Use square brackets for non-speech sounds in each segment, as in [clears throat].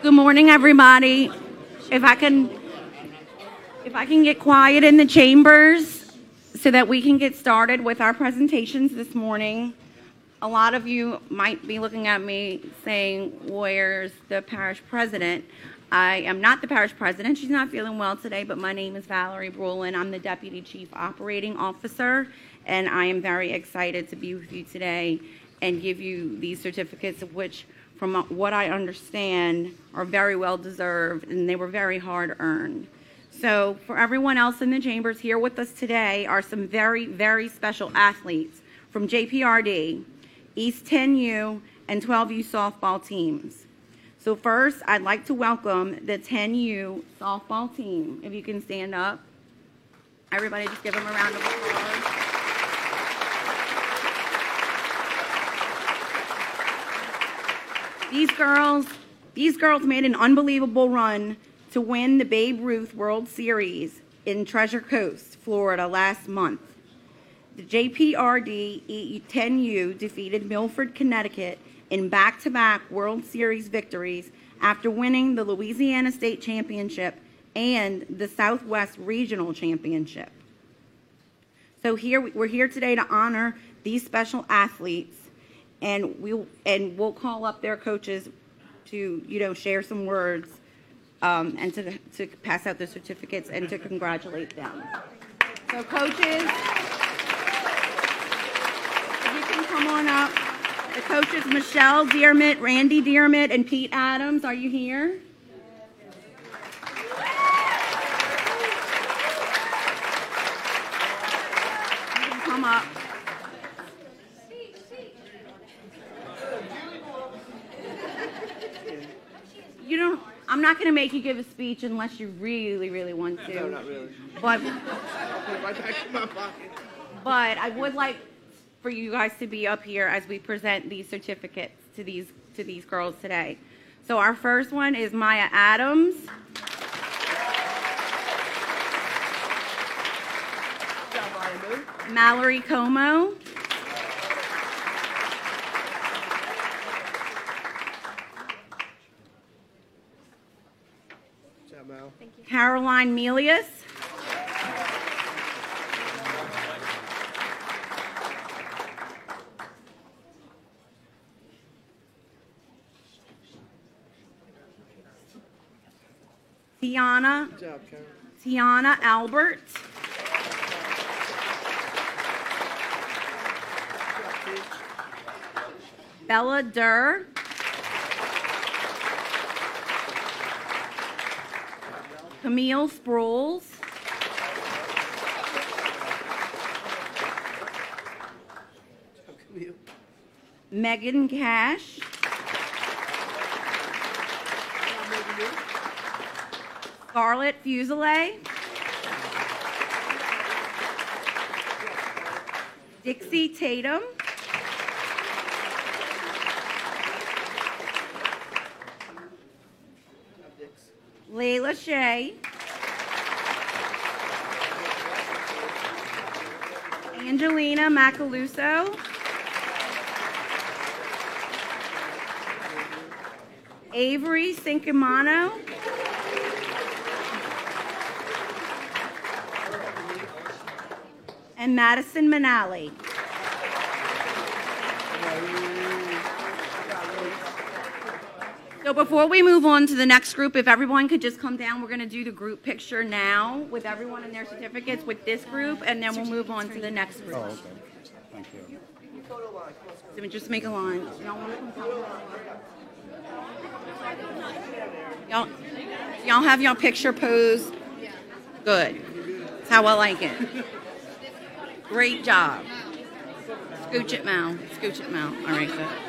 Good morning, everybody. If I can, if I can get quiet in the chambers so that we can get started with our presentations this morning. A lot of you might be looking at me saying, where's the parish president? I am not the parish president. She's not feeling well today, but my name is Valerie Brulin. I'm the Deputy Chief Operating Officer, and I am very excited to be with you today and give you these certificates of which from what I understand, are very well deserved and they were very hard earned. So, for everyone else in the chambers here with us today are some very, very special athletes from JPRD, East 10U, and 12U softball teams. So, first, I'd like to welcome the 10U softball team. If you can stand up. Everybody, just give them a round of applause. These girls, these girls made an unbelievable run to win the Babe Ruth World Series in Treasure Coast, Florida last month. The JPRD E10U defeated Milford, Connecticut in back-to-back World Series victories after winning the Louisiana State Championship and the Southwest Regional Championship. So here we're here today to honor these special athletes and we and we'll call up their coaches to you know share some words um, and to to pass out the certificates and to congratulate them. So coaches, if you can come on up. The coaches Michelle Dearmit, Randy Dearmit, and Pete Adams, are you here? Come up. You don't. I'm not going to make you give a speech unless you really, really want to. No, not really. But Put it right back in my pocket. but I would like for you guys to be up here as we present these certificates to these to these girls today. So our first one is Maya Adams. Good job, Ryan, dude. Mallory Como, Good job, Mal. Caroline Melius, Tiana job, Tiana Albert, Good job, kid. Bella Durr, Camille Sproles. Megan Cash, Scarlett Fuselier, Dixie Tatum, Good job, Dix. Layla Shea, Angelina Macaluso, Avery Cinquemano. and Madison Manali. So before we move on to the next group, if everyone could just come down, we're going to do the group picture now with everyone and their certificates with this group, and then we'll move on to the next group. Oh, okay. Thank you. So we just make a line. Y'all want to come forward? Y'all, y'all have y'all picture pose? Good. That's how I like it. Great job. Scooch it, Mal. Scooch it, Mal. All right, good.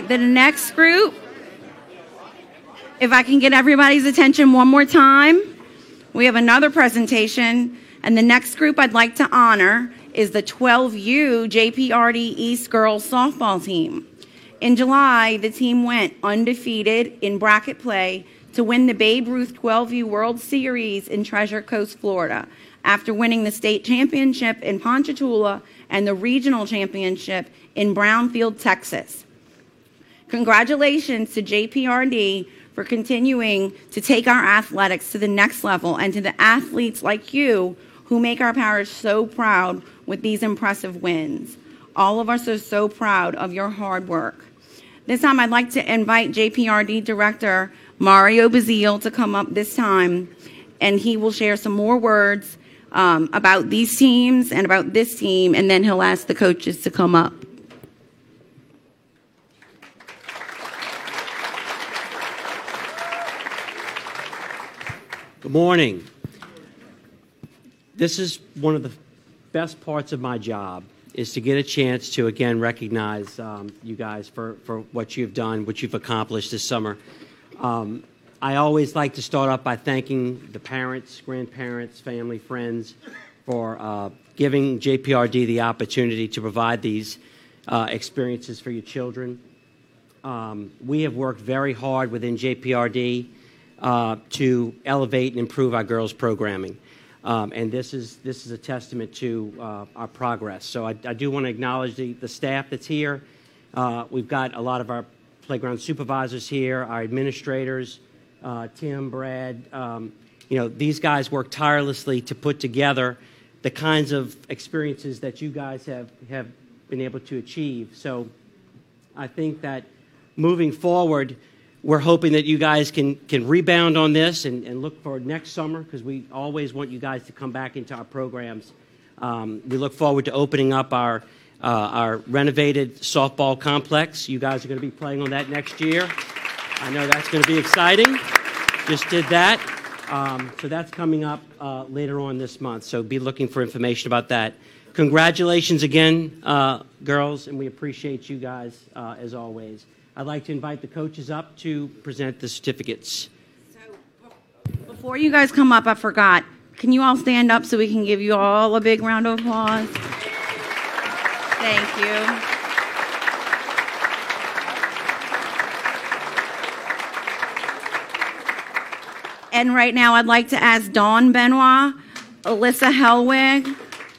Right, the next group, if I can get everybody's attention one more time, we have another presentation, and the next group I'd like to honor is the 12U JPRD East Girls Softball Team. In July, the team went undefeated in bracket play to win the Babe Ruth 12U World Series in Treasure Coast, Florida, after winning the state championship in Ponchatoula and the regional championship in Brownfield, Texas. Congratulations to JPRD for continuing to take our athletics to the next level and to the athletes like you who make our parish so proud with these impressive wins. All of us are so proud of your hard work. This time, I'd like to invite JPRD Director Mario Bazile to come up this time, and he will share some more words um, about these teams and about this team, and then he'll ask the coaches to come up. Morning. This is one of the best parts of my job is to get a chance to again recognize um, you guys for, for what you've done, what you've accomplished this summer. Um, I always like to start off by thanking the parents, grandparents, family, friends for uh, giving JPRD the opportunity to provide these uh, experiences for your children. Um, we have worked very hard within JPRD to elevate and improve our girls' programming. Um, and this is, this is a testament to uh, our progress. So I, I do want to acknowledge the, the staff that's here. Uh, we've got a lot of our playground supervisors here, our administrators, uh, Tim, Brad. Um, you know, these guys work tirelessly to put together the kinds of experiences that you guys have, have been able to achieve. So I think that moving forward, we're hoping that you guys can, can rebound on this and, and look for next summer because we always want you guys to come back into our programs. Um, we look forward to opening up our, uh, our renovated softball complex. You guys are going to be playing on that next year. I know that's going to be exciting. Just did that. Um, so that's coming up uh, later on this month. So be looking for information about that. Congratulations again, uh, girls, and we appreciate you guys uh, as always. I'd like to invite the coaches up to present the certificates. Before you guys come up, I forgot. Can you all stand up so we can give you all a big round of applause? Thank you. And right now, I'd like to ask Dawn Benoit, Alyssa Helwig,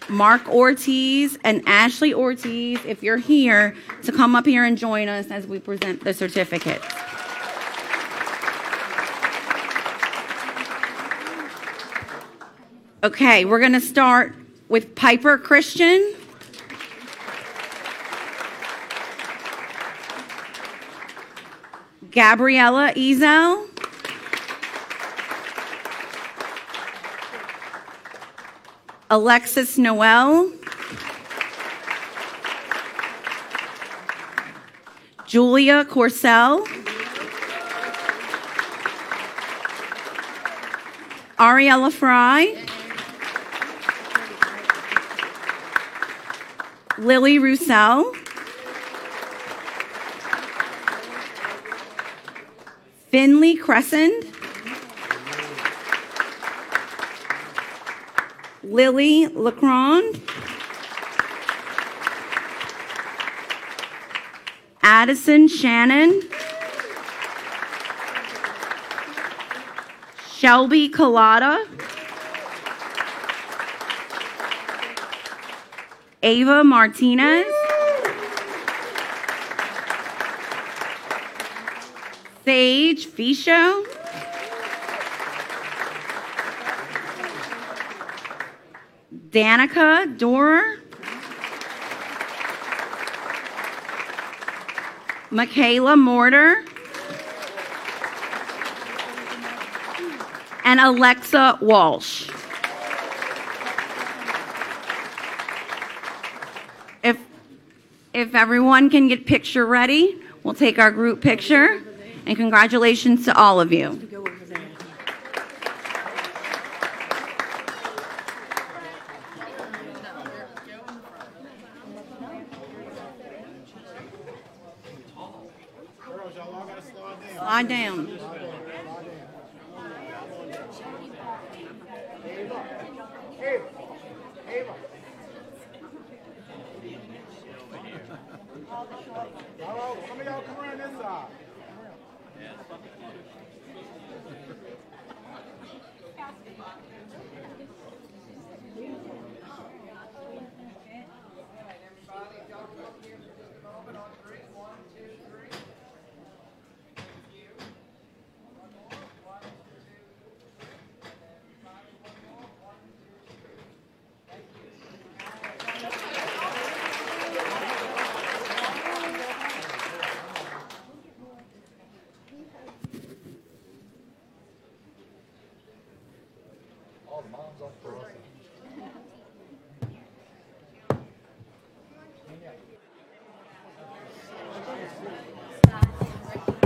Mark Ortiz, and Ashley Ortiz, if you're here, to come up here and join us as we present the certificates. Okay, we're going to start with Piper Christian. Gabriella Ezel. Alexis Noel. Julia Corsell. Ariella Fry. Lily Roussel. Finley Crescent. Lily Lacron. Addison Shannon. Shelby Collada. Ava Martinez. Sage Ficho. Danica Dorer. Michaela Mortar. and Alexa Walsh. If, if everyone can get picture ready, we'll take our group picture. And congratulations to all of you.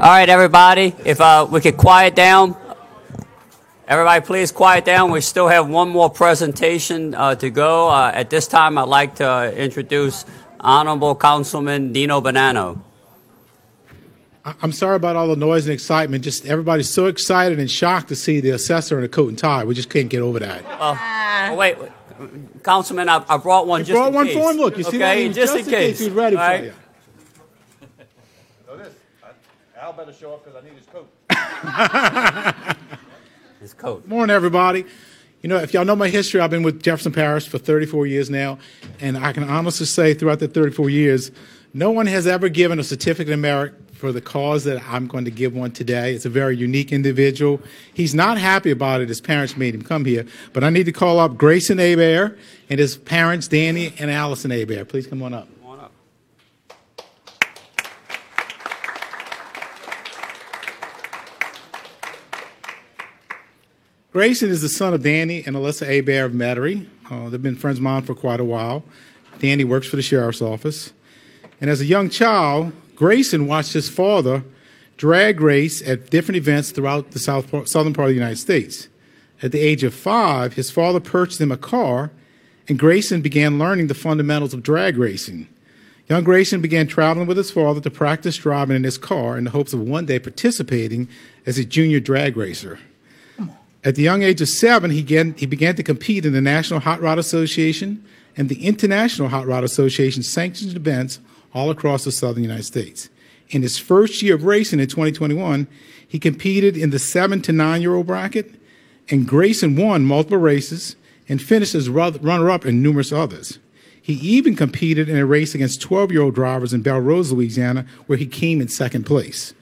All right, everybody, if uh, we could quiet down. Everybody, please quiet down. We still have one more presentation uh, to go. Uh, at this time, I'd like to introduce Honorable Councilman Deano Bonano. I'm sorry about all the noise and excitement. Just everybody's so excited and shocked to see the assessor in a coat and tie. We just can't get over that. Oh, wait, wait. Councilman, I, I brought one You just brought in one case. for him. Look, you see that? okay, was just, in case. He's ready all for right? you. Know this, I- Al better show up because I need his coat. [laughs] His coat. Morning, everybody. You know, if y'all know my history, I've been with Jefferson Parish for 34 years now, and I can honestly say throughout the 34 years, no one has ever given a certificate of merit for the cause that I'm going to give one today. It's a very unique individual. He's not happy about it. His parents made him come here, but I need to call up Grayson Abear and his parents, Danny and Allison Abear. Please come on up. Come on up. Grayson is the son of Danny and Alyssa Abear of Metairie. Uh, they've been friends of mine for quite a while. Danny works for the sheriff's office. And as a young child, Grayson watched his father drag race at different events throughout the south southern part of the United States. At the age of five, his father purchased him a car, and Grayson began learning the fundamentals of drag racing. Young Grayson began traveling with his father to practice driving in his car in the hopes of one day participating as a junior drag racer. At the young age of seven, he began, he began to compete in the National Hot Rod Association and the International Hot Rod Association sanctioned events all across the southern United States. In his first year of racing in 2021, he competed in the seven to nine year old bracket, and Grayson won multiple races and finished as runner up in numerous others. He even competed in a race against 12 year old drivers in Belle Rose, Louisiana, where he came in second place.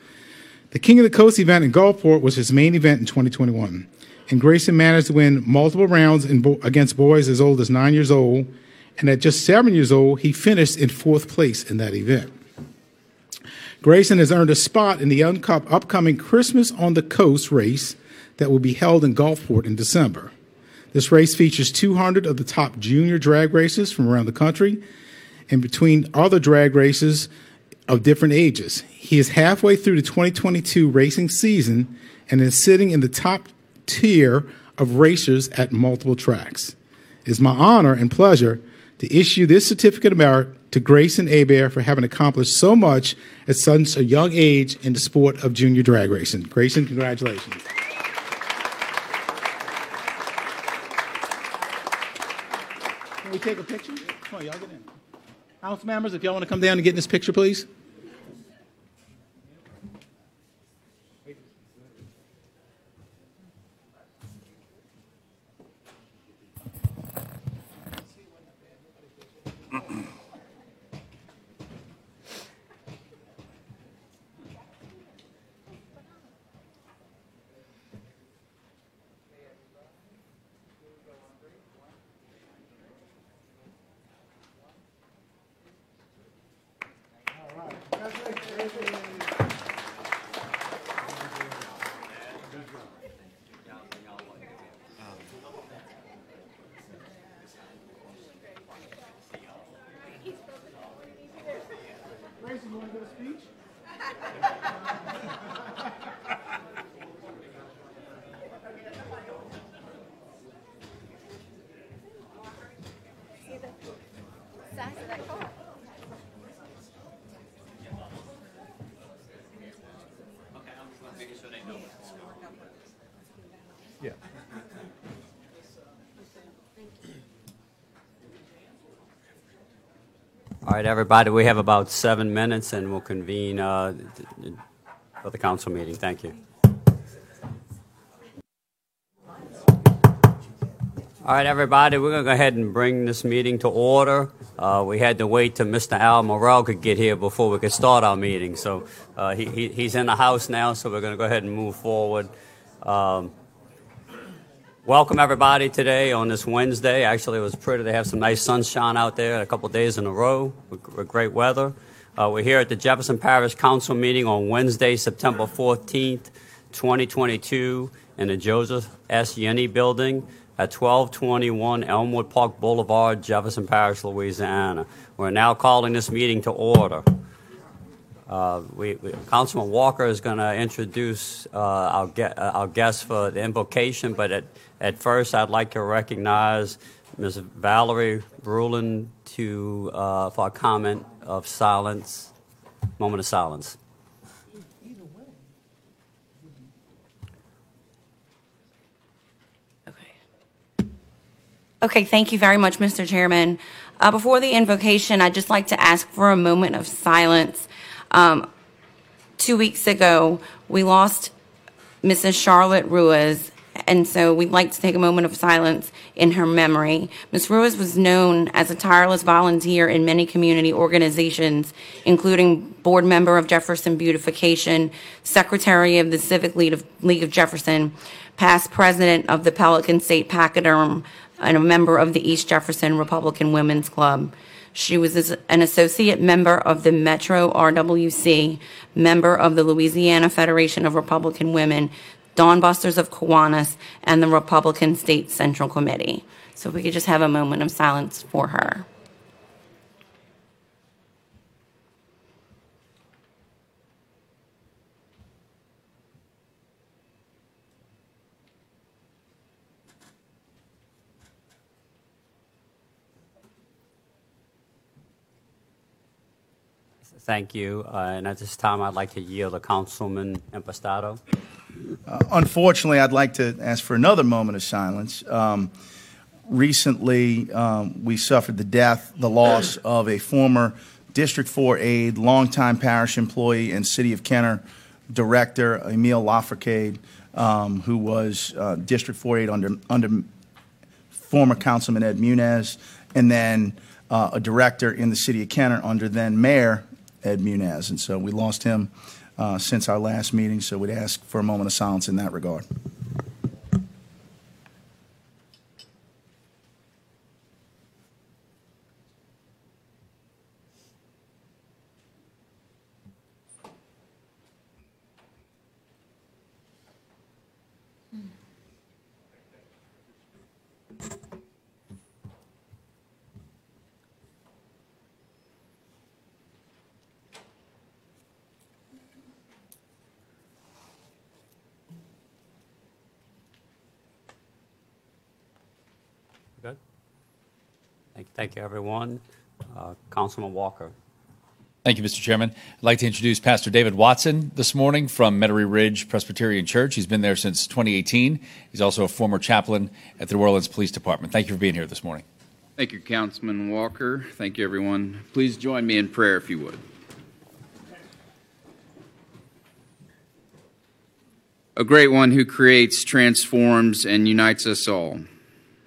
The King of the Coast event in Gulfport was his main event in 2021, and Grayson managed to win multiple rounds bo- against boys as old as nine years old. And at just seven years old, he finished in fourth place in that event. Grayson has earned a spot in the upcoming Christmas on the Coast race that will be held in Gulfport in December. This race features 200 of the top junior drag races from around the country and between other drag races of different ages. He is halfway through the 2022 racing season and is sitting in the top tier of racers at multiple tracks. It is my honor and pleasure to issue this certificate of merit to Grayson Abear for having accomplished so much at such a young age in the sport of junior drag racing. Grayson, congratulations. Can we take a picture? Come on, y'all get in. House members, if y'all want to come down and get in this picture, please. All right, everybody, we have about seven minutes and we'll convene uh, for the council meeting. Thank you. All right, everybody, we're going to go ahead and bring this meeting to order. Uh, we had to wait till Mr. Al Morel could get here before we could start our meeting. So uh, he, he, he's in the house now, so we're going to go ahead and move forward. Um, welcome, everybody, today on this Wednesday. Actually, it was pretty They have some nice sunshine out there a couple days in a row with, great weather. Uh, we're here at the Jefferson Parish Council meeting on Wednesday, September 14th, 2022, in the Joseph S. Yenni Building at 1221 Elmwood Park Boulevard, Jefferson Parish, Louisiana. We're now calling this meeting to order. Uh, we, we, Councilman Walker is going to introduce uh, our, ge- uh, our guest for the invocation, but at, at first I'd like to recognize Ms. Valerie Brulin to, uh, for a comment of silence, moment of silence. Okay. Okay, thank you very much, Mr. Chairman. Uh, before the invocation, I'd just like to ask for a moment of silence. Um, two weeks ago, we lost Mrs. Charlotte Ruiz, and so we'd like to take a moment of silence in her memory. Ms. Ruiz was known as a tireless volunteer in many community organizations, including board member of Jefferson Beautification, secretary of the Civic League of, League of Jefferson, past president of the Pelican State Pachyderm, and a member of the East Jefferson Republican Women's Club. She was as- an associate member of the Metro RWC, member of the Louisiana Federation of Republican Women, Dawn Busters of Kiwanis, and the Republican State Central Committee. So if we could just have a moment of silence for her. Thank you. Uh, and at this time, I'd like to yield to Councilman Impastato. Unfortunately, I'd like to ask for another moment of silence. Um, recently, um, we suffered the death, the loss of a former District 4 aide, longtime parish employee, and City of Kenner director, Emil Lafricade, um, who was uh, District 4 aide under, under former Councilman Ed Muniz, and then uh, a director in the City of Kenner under then Mayor Ed Muniz. And so we lost him uh, since our last meeting, so we'd ask for a moment of silence in that regard. Good? Thank, thank you, everyone. Uh, Councilman Walker. Thank you, Mr. Chairman. I'd like to introduce Pastor David Watson this morning from Metairie Ridge Presbyterian Church. He's been there since 2018. He's also a former chaplain at the New Orleans Police Department. Thank you for being here this morning. Thank you, Councilman Walker. Thank you, everyone. Please join me in prayer if you would. A great one who creates, transforms, and unites us all.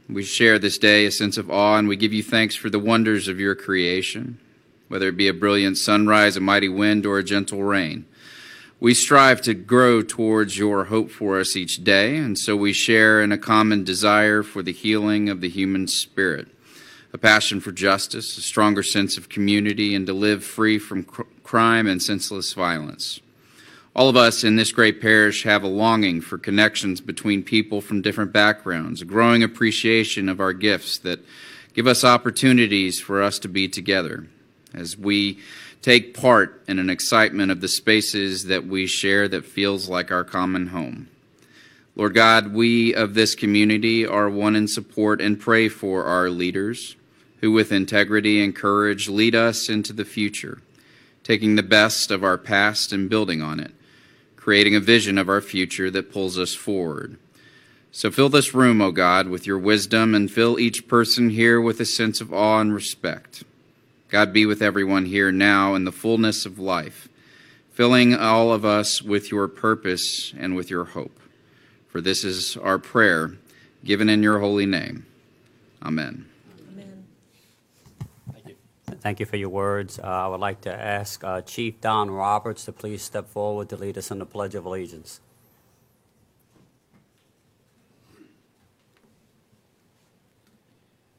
We share this day a sense of awe, and we give you thanks for the wonders of your creation, whether it be a brilliant sunrise, a mighty wind, or a gentle rain. We strive to grow towards your hope for us each day, and so we share in a common desire for the healing of the human spirit, a passion for justice, a stronger sense of community, and to live free from cr- crime and senseless violence. All of us in this great parish have a longing for connections between people from different backgrounds, a growing appreciation of our gifts that give us opportunities for us to be together as we take part in an excitement of the spaces that we share that feels like our common home. Lord God, we of this community are one in support and pray for our leaders who, with integrity and courage, lead us into the future, taking the best of our past and building on it creating a vision of our future that pulls us forward. So fill this room, O God, with your wisdom and fill each person here with a sense of awe and respect. God be with everyone here now in the fullness of life, filling all of us with your purpose and with your hope. For this is our prayer, given in your holy name. Amen. Thank you for your words. Uh, I would like to ask uh, Chief Don Roberts to please step forward to lead us in the Pledge of Allegiance.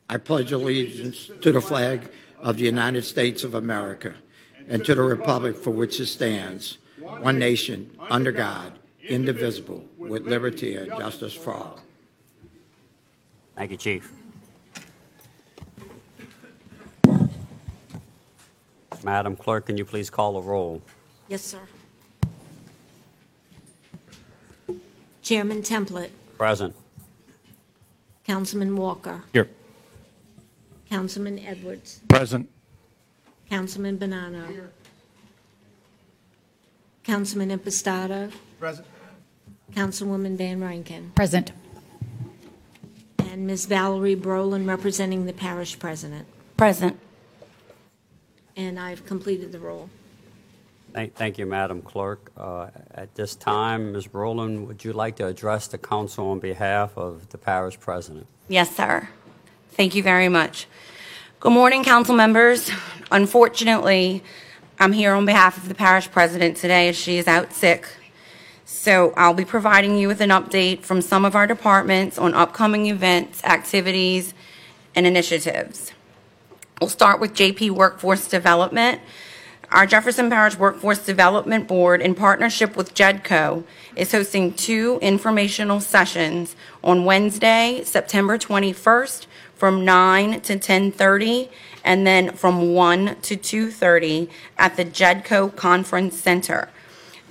I pledge allegiance to the flag of the United States of America and to the republic for which it stands, one nation, under God, indivisible, with liberty and justice for all. Thank you, Chief. Madam Clerk, can you please call the roll? Yes, sir. Chairman Templet, Present. Councilman Walker, Here. Councilman Edwards, Present. Councilman Bonano, Here. Councilman Impastato, Present. Councilwoman Van Vrancken, Present. and Ms. Valerie Brolin representing the parish president. Present. And I've completed the roll. Thank, thank you, Madam Clerk. Uh, At this time, Ms. Rowland, would you like to address the council on behalf of the parish president? Yes, sir. Thank you very much. Good morning, council members. Unfortunately, I'm here on behalf of the parish president today as she is out sick. So I'll be providing you with an update from some of our departments on upcoming events, activities, and initiatives. We'll start with JP Workforce Development. Our Jefferson Parish Workforce Development Board, in partnership with JEDCO, is hosting two informational sessions on Wednesday, September 21st, from 9 to 10:30, and then from 1 to 2:30 at the JEDCO Conference Center.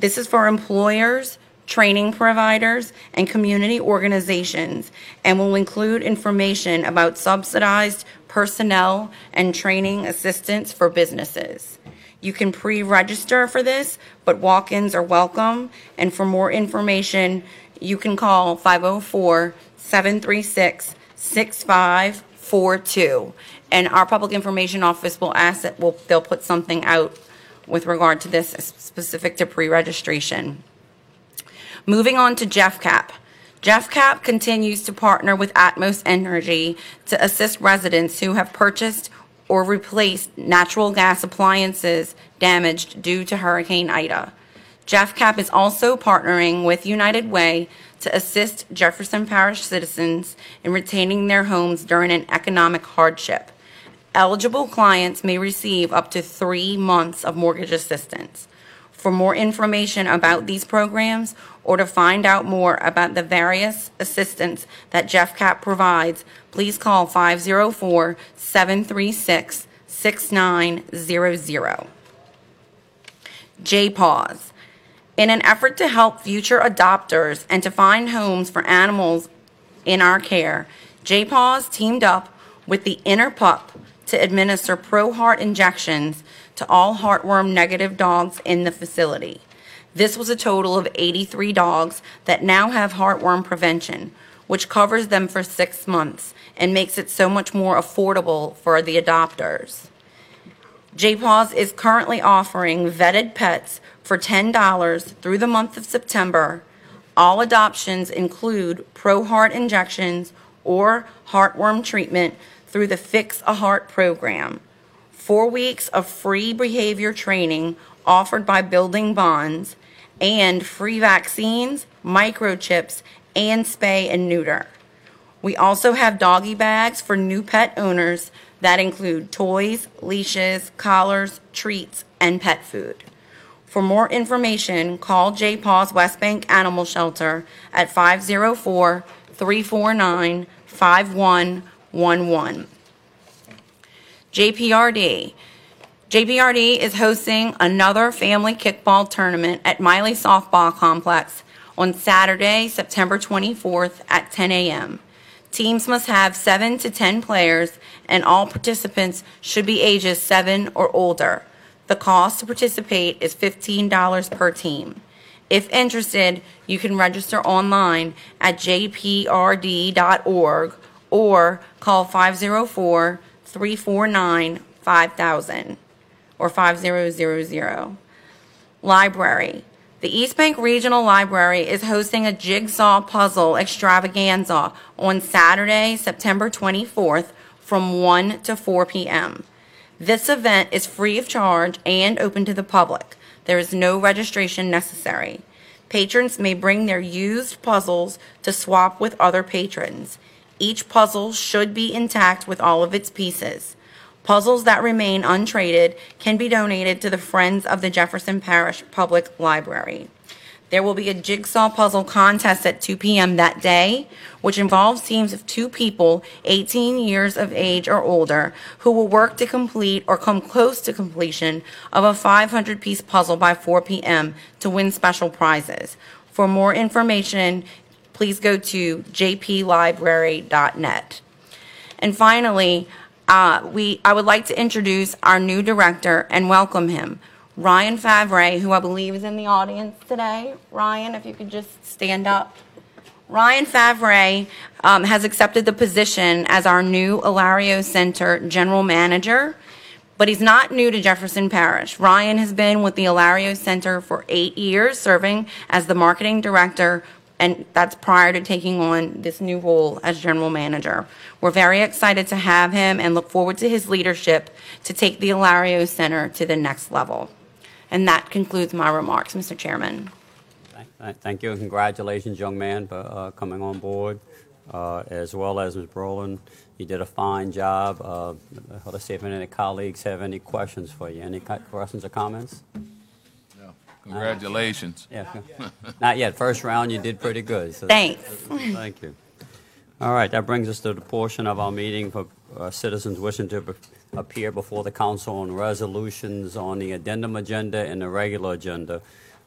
This is for employers, training providers, and community organizations, and will include information about subsidized personnel and training assistance for businesses. You can pre-register for this, but walk-ins are welcome. And for more information, you can call 504-736-6542. And our public information office will ask that, will, they'll put something out with regard to this specific to pre-registration. Moving on to Jeff Cap. Jeff Cap continues to partner with Atmos Energy to assist residents who have purchased or replaced natural gas appliances damaged due to Hurricane Ida. JeffCap is also partnering with United Way to assist Jefferson Parish citizens in retaining their homes during an economic hardship. Eligible clients may receive up to three months of mortgage assistance. For more information about these programs or to find out more about the various assistance that Jeff Cap provides, please call 504 736 6900. JPAWS. In an effort to help future adopters and to find homes for animals in our care, JPAWS teamed up with the Inner Pup to administer Pro Heart injections to all heartworm negative dogs in the facility. This was a total of 83 dogs that now have heartworm prevention, which covers them for six months and makes it so much more affordable for the adopters. JPAWS is currently offering vetted pets for $10 through the month of September. All adoptions include Pro Heart injections or heartworm treatment through the Fix a Heart program. Four weeks of free behavior training offered by Building Bonds and free vaccines, microchips, and spay and neuter. We also have doggy bags for new pet owners that include toys, leashes, collars, treats, and pet food. For more information, call J. Paws West Bank Animal Shelter at 504 349 5111. JPRD. JPRD is hosting another family kickball tournament at Miley Softball Complex on Saturday, September 24th at 10 a.m. Teams must have 7 to 10 players, and all participants should be ages 7 or older. The cost to participate is $15 per team. If interested, you can register online at jprd.org or call 504 349 5000 or 5000. Library. The East Bank Regional Library is hosting a jigsaw puzzle extravaganza on Saturday, September 24th from 1 to 4 p.m. This event is free of charge and open to the public. There is no registration necessary. Patrons may bring their used puzzles to swap with other patrons. Each puzzle should be intact with all of its pieces. Puzzles that remain untraded can be donated to the Friends of the Jefferson Parish Public Library. There will be a jigsaw puzzle contest at 2 p.m. that day, which involves teams of two people 18 years of age or older who will work to complete or come close to completion of a 500 piece puzzle by 4 p.m. to win special prizes. For more information, please go to jplibrary.net. And finally, uh, we, I would like to introduce our new director and welcome him, Ryan Favre, who I believe is in the audience today. Ryan, if you could just stand up. Ryan Favre um, has accepted the position as our new Alario Center General Manager, but he's not new to Jefferson Parish. Ryan has been with the Alario Center for eight years, serving as the Marketing Director and that's prior to taking on this new role as general manager. We're very excited to have him and look forward to his leadership to take the Alario Center to the next level. And that concludes my remarks, Mr. Chairman. Thank- you, and congratulations, young man, for uh, coming on board, uh, as well as Ms. Brolin. You did a fine job. Uh, Let's see if any colleagues have any questions for you. Any questions or comments? Congratulations. Yeah, [laughs] not yet. First round, you did pretty good. so- Thanks. Thank you. All right, that brings us to the portion of our meeting for uh, citizens wishing to appear before the council on resolutions on the addendum agenda and the regular agenda.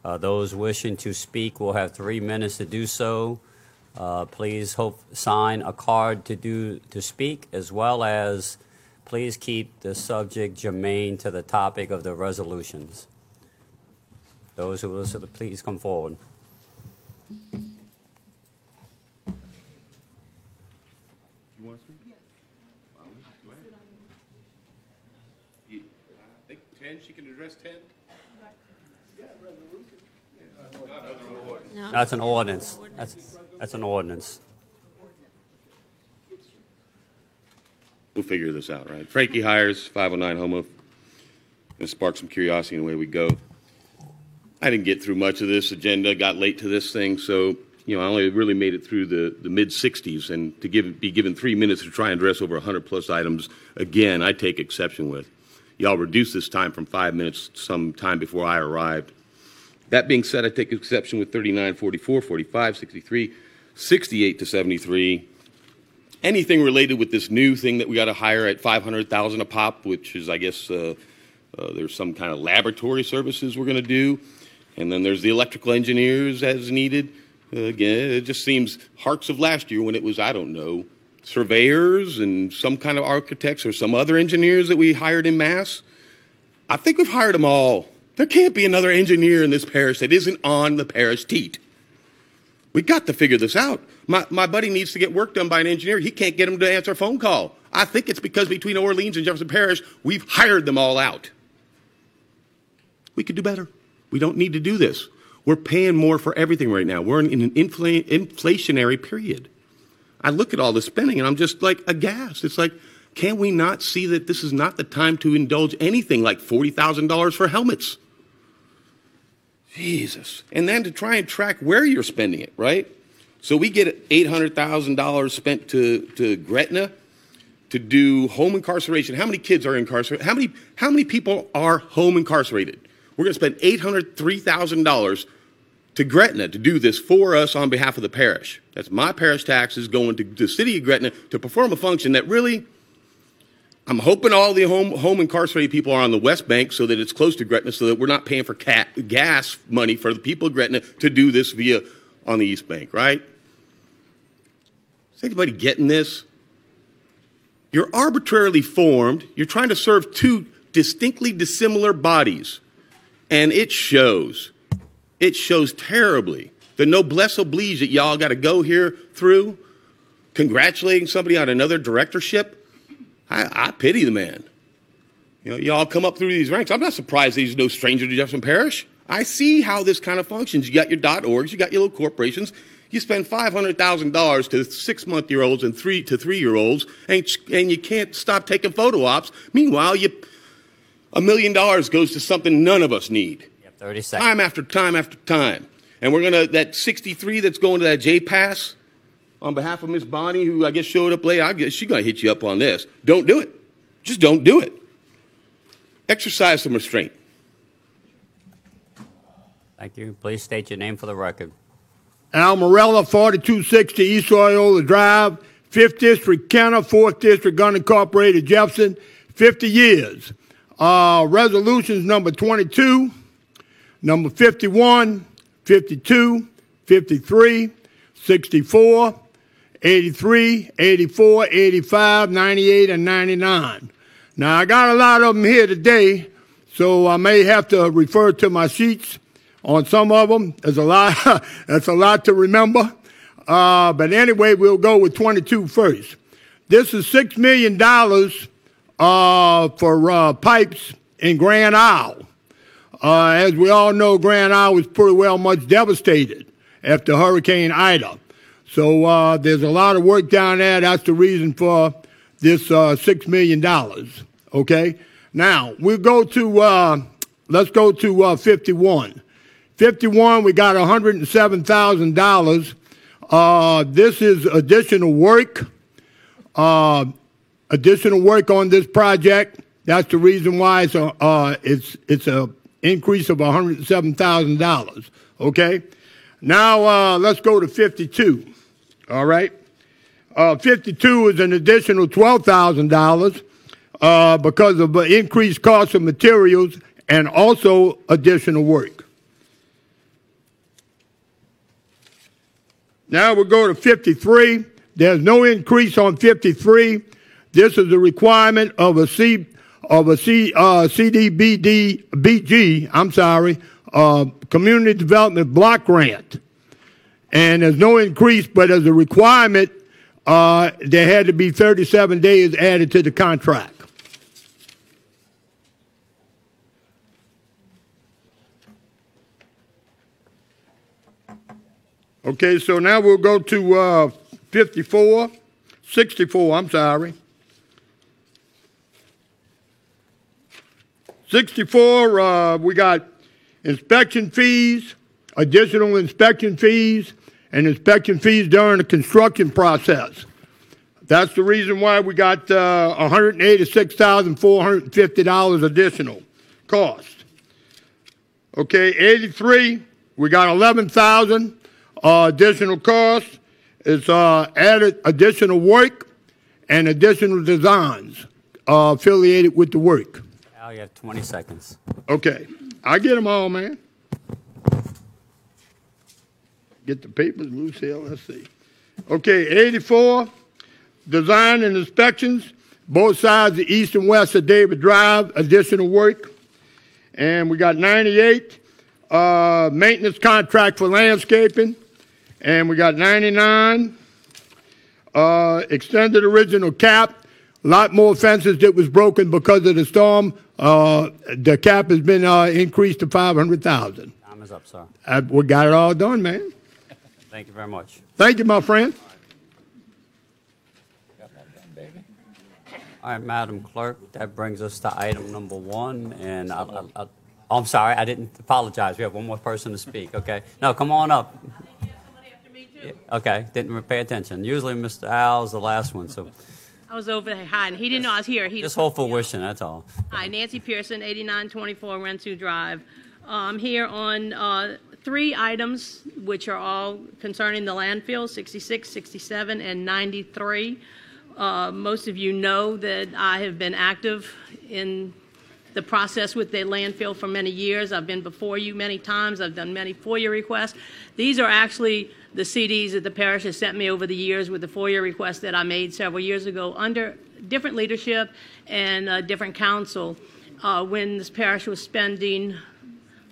Uh, Those wishing to speak will have three minutes to do so. Uh, Please hope, sign a card to do, to speak, as well as please keep the subject germane to the topic of the resolutions. Those who will, listen, please come forward. I think ten, she can address ten? That's an ordinance. That's, that's an ordinance. We'll figure this out, right? Frankie Hyers, 509 Homo. Gonna spark some curiosity and away we go. I didn't get through much of this agenda, got late to this thing, so, you know, I only really made it through the, the mid-60s, and to give, be given three minutes to try and address over 100-plus items, again, I take exception with. Y'all reduced this time from five minutes some time before I arrived. That being said, I take exception with 39, 44, 45, 63, 68 to 73. Anything related with this new thing that we got to hire at 500,000 a pop, which is, I guess, uh, uh, there's some kind of laboratory services we're going to do. And then there's the electrical engineers as needed. Again, it just seems harks of last year when it was, I don't know, surveyors and some kind of architects or some other engineers that we hired in mass. I think we've hired them all. There can't be another engineer in this parish that isn't on the parish teat. We got to figure this out. My, my buddy needs to get work done by an engineer. He can't get him to answer a phone call. I think it's because between Orleans and Jefferson Parish, we've hired them all out. We could do better. We don't need to do this. We're paying more for everything right now. We're in, an infl- inflationary period. I look at all the spending and I'm just like aghast. It's like, can we not see that this is not the time to indulge anything like $40,000 for helmets? Jesus. And then to try and track where you're spending it, right? So we get $800,000 spent to, to Gretna to do home incarceration. How many kids are incarcerated? How many, how many people are home incarcerated? We're going to spend $803,000 to Gretna to do this for us on behalf of the parish. That's my parish taxes going to the city of Gretna to perform a function that really, I'm hoping all the home, home incarcerated people are on the West Bank so that it's close to Gretna so that we're not paying for cat, gas money for the people of Gretna to do this via on the East Bank, right? Is anybody getting this? You're arbitrarily formed. You're trying to serve two distinctly dissimilar bodies. And it shows. It shows terribly. The noblesse oblige that y'all got to go here through, congratulating somebody on another directorship. I, I pity the man. You know, y'all come up through these ranks. I'm not surprised he's no stranger to Jefferson Parish. I see how this kind of functions. You got your dot orgs, you got your little corporations. You spend five hundred thousand dollars to six month year olds and three to three year olds, and, and you can't stop taking photo ops. Meanwhile, you a million dollars goes to something none of us need. You 30 seconds. Time after time after time. And we're gonna that 63 that's going to that JPAS on behalf of Miss Bonnie, who I guess showed up late. I guess she's gonna hit you up on this. Don't do it. Just don't do it. Exercise some restraint. Thank you. Please state your name for the record. Al Morella, 4260 East Loyola Drive, 5th District, Kenner, 4th District, Gun Incorporated, Jefferson, 50 years. Uh, resolutions number 22, number 51, 52, 53, 64, 83, 84, 85, 98, and 99. Now, I got a lot of them here today, so I may have to refer to my sheets on some of them. There's a lot, [laughs] that's a lot to remember. Uh, but anyway, we'll go with 22 first. This is $6 million uh, for uh, pipes in Grand Isle. Uh, as we all know, Grand Isle was pretty well much devastated after Hurricane Ida. So uh, there's a lot of work down there. That's the reason for this uh, $6 million. Okay? Now, we'll go to, uh, let's go to uh, 51. 51, we got $107,000. Uh, this is additional work, uh, additional work on this project. That's the reason why it's a, uh, it's, it's a increase of $107,000. Okay? Now, uh, let's go to 52. All right? Uh, 52 is an additional $12,000 uh, because of the increased cost of materials and also additional work. Now we'll go to 53. There's no increase on 53. This is a requirement of a C of a C uh, CDBD BG. I'm sorry, uh, Community Development Block Grant, and there's no increase, but as a requirement, uh, there had to be 37 days added to the contract. Okay, so now we'll go to uh, 54, 64, I'm sorry. 64, uh, we got inspection fees, additional inspection fees, and inspection fees during the construction process. That's the reason why we got uh, $186,450 additional cost. Okay, 83, we got 11,000 uh, additional costs. It's uh, added additional work and additional designs uh, affiliated with the work. Al, you have 20 seconds. Okay, I get them all, man. Get the papers loose see. Okay, 84, design and inspections, both sides, the east and west of David Drive, additional work. And we got 98, uh, maintenance contract for landscaping. And we got 99, uh, extended original cap. A lot more fences that was broken because of the storm. Uh, the cap has been uh, increased to 500,000. Time is up, sir. Uh, we got it all done, man. Thank you very much. Thank you, my friend. All right, Madam Clerk, that brings us to item number one, and I, I, I, oh, I'm sorry, I didn't apologize. We have one more person to speak, okay? No, come on up. Yeah, Okay, didn't pay attention. Usually Mr. Al's the last one, so I was over there hiding. He didn't know I was here. He just for wishing, that's all. Hi, Nancy Pearson, 8924 Rensu Drive. I'm here on uh, three items, which are all concerning the landfill 66, 67, and 93. Uh, most of you know that I have been active in the process with the landfill for many years. I've been before you many times. I've done many FOIA requests. These are actually the CDs that the parish has sent me over the years with the FOIA request that I made several years ago under different leadership and uh, different council uh, when this parish was spending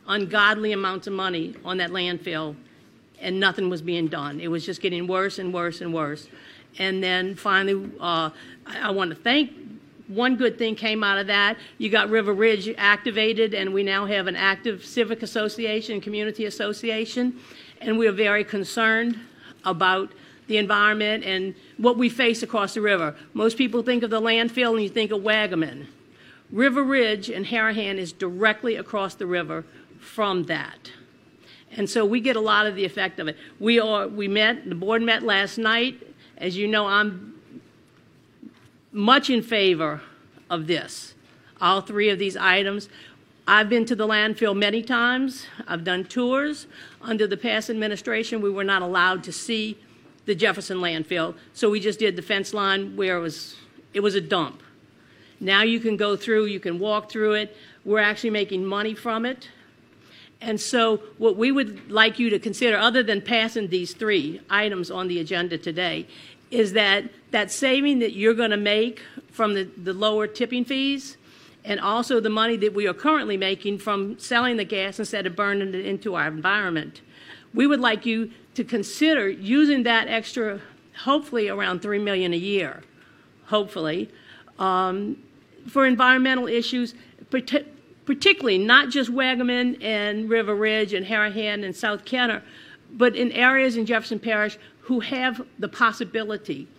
ungodly amounts of money on that landfill and nothing was being done. It was just getting worse and worse and worse. And then finally, uh, I, I want to thank one good thing came out of that. You got River Ridge activated, and we now have an active civic association, community association, and we are very concerned about the environment and what we face across the river. Most people think of the landfill and you think of Waggaman. River Ridge and Harahan is directly across the river from that. And so we get a lot of the effect of it. We are we met, the board met last night. As you know, I'm much in favor of this. All three of these items. I've been to the landfill many times. I've done tours. Under the past administration, we were not allowed to see the Jefferson landfill, so we just did the fence line where it was it was a dump. Now you can go through, you can walk through it. We're actually making money from it. And so, what we would like you to consider, other than passing these three items on the agenda today, is that that saving that you're going to make from the, the lower tipping fees and also the money that we are currently making from selling the gas instead of burning it into our environment. We would like you to consider using that extra, hopefully around three million a year, hopefully, um, for environmental issues, parti- particularly not just Waggaman and River Ridge and Harahan and South Kenner, but in areas in Jefferson Parish who have the possibility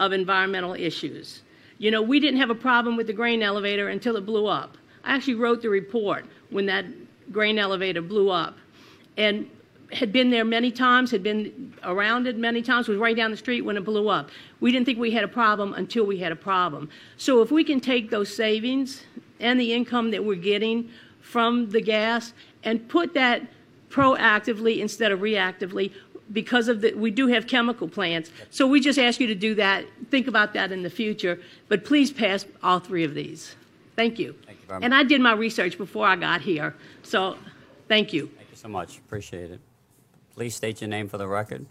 of environmental issues. You know, we didn't have a problem with the grain elevator until it blew up. I actually wrote the report when that grain elevator blew up. And had been there many times, had been around it many times, was right down the street when it blew up. We didn't think we had a problem until we had a problem. So if we can take those savings and the income that we're getting from the gas and put that proactively instead of reactively because of the we do have chemical plants. So we just ask you to do that. Think about that in the future, but please pass all three of these. Thank you. Thank you very much. And I did my research before I got here. So thank you. Thank you so much. Appreciate it. Please state your name for the record.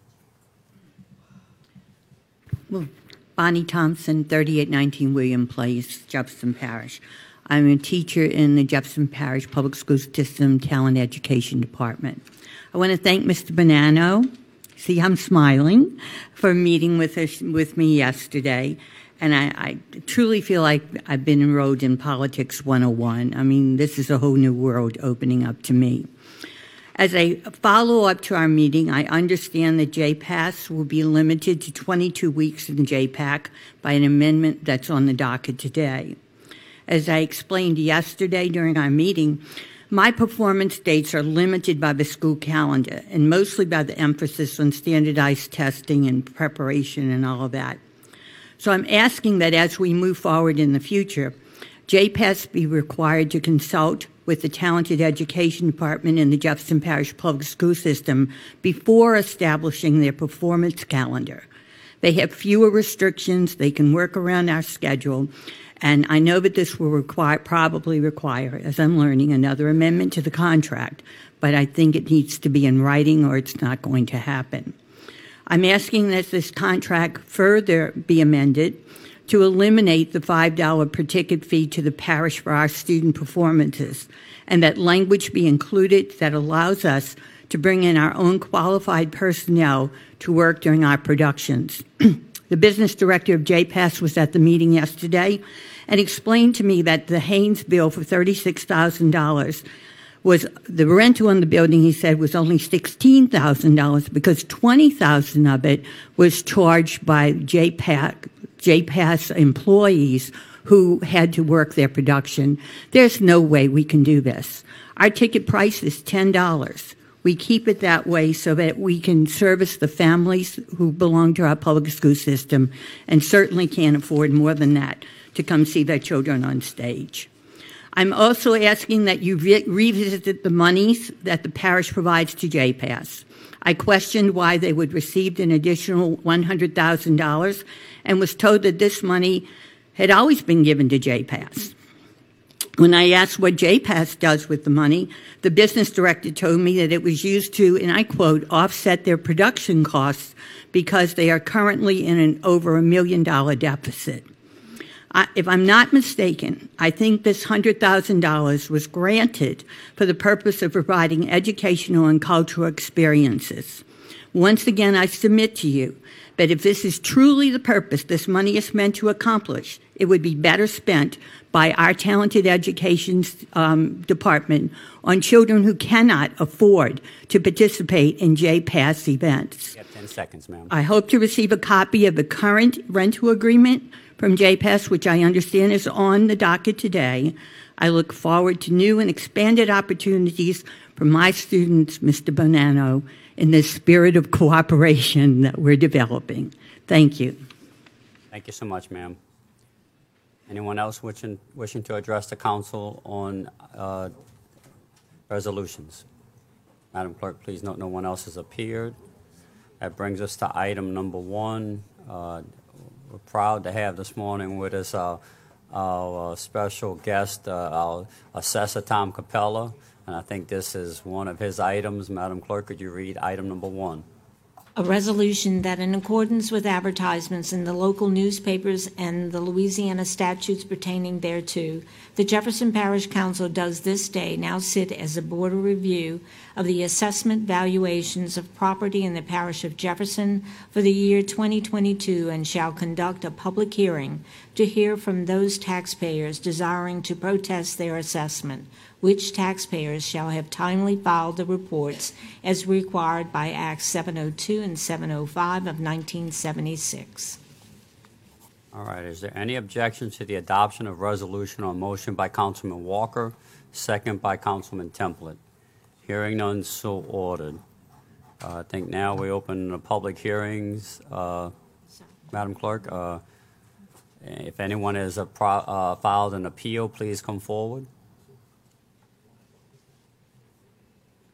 Well, Bonnie Thompson, 3819 William Place, Jefferson Parish. I'm a teacher in the Jefferson Parish Public School System Talent Education Department. I want to thank Mr. Bonano. See, I'm smiling for meeting with us, with me yesterday. And I, I truly feel like I've been enrolled in Politics 101. I mean, this is a whole new world opening up to me. As a follow up to our meeting, I understand that JPAS will be limited to 22 weeks in JPAC by an amendment that's on the docket today. As I explained yesterday during our meeting, my performance dates are limited by the school calendar and mostly by the emphasis on standardized testing and preparation and all of that. So I'm asking that as we move forward in the future, JPAS be required to consult with the Talented Education Department in the Jefferson Parish Public School System before establishing their performance calendar. They have fewer restrictions, they can work around our schedule, and I know that this will require, probably require, as I'm learning, another amendment to the contract, but I think it needs to be in writing or it's not going to happen. I'm asking that this contract further be amended to eliminate the $5 per ticket fee to the parish for our student performances, and that language be included that allows us to bring in our own qualified personnel to work during our productions. [clears throat] the business director of JPAS was at the meeting yesterday and explained to me that the Haynes bill for $36,000 was the rental on the building he said was only $16,000 because 20,000 of it was charged by JPAC JPAS employees who had to work their production. There's no way we can do this. Our ticket price is $10. We keep it that way so that we can service the families who belong to our public school system and certainly can't afford more than that to come see their children on stage. I'm also asking that you re- revisit the monies that the parish provides to JPAS. I questioned why they would receive an additional $100,000 and was told that this money had always been given to JPAS. When I asked what JPAS does with the money, the business director told me that it was used to, and I quote, offset their production costs because they are currently in an over a million dollar deficit. I, if I'm not mistaken, I think this $100,000 was granted for the purpose of providing educational and cultural experiences. Once again, I submit to you that if this is truly the purpose this money is meant to accomplish, it would be better spent by our talented education um, department on children who cannot afford to participate in JPAS events. You have 10 seconds, ma'am. I hope to receive a copy of the current rental agreement from JPAS, which I understand is on the docket today. I look forward to new and expanded opportunities for my students, Mr. Bonano, in this spirit of cooperation that we're developing. Thank you. Thank you so much, ma'am. Anyone else wishing, wishing to address the council on uh, resolutions? Madam Clerk, please note no one else has appeared. That brings us to item number one. Uh, We're proud to have this morning with us uh, our uh, special guest, uh, our Assessor Tom Capella, and I think this is one of his items. Madam Clerk, could you read item number one? A resolution that in accordance with advertisements in the local newspapers and the Louisiana statutes pertaining thereto, the Jefferson Parish Council does this day now sit as a board of review of the assessment valuations of property in the parish of Jefferson for the year 2022 and shall conduct a public hearing to hear from those taxpayers desiring to protest their assessment, which taxpayers shall have timely filed the reports as required by Acts 702 and 705 of 1976. All right, is there any objection to the adoption of resolution on motion by Councilman Walker, second by Councilman Templet? Hearing none, so ordered. Uh, I think now we open the public hearings. Uh, Madam Clerk, uh, if anyone has a pro- uh, filed an appeal, please come forward.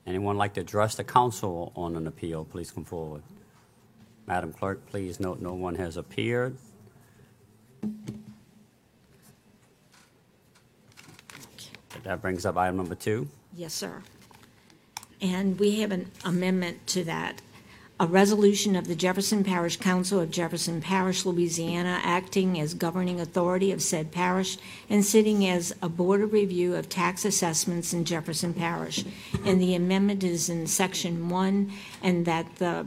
Anyone like to address the council on an appeal, please come forward. Madam Clerk, please note no one has appeared. That brings up item number two. Yes, sir. And we have an amendment to that. A resolution of the Jefferson Parish Council of Jefferson Parish, Louisiana, acting as governing authority of said parish and sitting as a board of review of tax assessments in Jefferson Parish. And the amendment is in section one, and that the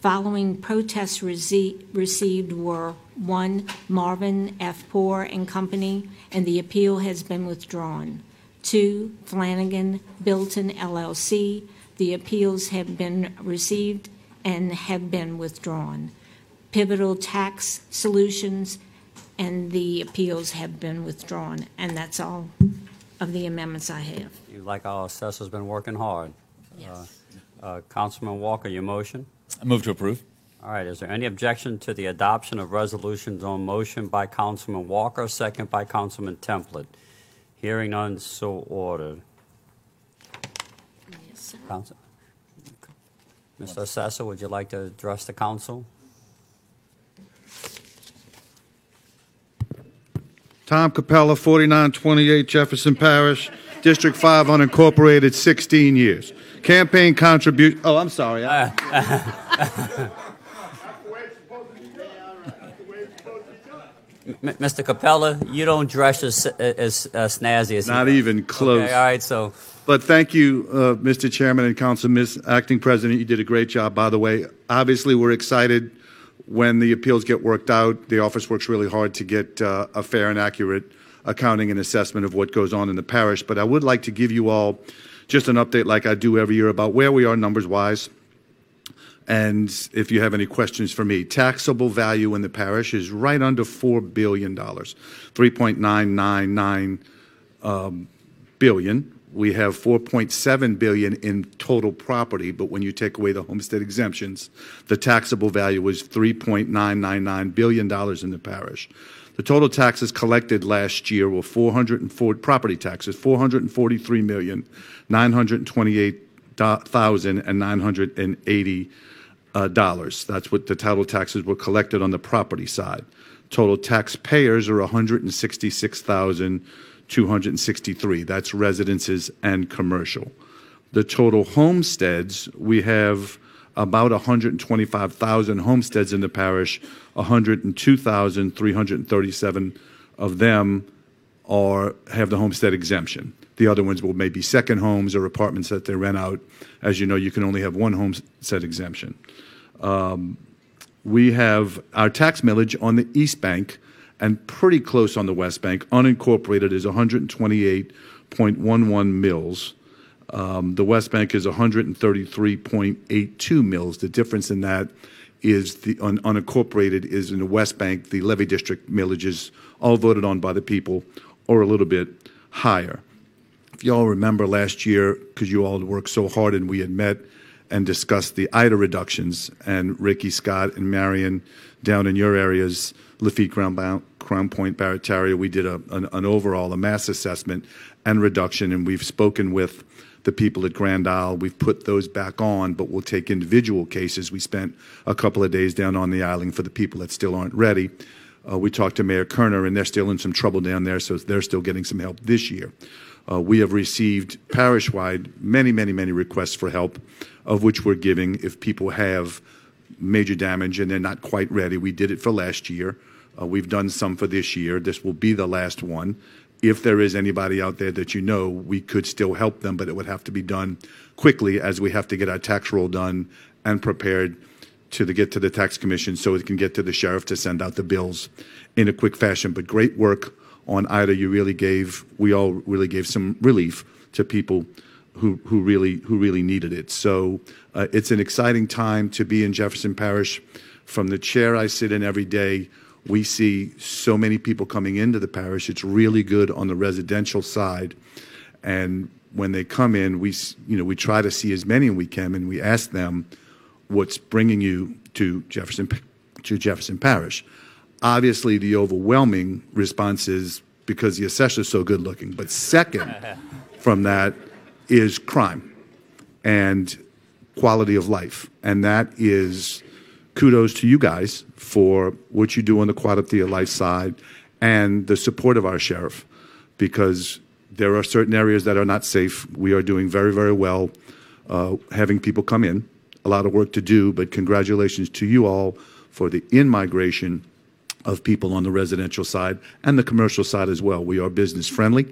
following protests rece- received were one, Marvin F. Poer and Company, and the appeal has been withdrawn. Two, Flanagan Bilton LLC, the appeals have been received and have been withdrawn. Pivotal Tax Solutions, and the appeals have been withdrawn. And that's all of the amendments I have. You like our assessor's been working hard. Yes. Uh, uh, Councilman Walker, your motion? I move to approve. All right, is there any objection to the adoption of resolutions on motion by Councilman Walker, second by Councilman Templet? Hearing none, so ordered. Yes, sir. Council- Mr. Assessor, would you like to address the council? Tom Capella, 4928 Jefferson Parish, District 5 unincorporated, 16 years. Campaign contribute, oh, I'm sorry. I- [laughs] M- Mr. Capella, you don't dress as, as uh, snazzy as he Not does. even close. Okay, all right, so But thank you, uh, Mr. Chairman and Council, Ms. Acting President. You did a great job, by the way. Obviously, we're excited when the appeals get worked out. The office works really hard to get uh, a fair and accurate accounting and assessment of what goes on in the parish. But I would like to give you all just an update, like I do every year, about where we are numbers wise. And if you have any questions for me, taxable value in the parish is right under $4 billion, 3.999 um, billion. We have 4.7 billion in total property, but when you take away the homestead exemptions, the taxable value was 3.999 billion dollars in the parish. The total taxes collected last year were 404 property taxes, 443 million 928 thousand and 980 uh, dollars. That's what the total taxes were collected on the property side. Total taxpayers are 166,263. That's residences and commercial. The total homesteads, we have about 125,000 homesteads in the parish. 102,337 of them are have the homestead exemption. The other ones will maybe second homes or apartments that they rent out. As you know, you can only have one homestead exemption. Um, we have our tax millage on the East Bank and pretty close on the West Bank. Unincorporated is 128.11 mills. Um, the West Bank is 133.82 mills. The difference in that is the un- unincorporated is in the West Bank, the levy district millages, all voted on by the people, or a little bit higher. If y'all remember last year, because you all worked so hard and we had met and discussed the Ida reductions, and Ricky Scott and Marion down in your areas, Lafitte, Crown, Point, Barataria, we did an overall, a mass assessment and reduction, and we've spoken with the people at Grand Isle. We've put those back on, but we'll take individual cases. We spent a couple of days down on the island for the people that still aren't ready. Uh, we talked to Mayor Kerner, and they're still in some trouble down there, so they're still getting some help this year. Uh, we have received parish-wide many, many, many requests for help, of which we're giving if people have major damage and they're not quite ready. We did it for last year. Uh, we've done some for this year. This will be the last one. If there is anybody out there that you know, we could still help them, but it would have to be done quickly as we have to get our tax roll done and prepared to the, get to the tax commission so it can get to the sheriff to send out the bills in a quick fashion. But great work on Ida. You really gave, we all really gave some relief to people who, who really who really needed it. So uh, it's an exciting time to be in Jefferson Parish. From the chair I sit in every day, we see so many people coming into the parish. It's really good on the residential side, and when they come in, we you know we try to see as many as we can, and we ask them, "What's bringing you to Jefferson to Jefferson Parish?" Obviously, the overwhelming response is because the assessor's so good looking. But second [laughs] from that is crime and quality of life. And that is kudos to you guys for what you do on the quality life side and the support of our sheriff because there are certain areas that are not safe. We are doing very, very well uh, having people come in. A lot of work to do, but congratulations to you all for the in migration of people on the residential side and the commercial side as well. We are business friendly,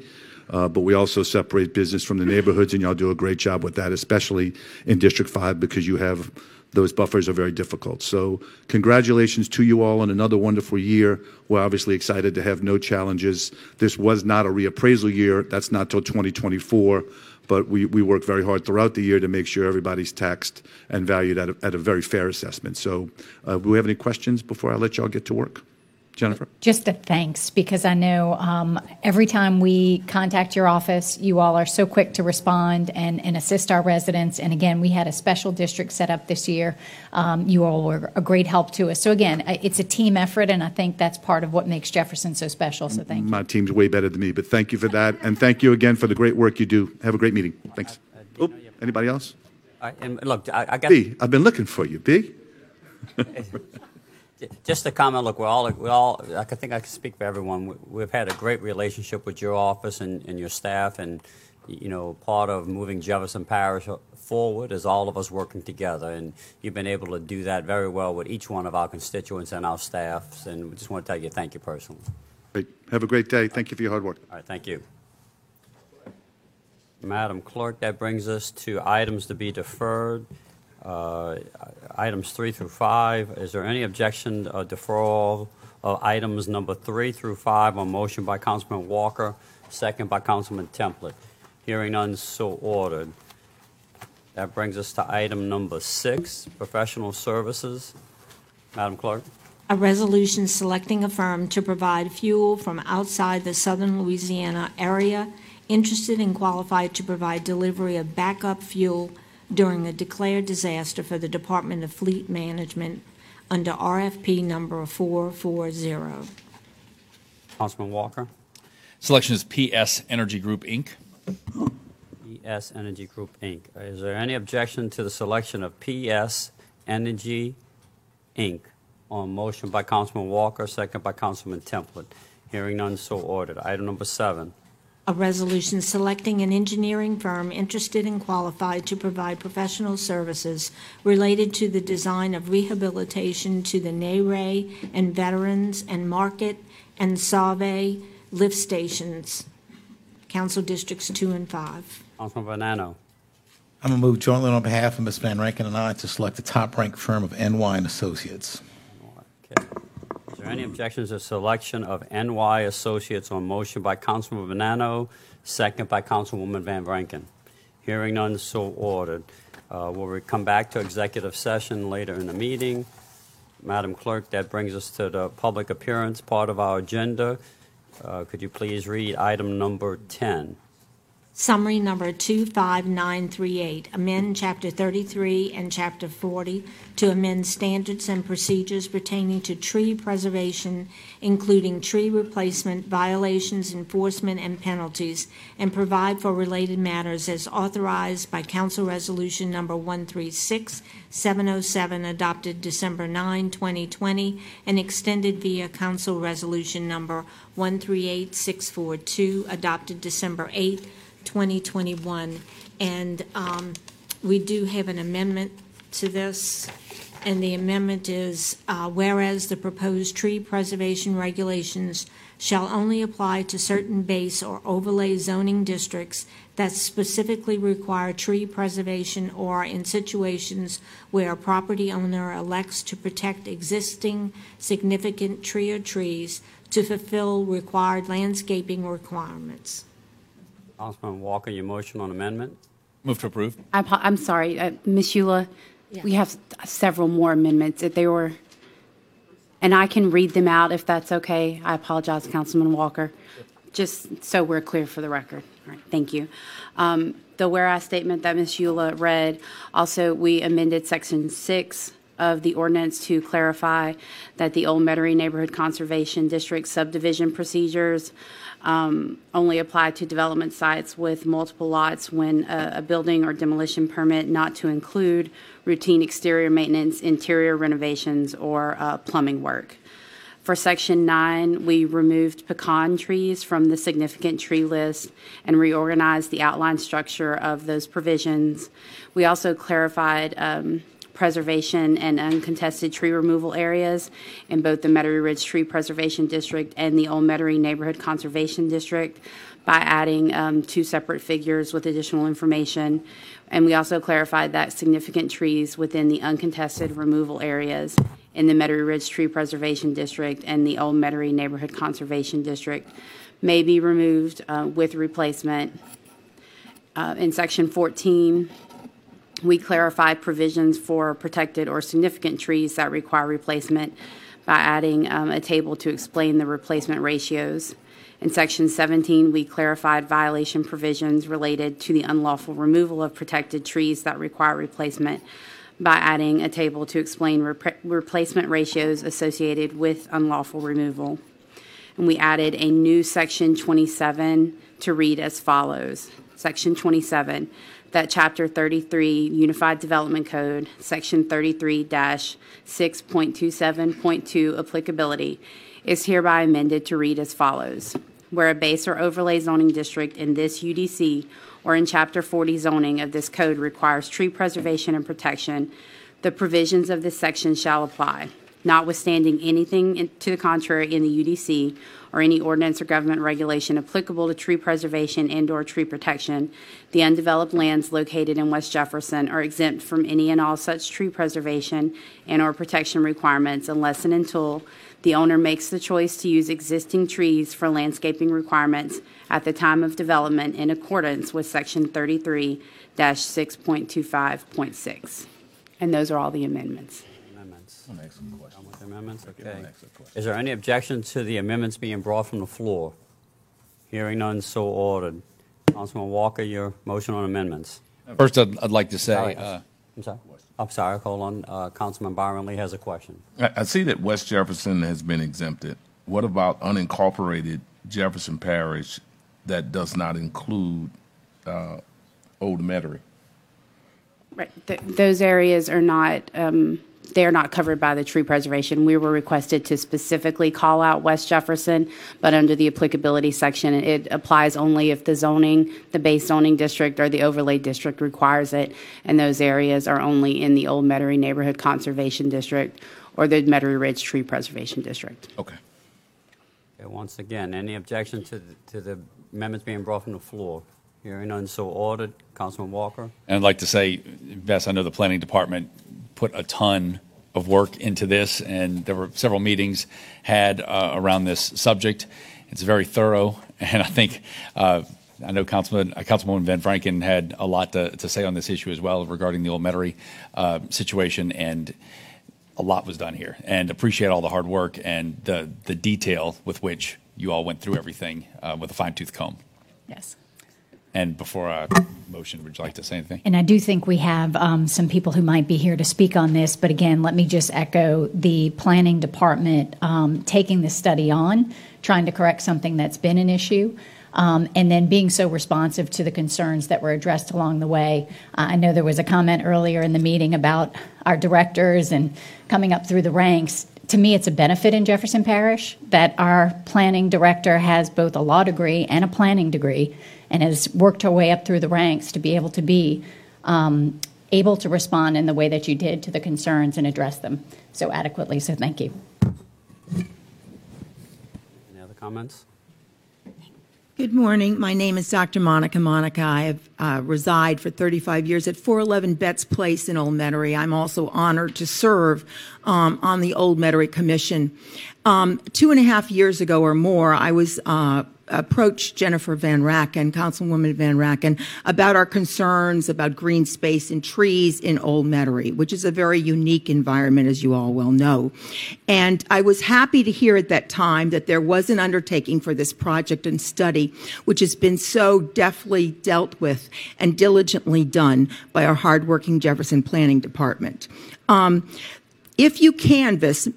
uh, but we also separate business from the neighborhoods, and y'all do a great job with that, especially in District 5 because you have those buffers are very difficult. So, congratulations to you all on another wonderful year. We're obviously excited to have no challenges. This was not a reappraisal year, that's not till 2024. But we, work very hard throughout the year to make sure everybody's taxed and valued at a, at a very fair assessment. So, uh, do we have any questions before I let y'all get to work? Jennifer? Just a thanks because I know um, every time we contact your office, you all are so quick to respond and, and assist our residents. And again, we had a special district set up this year. Um, you all were a great help to us. So again, it's a team effort, and I think that's part of what makes Jefferson so special. So thank you. My team's way better than me, but thank you for that. And thank you again for the great work you do. Have a great meeting. Thanks. Oop, anybody else? I- And look, I I got. B, I've been looking for you. B? [laughs] Just a comment, look, we're all, we all, I think I can speak for everyone. We- We've had a great relationship with your office and, and your staff, and, you know, part of moving Jefferson Parish forward is all of us working together, and you've been able to do that very well with each one of our constituents and our staffs, and we just want to tell you thank you personally. Great. Have a great day. Thank you for your hard work. All right, thank you. Madam Clerk, that brings us to items to be deferred. Uh, Items three through five, is there any objection or deferral of items number three through five on motion by Councilman Walker, second by Councilman Templet? Hearing none, so ordered. That brings us to item number six, professional services. Madam Clerk? A resolution selecting a firm to provide fuel from outside the southern Louisiana area interested and qualified to provide delivery of backup fuel during a declared disaster for the Department of Fleet Management under RFP number 440. Councilman Walker? Selection is PS Energy Group, Inc. PS Energy Group, Inc. Is there any objection to the selection of PS Energy, Inc. on motion by Councilman Walker, second by Councilman Templet? Hearing none, so ordered. Item number seven. A resolution selecting an engineering firm interested and qualified to provide professional services related to the design of rehabilitation to the NARAY and Veterans and Market and Save lift stations, Council Districts 2 and 5. Councilman Bonano. I'm going to move jointly on behalf of Ms. Van Vrancken and I to select the top-ranked firm of NY and Associates. Is there any objections to selection of NY Associates on motion by Councilman Bonano, second by Councilwoman Van Vrancken? Hearing none, so ordered. Uh, We'll re- come back to executive session later in the meeting. Madam Clerk, that brings us to the public appearance part of our agenda. Uh, Could you please read item number 10? Summary number 25938, amend Chapter 33 and Chapter 40 to amend standards and procedures pertaining to tree preservation, including tree replacement, violations, enforcement, and penalties, and provide for related matters as authorized by Council Resolution Number 136707, adopted December 9, 2020, and extended via Council Resolution Number 138642, adopted December 8, 2021. And um, we do have an amendment to this, and the amendment is, uh, whereas the proposed tree preservation regulations shall only apply to certain base or overlay zoning districts that specifically require tree preservation or in situations where a property owner elects to protect existing significant tree or trees to fulfill required landscaping requirements. Councilman Walker, your motion on amendment? Move to approve. I apo- I'm sorry, uh, Ms. Eula, we have several more amendments. If They were, and I can read them out if that's okay. I apologize, Councilman Walker, just so we're clear for the record. All right, thank you. Um, The whereas statement that Ms. Eula read, also, we amended Section 6 of the ordinance to clarify that the Old Metairie Neighborhood Conservation District subdivision procedures um, only apply to development sites with multiple lots when a, a building or demolition permit not to include routine exterior maintenance, interior renovations, or uh, plumbing work. For section nine, we removed pecan trees from the significant tree list and reorganized the outline structure of those provisions. We also clarified um, preservation and uncontested tree removal areas in both the Metairie Ridge Tree Preservation District and the Old Metairie Neighborhood Conservation District by adding um, two separate figures with additional information. And we also clarified that significant trees within the uncontested removal areas in the Metairie Ridge Tree Preservation District and the Old Metairie Neighborhood Conservation District may be removed uh, with replacement. Uh, In Section 14, we clarified provisions for protected or significant trees that require replacement by adding um, a table to explain the replacement ratios. In Section 17, we clarified violation provisions related to the unlawful removal of protected trees that require replacement by adding a table to explain repre- replacement ratios associated with unlawful removal. And we added a new Section 27 to read as follows. Section 27, that Chapter 33 Unified Development Code, Section 33-6.27.2 applicability is hereby amended to read as follows. Where a base or overlay zoning district in this UDC or in Chapter 40 zoning of this code requires tree preservation and protection, the provisions of this section shall apply, notwithstanding anything in- to the contrary in the UDC or any ordinance or government regulation applicable to tree preservation and/or tree protection, the undeveloped lands located in West Jefferson are exempt from any and all such tree preservation and/or protection requirements unless and until the owner makes the choice to use existing trees for landscaping requirements at the time of development in accordance with Section 33-6.25.6. And those are all the amendments. Amendments. Done with the amendments, okay. Is there any objection to the amendments being brought from the floor? Hearing none, so ordered. Councilman Walker, your motion on amendments. First, I'd, I'd like to say, Sorry, uh, I'm sorry. I'm sorry, hold on. Uh, Councilman Byron Lee has a question. I, I see that West Jefferson has been exempted. What about unincorporated Jefferson Parish that does not include uh, Old Metairie? Right. Th- Those areas are not, um, they're not covered by the tree preservation. We were requested to specifically call out West Jefferson, but under the applicability section, it applies only if the zoning, the base zoning district or the overlay district requires it. And those areas are only in the Old Metairie Neighborhood Conservation District or the Metairie Ridge Tree Preservation District. Okay. Okay, once again, any objection to, the- to the amendments being brought from the floor? Hearing none, so ordered. Councilman Walker? and I'd like to say, Bess, I know the planning department put a ton of work into this, and there were several meetings had uh, around this subject. It's very thorough, [laughs] and I think uh, I know Councilman uh, Councilwoman Van Vrancken had a lot to, to say on this issue as well regarding the old Metairie uh, situation, and a lot was done here. And appreciate all the hard work and the the detail with which you all went through everything uh, with a fine tooth comb. Yes. And before I motion, would you like to say anything? And I do think we have um, some people who might be here to speak on this. But again, let me just echo the planning department um, taking this study on, trying to correct something that's been an issue. Um, and then being so responsive to the concerns that were addressed along the way. Uh, I know there was a comment earlier in the meeting about our directors and coming up through the ranks. To me, it's a benefit in Jefferson Parish that our planning director has both a law degree and a planning degree and has worked her way up through the ranks to be able to be um, able to respond in the way that you did to the concerns and address them so adequately. So thank you. Any other comments? Good morning. My name is Dr. Monica Monica. I have uh, reside for 35 years at 411 Betts Place in Old Metairie. I'm also honored to serve um, on the Old Metairie Commission. Um, two and a half years ago or more, I was uh, approached Jennifer Van Vrancken, Councilwoman Van Vrancken, about our concerns about green space and trees in Old Metairie, which is a very unique environment, as you all well know. And I was happy to hear at that time that there was an undertaking for this project and study, which has been so deftly dealt with and diligently done by our hardworking Jefferson Planning Department. Um, if you canvass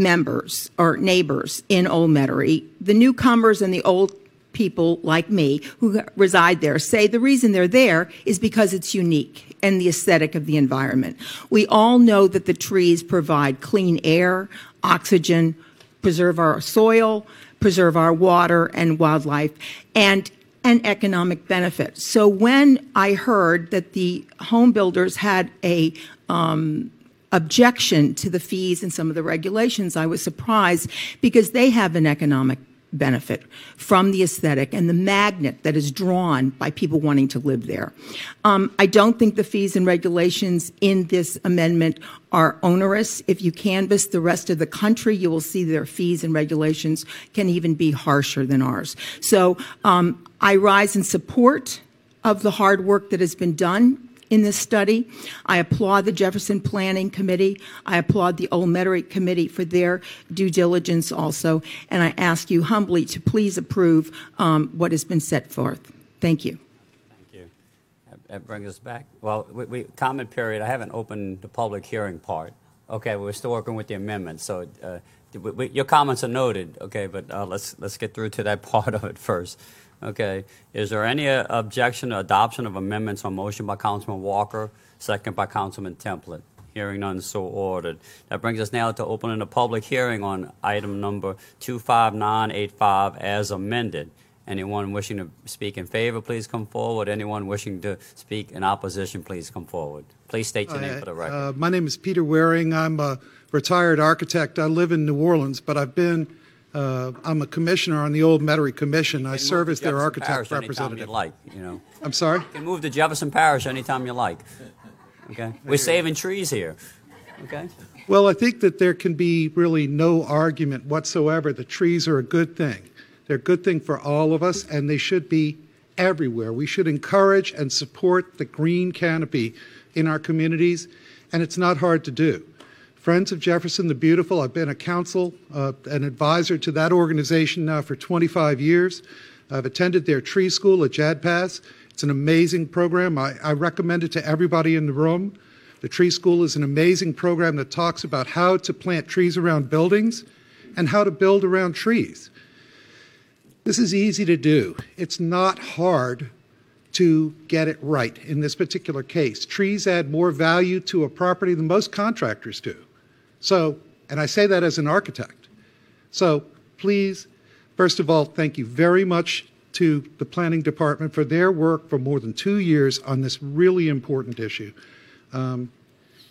members or neighbors in Old Metairie, the newcomers and the old people like me who reside there say the reason they're there is because it's unique and the aesthetic of the environment. We all know that the trees provide clean air, oxygen, preserve our soil, preserve our water and wildlife, and an economic benefit. So when I heard that the home builders had a um, objection to the fees and some of the regulations, I was surprised because they have an economic benefit from the aesthetic and the magnet that is drawn by people wanting to live there. Um, I don't think the fees and regulations in this amendment are onerous. If you canvass the rest of the country, you will see their fees and regulations can even be harsher than ours. So um, I rise in support of the hard work that has been done in this study. I applaud the Jefferson Planning Committee. I applaud the Old Metairie Committee for their due diligence also. And I ask you humbly to please approve um, what has been set forth. Thank you. Thank you. That- That brings us back, well, we, we, comment period, I haven't opened the public hearing part. Okay, we're still working with the amendment, so, uh, we, we, your comments are noted, okay, but, uh, let's, let's get through to that [laughs] part of it first. Okay, is there any uh, objection to adoption of amendments on motion by Councilman Walker, second by Councilman Templet? Hearing none, so ordered. That brings us now to opening a public hearing on item number 25985 as amended. Anyone wishing to speak in favor, please come forward. Anyone wishing to speak in opposition, please come forward. Please state your name for the record. Uh, my name is Peter Waring. I'm a retired architect. I live in New Orleans, but I've been, uh, I'm a commissioner on the Old Metairie Commission. I serve as their architect representative. you like, you know. I'm sorry? You can move to Jefferson Parish anytime you like. Okay? We're saving trees here. Okay? Well, I think that there can be really no argument whatsoever that trees are a good thing. They're a good thing for all of us, and they should be everywhere. We should encourage and support the green canopy in our communities, and it's not hard to do. Friends of Jefferson the Beautiful, I've been a counsel, uh, an advisor to that organization now for 25 years. I've attended their tree school at JADPAS. It's an amazing program. I, I recommend it to everybody in the room. The tree school is an amazing program that talks about how to plant trees around buildings and how to build around trees. This is easy to do. It's not hard to get it right in this particular case. Trees add more value to a property than most contractors do. So, and I say that as an architect. So please, first of all, thank you very much to the planning department for their work for more than two years on this really important issue. Um,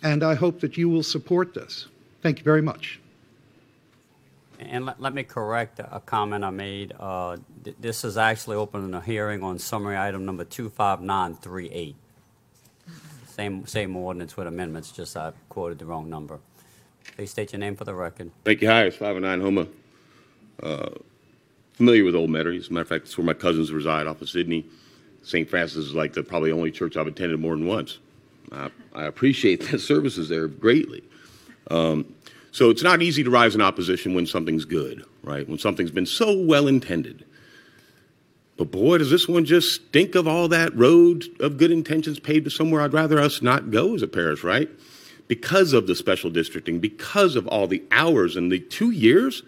and I hope that you will support this. Thank you very much. And let, let me correct a comment I made. Uh, th- this is actually opening a hearing on summary item number 25938. Same, same ordinance with amendments, just I quoted the wrong number. Please state your name for the record. Frankie Hyers, 509 Houma. Uh, familiar with Old Metairie. As a matter of fact, it's where my cousins reside off of Sydney. St. Francis is like the probably only church I've attended more than once. I, I appreciate [laughs] the services there greatly. Um, so it's not easy to rise in opposition when something's good, right? When something's been so well intended. But boy, does this one just stink of all that road of good intentions paved to somewhere I'd rather us not go as a parish, right? Because of the special districting, because of all the hours and the two years,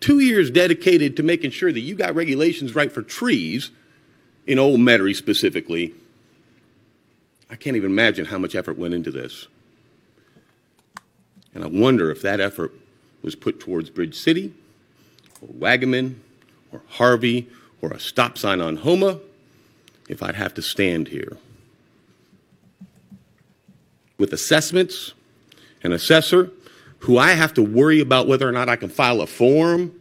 two years dedicated to making sure that you got regulations right for trees in Old Metairie specifically. I can't even imagine how much effort went into this. And I wonder if that effort was put towards Bridge City, or Waggaman, or Harvey, or a stop sign on Houma, if I'd have to stand here. With assessments, an assessor, who I have to worry about whether or not I can file a form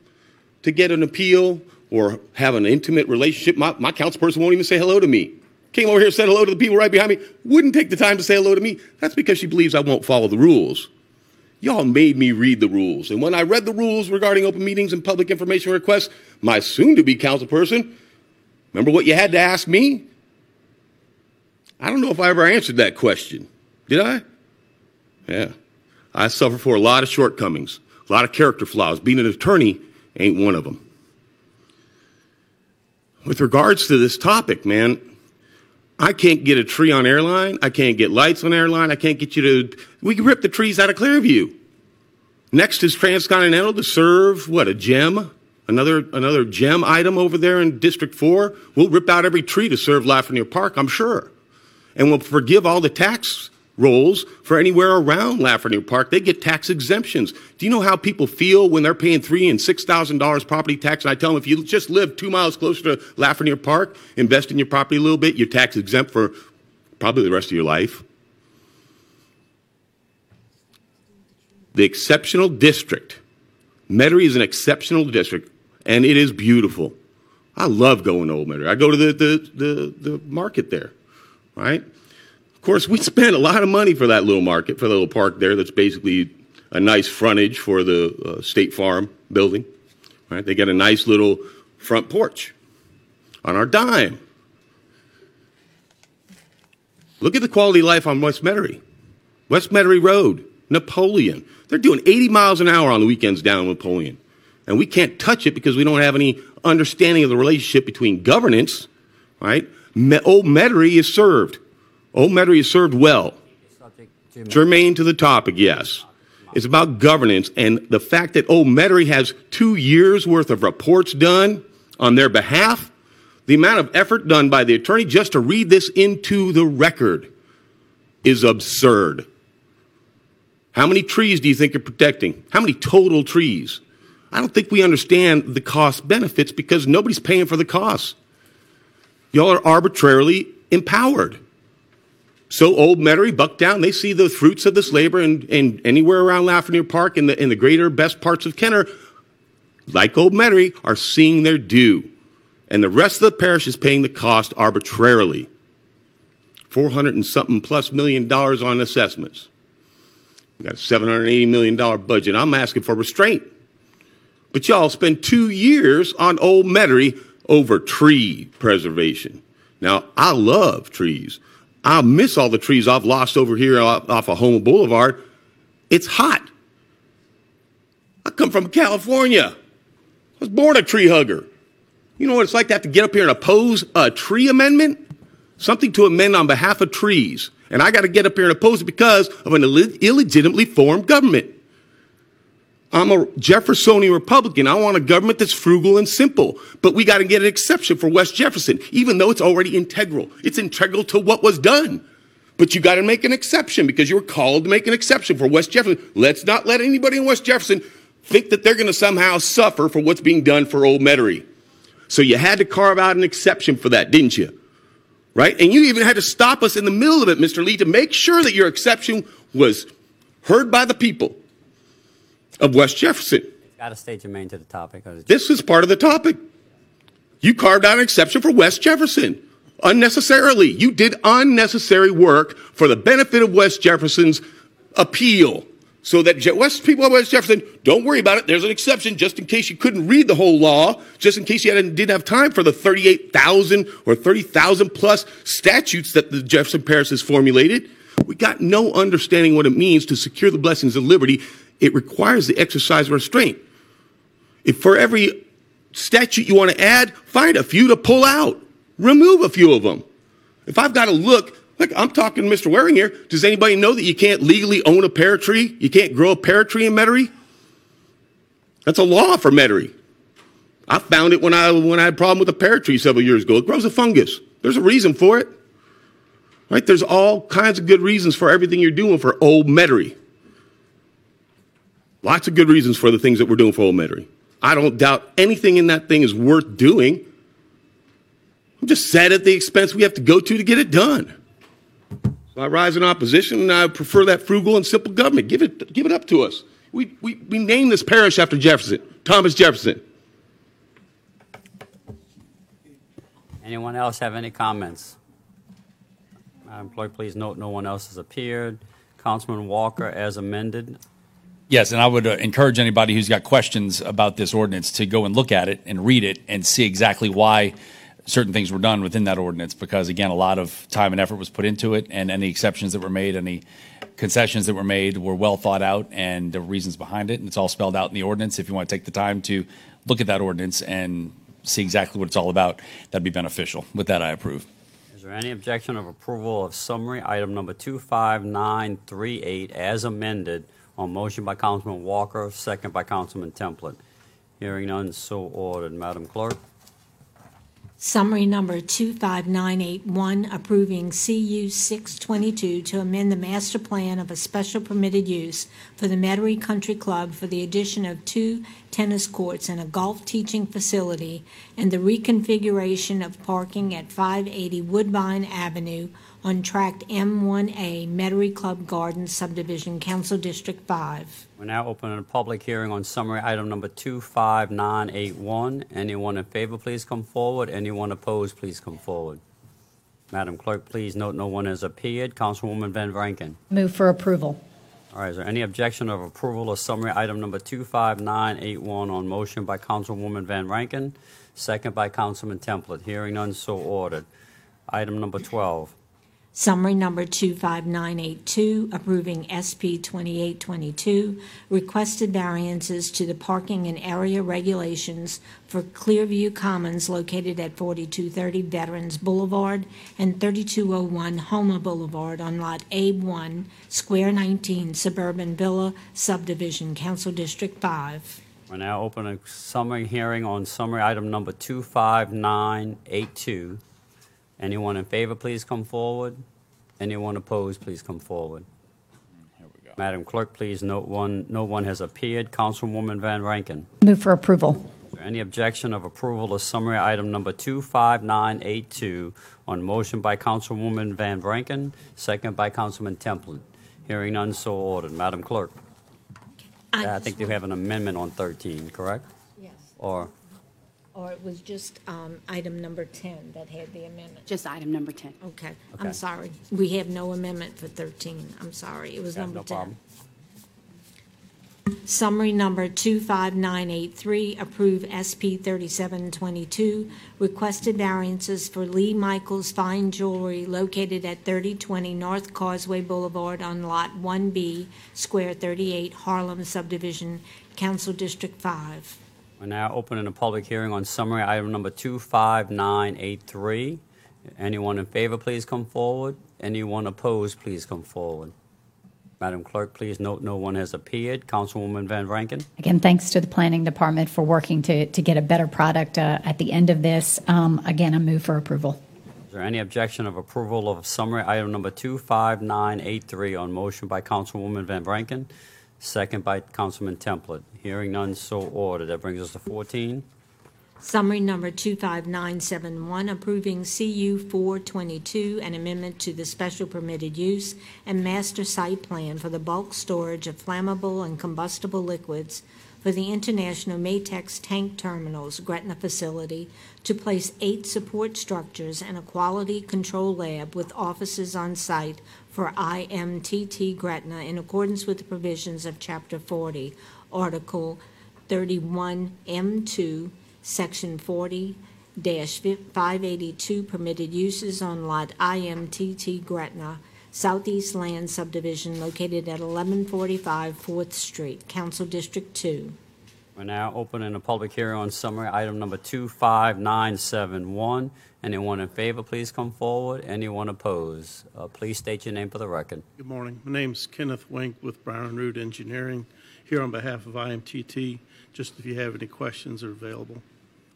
to get an appeal or have an intimate relationship. My, my councilperson won't even say hello to me. Came over here said hello to the people right behind me. Wouldn't take the time to say hello to me. That's because she believes I won't follow the rules. Y'all made me read the rules. And when I read the rules regarding open meetings and public information requests, my soon to be councilperson, remember what you had to ask me? I don't know if I ever answered that question. Did I? Yeah. I suffer for a lot of shortcomings, a lot of character flaws. Being an attorney ain't one of them. With regards to this topic, man, I can't get a tree on airline. I can't get lights on airline. I can't get you to. We can rip the trees out of Clearview. Next is Transcontinental to serve what a gem, another another gem item over there in District Four. We'll rip out every tree to serve Lafreniere Park, I'm sure, and we'll forgive all the tax rolls for anywhere around Lafreniere Park. They get tax exemptions. Do you know how people feel when they're paying three and six thousand dollars property tax? And I tell them if you just live two miles closer to Lafreniere Park, invest in your property a little bit, you're tax exempt for probably the rest of your life. The exceptional district. Metairie is an exceptional district, and it is beautiful. I love going to Old Metairie. I go to the, the, the, the market there, right? Of course, we spent a lot of money for that little market, for the little park there that's basically a nice frontage for the uh, State Farm building, right? They got a nice little front porch on our dime. Look at the quality of life on West Metairie. West Metairie Road, Napoleon. They're doing 80 miles an hour on the weekends down in Napoleon. And we can't touch it because we don't have any understanding of the relationship between governance, right? Me- Old Metairie is served. Old served well. Germane to the topic, yes. It's about governance and the fact that Old has two years worth of reports done on their behalf. The amount of effort done by the attorney just to read this into the record is absurd. How many trees do you think you're protecting? How many total trees? I don't think we understand the cost benefits because nobody's paying for the costs. Y'all are arbitrarily empowered. So Old Metairie, Bucktown, they see the fruits of this labor and, and anywhere around Lafreniere Park and the, in the greater best parts of Kenner, like Old Metairie, are seeing their due. And the rest of the parish is paying the cost arbitrarily. 400 and something plus million dollars on assessments. We got a $780 million budget. I'm asking for restraint. But y'all spend two years on Old Metairie over tree preservation. Now, I love trees. I miss all the trees I've lost over here off, of Houma Boulevard. It's hot. I come from California. I was born a tree hugger. You know what it's like to have to get up here and oppose a tree amendment? Something to amend on behalf of trees. And I got to get up here and oppose it because of an Ill- illegitimately formed government. I'm a Jeffersonian Republican. I want a government that's frugal and simple. But we got to get an exception for West Jefferson, even though it's already integral. It's integral to what was done. But you got to make an exception because you were called to make an exception for West Jefferson. Let's not let anybody in West Jefferson think that they're going to somehow suffer for what's being done for Old Metairie. So you had to carve out an exception for that, didn't you? Right? And you even had to stop us in the middle of it, Mr. Lee, to make sure that your exception was heard by the people of West Jefferson. Got to stay germane to the topic. This is part of the topic. You carved out an exception for West Jefferson unnecessarily. You did unnecessary work for the benefit of West Jefferson's appeal So that Je- West people of West Jefferson, don't worry about it. There's an exception just in case you couldn't read the whole law, just in case you hadn't, didn't have time for the 38,000 or 30,000 plus statutes that the Jefferson Parish has formulated. We got no understanding what it means to secure the blessings of liberty. It requires the exercise of restraint. If for every statute you want to add, find a few to pull out. Remove a few of them. If I've got to look, like I'm talking to Mr. Waring here, does anybody know that you can't legally own a pear tree? You can't grow a pear tree in Metairie? That's a law for Metairie. I found it when I when I had a problem with a pear tree several years ago. It grows a fungus. There's a reason for it. Right? There's all kinds of good reasons for everything you're doing for old Metairie. Lots of good reasons for the things that we're doing for old Metairie. I don't doubt anything in that thing is worth doing. I'm just sad at the expense we have to go to to get it done. So I rise in opposition, and I prefer that frugal and simple government. Give it, give it up to us. We, we, we named this parish after Jefferson, Thomas Jefferson. Anyone else have any comments? Madam Clerk, please note no one else has appeared. Councilman Walker, as amended. Yes, and I would uh, encourage anybody who's got questions about this ordinance to go and look at it and read it and see exactly why certain things were done within that ordinance. Because again, a lot of time and effort was put into it, and any exceptions that were made, any concessions that were made were well thought out, and the reasons behind it, and it's all spelled out in the ordinance. If you want to take the time to look at that ordinance and see exactly what it's all about, that'd be beneficial. With that, I approve. Is there any objection of approval of summary item number 25938 as amended on motion by Councilman Walker, second by Councilman Templet? Hearing none, so ordered. Madam Clerk? Summary number 25981, approving CU 622 to amend the master plan of a special permitted use for the Metairie Country Club for the addition of two tennis courts and a golf teaching facility and the reconfiguration of parking at 580 Woodbine Avenue on tract M1A Metairie Club Garden subdivision, Council District 5. We're now opening a public hearing on summary item number 25981. Anyone in favor, please come forward. Anyone opposed, please come forward. Madam Clerk, please note no one has appeared. Councilwoman Van Vrancken. Move for approval. All right, is there any objection of approval of summary item number 25981 on motion by Councilwoman Van Vrancken, second by Councilman Templet? Hearing none, so ordered. Item number 12. Summary number 25982, approving SP 2822, requested variances to the parking and area regulations for Clearview Commons located at 4230 Veterans Boulevard and 3201 Houma Boulevard on Lot A1, Square 19, Suburban Villa Subdivision, Council District 5. We're now opening a summary hearing on summary item number 25982. Anyone in favor, please come forward. Anyone opposed, please come forward. Madam Clerk, please note one, no one has appeared. Councilwoman Van Vrancken. Move for approval. Is there any objection of approval of summary item number 25982 on motion by Councilwoman Van Vrancken, second by Councilman Templet? Hearing none, so ordered. Madam Clerk. I I think you have an amendment on 13, correct? Yes. Or, Or it was just um, item number 10 that had the amendment? Just item number 10. Okay, Okay. I'm sorry. We have no amendment for 13. I'm sorry. It was Yeah, number no 10. problem. Summary number 25983, approve SP 3722, requested variances for Lee Michaels Fine Jewelry located at 3020 North Causeway Boulevard on Lot 1B, Square 38, Harlem Subdivision, Council District 5. We're now opening a public hearing on summary item number 25983. Anyone in favor, please come forward. Anyone opposed, please come forward. Madam Clerk, please note no one has appeared. Councilwoman Van Vrancken. Again, thanks to the planning department for working to, to get a better product uh, at the end of this. Um, again, I move for approval. Is there any objection of approval of summary item number 25983 on motion by Councilwoman Van Vrancken, second by Councilman Templet? Hearing none, so ordered. That brings us to 14. Summary number 25971, approving CU 422, an amendment to the special permitted use and master site plan for the bulk storage of flammable and combustible liquids for the International Matex Tank Terminals Gretna facility to place eight support structures and a quality control lab with offices on site for IMTT Gretna in accordance with the provisions of Chapter 40, Article 31M2, Section 40 582 permitted uses on lot IMTT Gretna, Southeast Land subdivision located at 1145 Fourth Street, Council District 2. We're now opening a public hearing on summary item number 25971. Anyone in favor, please come forward. Anyone opposed? Uh, Please state your name for the record. Good morning. My name's Kenneth Wink with Brown and Root Engineering, here on behalf of IMTT. Just if you have any questions, are available.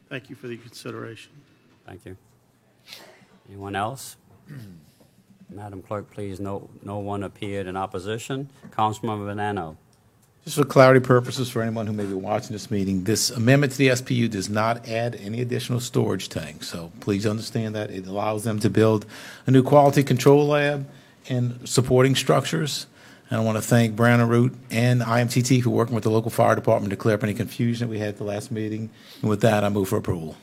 Thank you for the consideration. Thank you. Anyone else? [clears throat] Madam Clerk, please, no, no one appeared in opposition. Councilman Bonano. Just for clarity purposes for anyone who may be watching this meeting, this amendment to the SPU does not add any additional storage tanks. So please understand that. It allows them to build a new quality control lab and supporting structures. And I want to thank Brown and Root and IMTT for working with the local fire department to clear up any confusion that we had at the last meeting. And with that, I move for approval.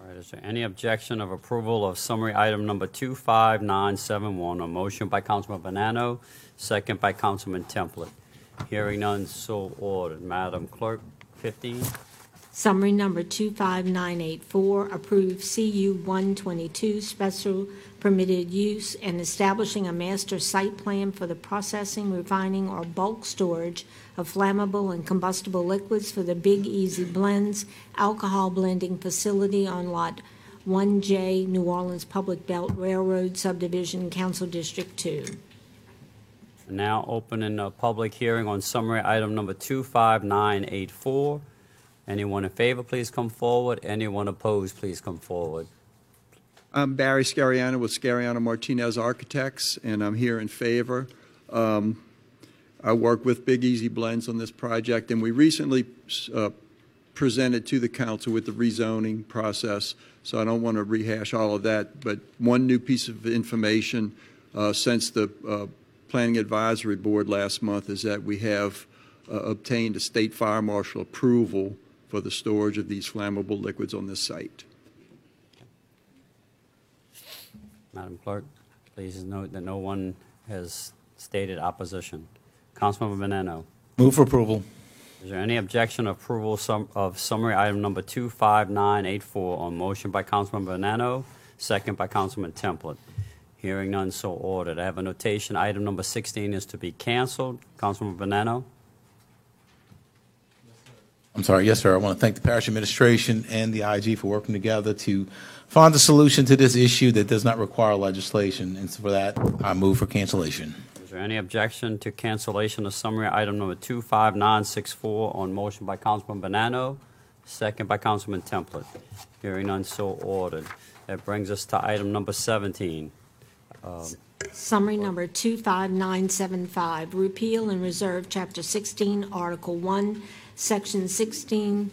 All right, is there any objection of approval of summary item number 25971? A motion by Councilman Bonano, second by Councilman Templet. Hearing none, so ordered. Madam Clerk, 15. Summary number 25984, approve CU 122 special permitted use and establishing a master site plan for the processing, refining, or bulk storage of flammable and combustible liquids for the Big Easy Blends alcohol blending facility on Lot 1J, New Orleans Public Belt Railroad Subdivision, Council District 2. Now opening a public hearing on summary item number 25984. Anyone in favor, please come forward. Anyone opposed, please come forward. I'm Barry Scariano with Scariano Martinez Architects, and I'm here in favor. Um, I work with Big Easy Blends on this project, and we recently uh, presented to the council with the rezoning process, so I don't want to rehash all of that. But one new piece of information uh, since the uh, Planning Advisory Board last month is that we have uh, obtained a state fire marshal approval for the storage of these flammable liquids on this site. Madam Clerk, please note that no one has stated opposition. Councilman Bonano. Move for approval. Is there any objection of approval sum- of summary item number 25984 on motion by Councilman Bonano, second by Councilman Templet? Hearing none, so ordered. I have a notation, item number 16 is to be canceled. Councilman Bonano? I'm sorry, yes, sir. I want to thank the parish administration and the IG for working together to find a solution to this issue that does not require legislation. And so for that, I move for cancellation. Is there any objection to cancellation of summary item number 25964 on motion by Councilman Bonano, second by Councilman Templet? Hearing none, so ordered. That brings us to item number 17. Um, Summary number 25975, repeal and reserve Chapter 16, Article 1, Section 16-14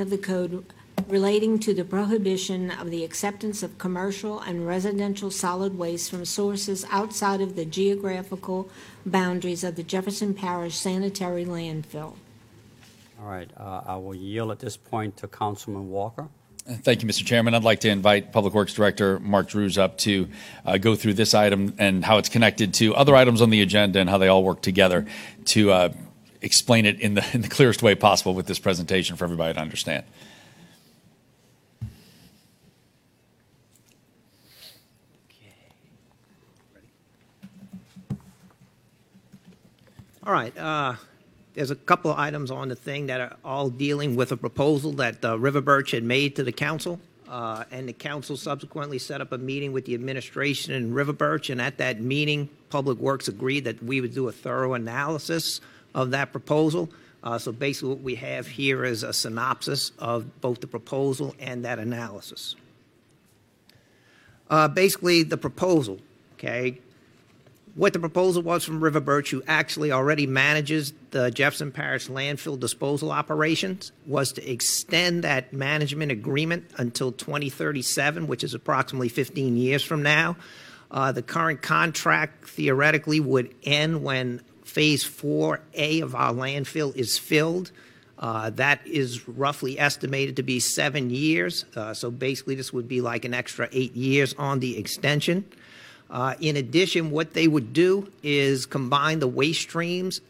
of the code relating to the prohibition of the acceptance of commercial and residential solid waste from sources outside of the geographical boundaries of the Jefferson Parish sanitary landfill. All right, uh, I will yield at this point to Councilman Walker. Thank you, Mr. Chairman. I'd like to invite Public Works Director Mark Drews up to uh, go through this item and how it's connected to other items on the agenda and how they all work together to uh, explain it in the, in the clearest way possible with this presentation for everybody to understand. All right. Uh, there's a couple of items on the thing that are all dealing with a proposal that uh, River Birch had made to the council. Uh, and the council subsequently set up a meeting with the administration in River Birch. And at that meeting, Public Works agreed that we would do a thorough analysis of that proposal. Uh, so basically, what we have here is a synopsis of both the proposal and that analysis. Uh, basically, the proposal, okay, what the proposal was from River Birch, who actually already manages the Jefferson Parish landfill disposal operations, was to extend that management agreement until 2037, which is approximately 15 years from now. Uh, the current contract theoretically would end when Phase 4A of our landfill is filled. Uh, That is roughly estimated to be seven years. Uh, So basically, this would be like an extra eight years on the extension. Uh, In addition, what they would do is combine the waste streams,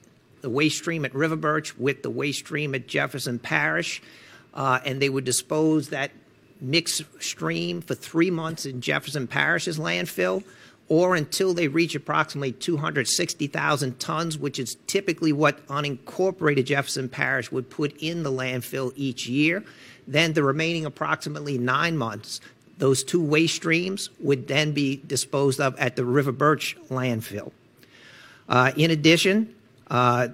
the waste stream at River Birch with the waste stream at Jefferson Parish, uh, and they would dispose that mixed stream for three months in Jefferson Parish's landfill, or until they reach approximately 260,000 tons, which is typically what unincorporated Jefferson Parish would put in the landfill each year. Then the remaining approximately nine months, those two waste streams would then be disposed of at the River Birch landfill. Uh, in addition, uh,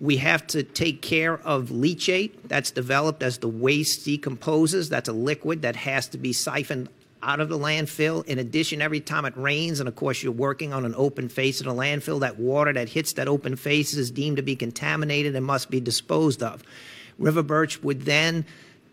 we have to take care of leachate that's developed as the waste decomposes. That's a liquid that has to be siphoned out of the landfill. In addition, every time it rains, and of course you're working on an open face in a landfill, that water that hits that open face is deemed to be contaminated and must be disposed of. River Birch would then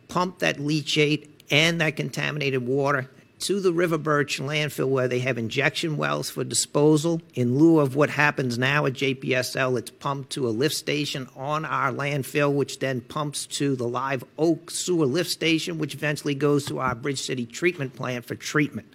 pump that leachate and that contaminated water to the River Birch landfill where they have injection wells for disposal. In lieu of what happens now at JPSL, it's pumped to a lift station on our landfill, which then pumps to the Live Oak sewer lift station, which eventually goes to our Bridge City treatment plant for treatment.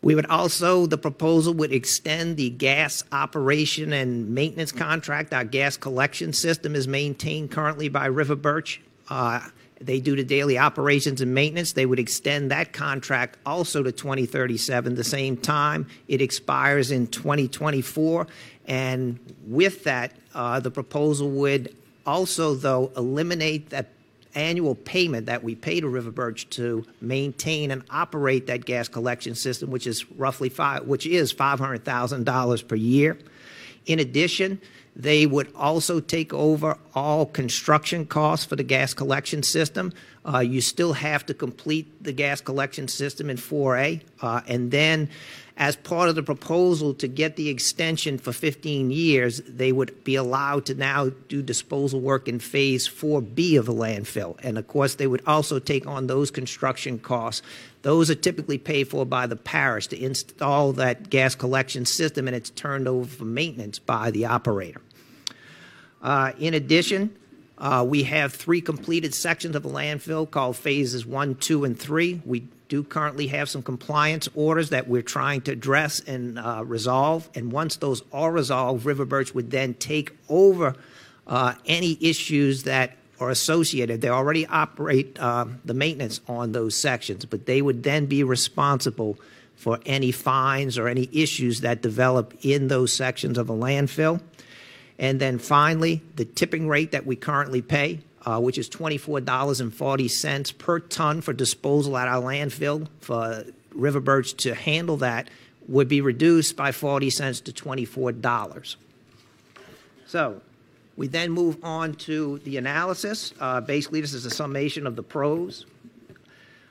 We would also, the proposal would extend the gas operation and maintenance contract. Our gas collection system is maintained currently by River Birch. Uh, they do the daily operations and maintenance. They would extend that contract also to 2037, the same time. It expires in 2024. And with that, uh, the proposal would also, though, eliminate that annual payment that we pay to River Birch to maintain and operate that gas collection system, which is roughly five, which is $500,000 per year. In addition, they would also take over all construction costs for the gas collection system. Uh, you still have to complete the gas collection system in 4A. Uh, and then, as part of the proposal to get the extension for 15 years, they would be allowed to now do disposal work in phase 4B of the landfill. And of course, they would also take on those construction costs. Those are typically paid for by the parish to install that gas collection system, and it's turned over for maintenance by the operator. Uh, in addition, uh, we have three completed sections of the landfill called phases one, two, and three. We do currently have some compliance orders that we're trying to address and uh, resolve. And once those are resolved, River Birch would then take over any issues that are associated. They already operate the maintenance on those sections, but they would then be responsible for any fines or any issues that develop in those sections of the landfill. And then finally, the tipping rate that we currently pay, uh, which is $24.40 per ton for disposal at our landfill for River Birch to handle that, would be reduced by 40 cents to $24. So we then move on to the analysis. Uh, basically, this is a summation of the pros.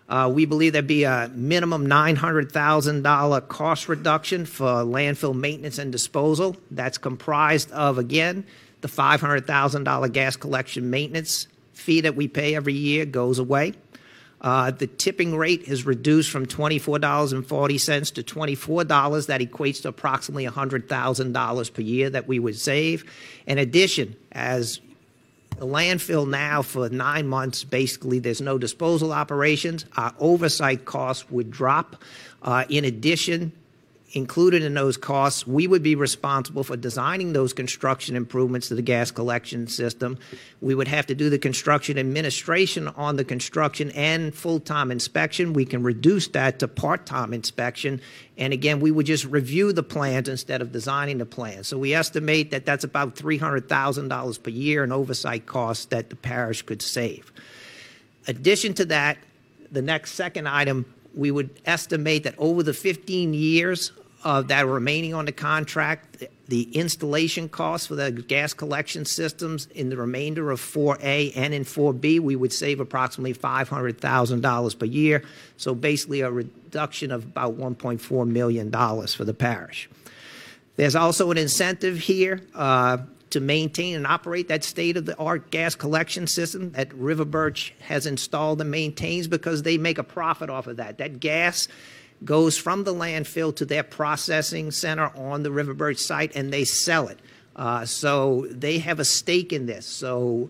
Uh, we believe there'd be a minimum $900,000 cost reduction for landfill maintenance and disposal. That's comprised of, again, the $500,000 gas collection maintenance fee that we pay every year goes away. Uh, the tipping rate is reduced from $24.40 to $24. That equates to approximately $100,000 per year that we would save. In addition, as the landfill now for nine months, basically, there's no disposal operations. Our oversight costs would drop. Uh, in addition, included in those costs, we would be responsible for designing those construction improvements to the gas collection system. We would have to do the construction administration on the construction and full-time inspection. We can reduce that to part-time inspection. And again, we would just review the plans instead of designing the plans. So we estimate that that's about $300,000 per year in oversight costs that the parish could save. Addition to that, the next second item we would estimate that over the 15 years of that remaining on the contract, the installation costs for the gas collection systems in the remainder of 4A and in 4B, we would save approximately $500,000 per year. So basically a reduction of about $1.4 million for the parish. There's also an incentive here uh, to maintain and operate that state-of-the-art gas collection system that River Birch has installed and maintains because they make a profit off of that. That gas goes from the landfill to their processing center on the River Birch site and they sell it. Uh, so they have a stake in this. So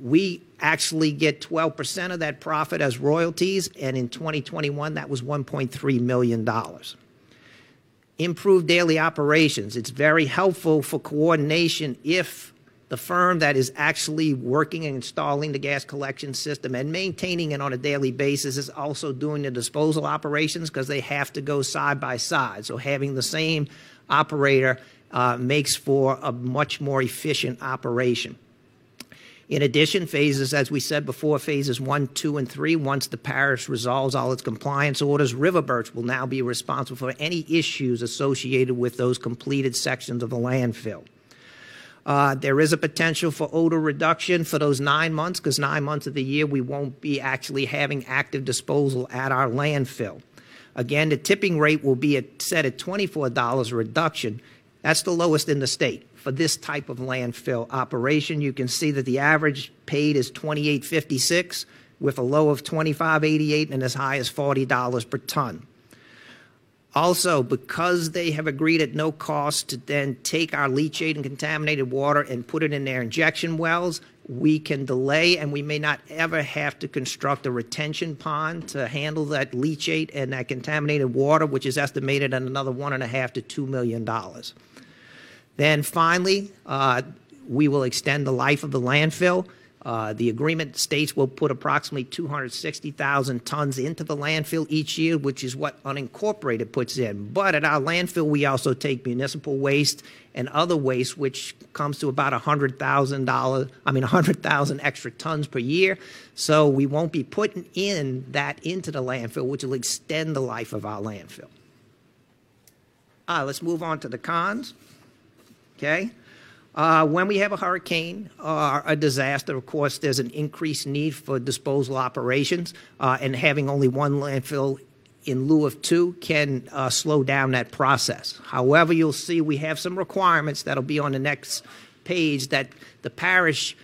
we actually get 12% of that profit as royalties, and in 2021, that was $1.3 million. Improved daily operations. It's very helpful for coordination if the firm that is actually working and installing the gas collection system and maintaining it on a daily basis is also doing the disposal operations because they have to go side by side. So having the same operator uh, makes for a much more efficient operation. In addition, phases, as we said before, phases one, two, and three, once the parish resolves all its compliance orders, River Birch will now be responsible for any issues associated with those completed sections of the landfill. Uh, there is a potential for odor reduction for those nine months because nine months of the year we won't be actually having active disposal at our landfill. Again, the tipping rate will be at, set at $24 reduction. That's the lowest in the state for this type of landfill operation. You can see that the average paid is 28.56 with a low of 25.88 and as high as $40 per ton. Also, because they have agreed at no cost to then take our leachate and contaminated water and put it in their injection wells, we can delay and we may not ever have to construct a retention pond to handle that leachate and that contaminated water, which is estimated at another one and a half to two million dollars. Then finally, uh, we will extend the life of the landfill. Uh, the agreement states we'll put approximately 260,000 tons into the landfill each year, which is what unincorporated puts in. But at our landfill, we also take municipal waste and other waste, which comes to about $100,000, I mean, 100,000 extra tons per year. So we won't be putting in that into the landfill, which will extend the life of our landfill. All right, let's move on to the cons. Okay? Uh, when we have a hurricane or a disaster, of course, there's an increased need for disposal operations, uh, and having only one landfill in lieu of two can uh, slow down that process. However, you'll see we have some requirements that'll be on the next page that the parish,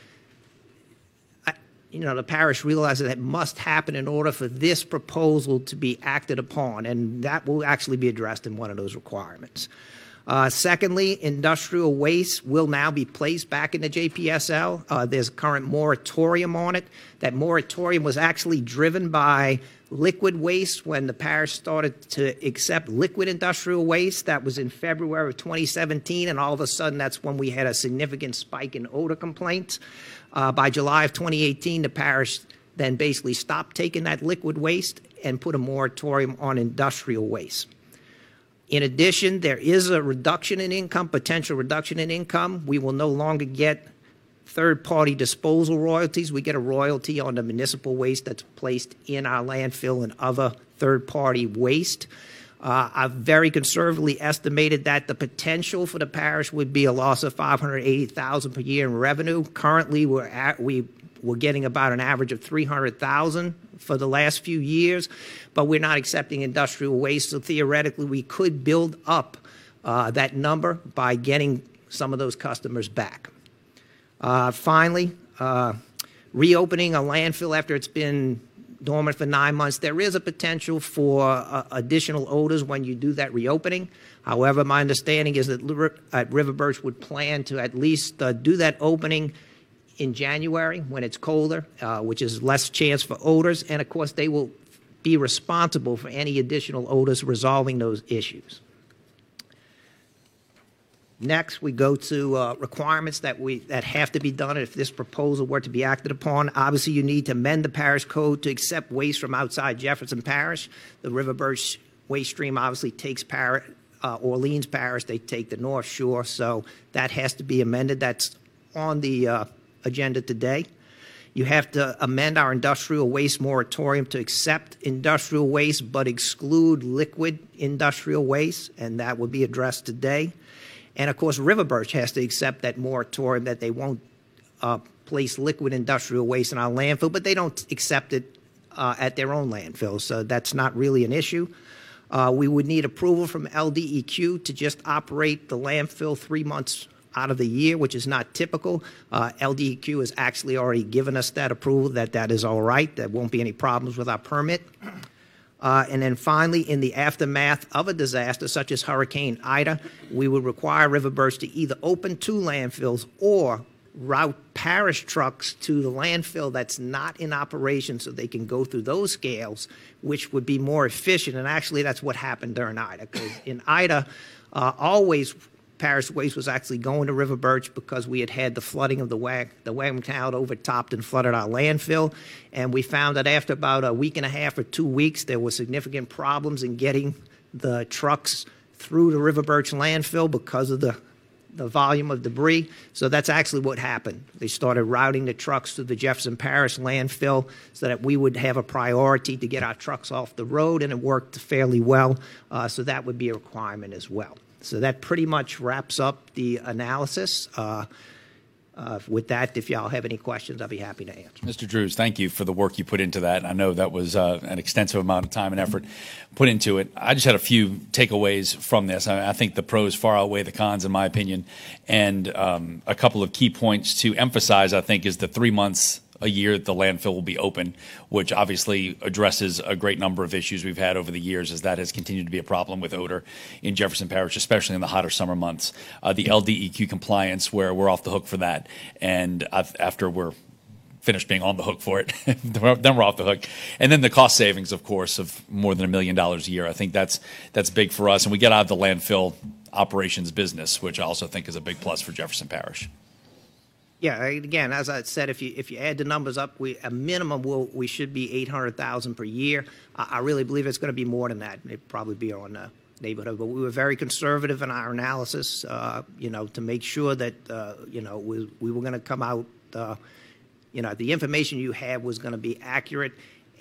uh, you know, the parish realizes that must happen in order for this proposal to be acted upon, and that will actually be addressed in one of those requirements. Uh, secondly, industrial waste will now be placed back in the JPSL. Uh, there's a current moratorium on it. That moratorium was actually driven by liquid waste when the parish started to accept liquid industrial waste. That was in February of 2017, and all of a sudden, that's when we had a significant spike in odor complaints. Uh, by July of 2018, the parish then basically stopped taking that liquid waste and put a moratorium on industrial waste. In addition, there is a reduction in income, potential reduction in income. We will no longer get third party disposal royalties. We get a royalty on the municipal waste that's placed in our landfill and other third party waste. Uh, I've very conservatively estimated that the potential for the parish would be a loss of 580,000 per year in revenue. Currently, we're getting about an average of 300,000 for the last few years, but we're not accepting industrial waste. So theoretically, we could build up uh, that number by getting some of those customers back. Uh, finally, uh, reopening a landfill after it's been dormant for nine months, there is a potential for uh, additional odors when you do that reopening. However, my understanding is that River Birch would plan to at least uh, do that opening in January when it's colder, uh, which is less chance for odors. And of course, they will be responsible for any additional odors resolving those issues. Next, we go to uh, requirements that we that have to be done if this proposal were to be acted upon. Obviously, you need to amend the parish code to accept waste from outside Jefferson Parish. The River Birch waste stream obviously takes par- uh, Orleans Parish. They take the North Shore, so that has to be amended. That's on the uh, agenda today. You have to amend our industrial waste moratorium to accept industrial waste but exclude liquid industrial waste, and that will be addressed today. And of course, River Birch has to accept that moratorium that they won't uh, place liquid industrial waste in our landfill, but they don't accept it uh, at their own landfill, so that's not really an issue. Uh, we would need approval from LDEQ to just operate the landfill three months out of the year, which is not typical. Uh, LDEQ has actually already given us that approval that that is all right. There won't be any problems with our permit. Uh, and then finally, in the aftermath of a disaster such as Hurricane Ida, we would require River Birch to either open two landfills or route parish trucks to the landfill that's not in operation so they can go through those scales, which would be more efficient. And actually, that's what happened during Ida. Because in Ida, uh, always parish waste was actually going to River Birch because we had had the flooding of the Wag, the Waggaman Canal overtopped and flooded our landfill. And we found that after about a week and a half or two weeks, there were significant problems in getting the trucks through the River Birch landfill because of the the volume of debris. So that's actually what happened. They started routing the trucks to the Jefferson Parish landfill so that we would have a priority to get our trucks off the road, and it worked fairly well. Uh, so that would be a requirement as well. So that pretty much wraps up the analysis. Uh, uh, with that, if y'all have any questions, I'll be happy to answer. Mr. Drews, thank you for the work you put into that. I know that was uh, an extensive amount of time and effort put into it. I just had a few takeaways from this. I, I think the pros far outweigh the cons, in my opinion. And um, a couple of key points to emphasize, I think, is the three months a year that the landfill will be open, which obviously addresses a great number of issues we've had over the years, as that has continued to be a problem with odor in Jefferson Parish, especially in the hotter summer months. Uh, the LDEQ compliance, where we're off the hook for that, and I've, after we're finished being on the hook for it, [laughs] then we're off the hook. And then the cost savings, of course, of more than a million dollars a year. I think that's that's big for us, and we get out of the landfill operations business, which I also think is a big plus for Jefferson Parish. Yeah, again, as I said, if you if you add the numbers up, we a minimum we should be eight hundred thousand per year. I, really believe it's going to be more than that. It'd probably be on the neighborhood, but we were very conservative in our analysis. Uh, you know, to make sure that uh, you know we we were going to come out. Uh, you know, the information you had was going to be accurate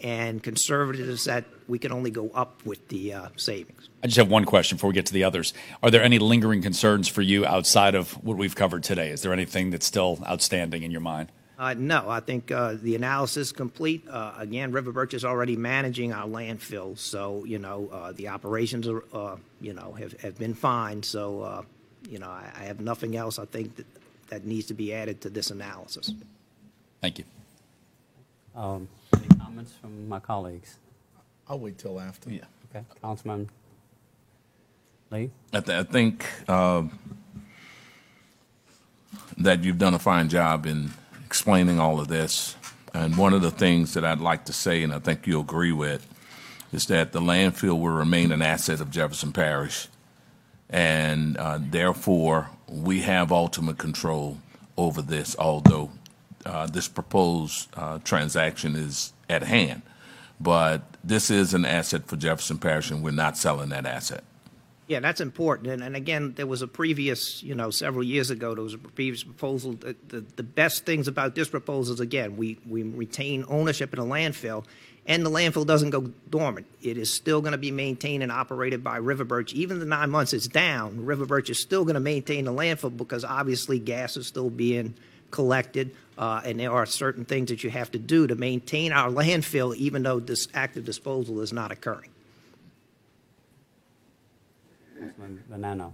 and conservatives that we can only go up with the uh, savings. I just have one question before we get to the others. Are there any lingering concerns for you outside of what we've covered today? Is there anything that's still outstanding in your mind? Uh, no, I think uh, the analysis is complete. Uh, again, River Birch is already managing our landfill, so you know uh, the operations are, uh, you know, have, have been fine. So uh, you know, I, I have nothing else. I think that that needs to be added to this analysis. Thank you. Um, any comments from my colleagues? I'll wait till after. Yeah. Okay, Councilman Lee? I, th- I think uh, that you've done a fine job in explaining all of this. And one of the things that I'd like to say, and I think you'll agree with, is that the landfill will remain an asset of Jefferson Parish. And uh, therefore, we have ultimate control over this, although uh, this proposed uh, transaction is at hand. But this is an asset for Jefferson Parish, and we're not selling that asset. Yeah, that's important. And, and again, there was a previous, you know, several years ago, there was a previous proposal. The, the, the best things about this proposal is, again, we, we retain ownership in a landfill, and the landfill doesn't go dormant. It is still going to be maintained and operated by River Birch. Even the nine months it's down, River Birch is still going to maintain the landfill because obviously gas is still being collected, Uh, and there are certain things that you have to do to maintain our landfill, even though this active disposal is not occurring. Councilman Bonanno?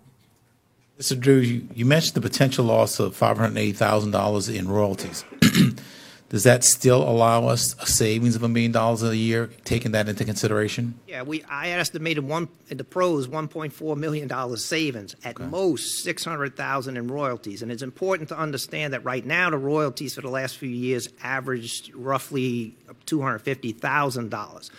Mr. Drew, you, you mentioned the potential loss of $580,000 in royalties. [clears throat] Does that still allow us a savings of a million dollars a year, taking that into consideration? Yeah, we I estimated one the pros 1.4 million dollars savings at most 600,000 in royalties, and it's important to understand that right now the royalties for the last few years averaged roughly 250,000 dollars.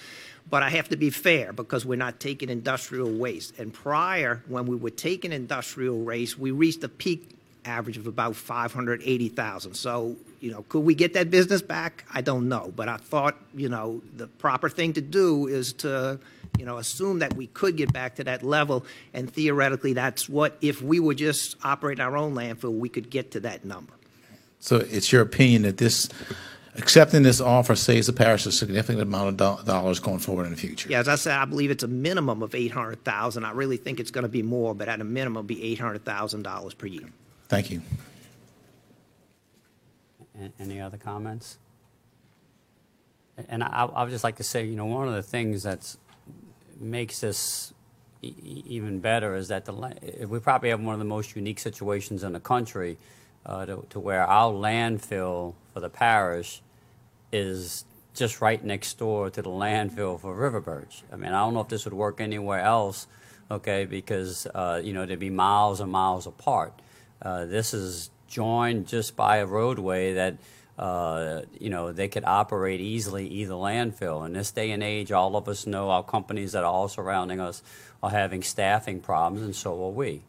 But I have to be fair because we're not taking industrial waste. And prior, when we were taking industrial waste, we reached a peak average of about 580,000. So, you know, could we get that business back? I don't know. But I thought, you know, the proper thing to do is to, you know, assume that we could get back to that level. And theoretically, that's what, if we were just operating our own landfill, we could get to that number. So it's your opinion that this, accepting this offer saves the parish a significant amount of do- dollars going forward in the future? Yeah, as I said, I believe it's a minimum of 800,000. I really think it's going to be more, but at a minimum, be $800,000 per year. Thank you. Any other comments? And I, I would just like to say, you know, one of the things that makes this e- even better is that the we probably have one of the most unique situations in the country uh, to, to where our landfill for the parish is just right next door to the landfill for River Birch. I mean, I don't know if this would work anywhere else, okay, because, uh, you know, they'd be miles and miles apart. Uh, this is joined just by a roadway that, uh, you know, they could operate easily either landfill. In this day and age, all of us know our companies that are all surrounding us are having staffing problems, and so are we.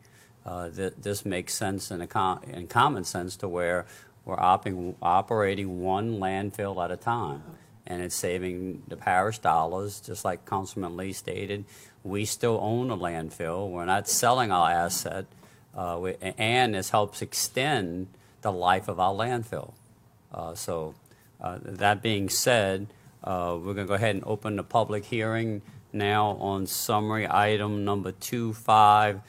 Uh, th- this makes sense in, com- in common sense to where we're oping- operating one landfill at a time. And it's saving the parish dollars, just like Councilman Lee stated. We still own a landfill. We're not selling our asset. Uh, and this helps extend the life of our landfill. Uh, so, uh, that being said, uh, we're going to go ahead and open the public hearing now on summary item number 25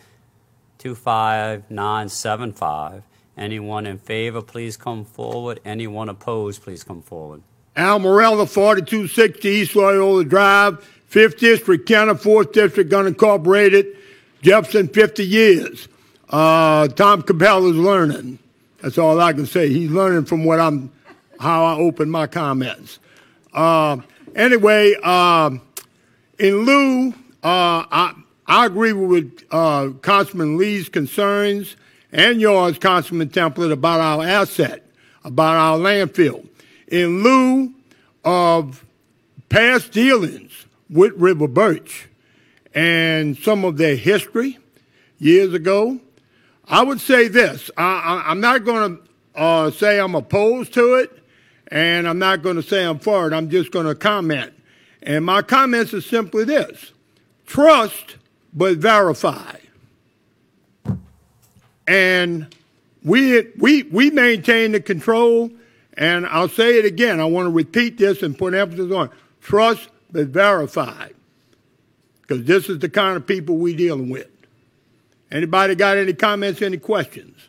25975. Anyone in favor, please come forward. Anyone opposed, please come forward. Al Morella, 4260 East Loyola Drive, 5th District, County, 4th District, unincorporated, Jefferson, 50 years. Uh, Tom Capella's learning. That's all I can say. He's learning from what I'm, how I open my comments. Uh, anyway, uh, in lieu, uh, I, I agree with uh, Councilman Lee's concerns and yours, Councilman Templet, about our asset, about our landfill. In lieu of past dealings with River Birch and some of their history years ago, I would say this. I, I'm not going to uh, say I'm opposed to it, and I'm not going to say I'm for it. I'm just going to comment. And my comments are simply this trust, but verify. And we, we, we maintain the control, and I'll say it again. I want to repeat this and put emphasis on trust, but verify. Because this is the kind of people we're dealing with. Anybody got any comments, any questions?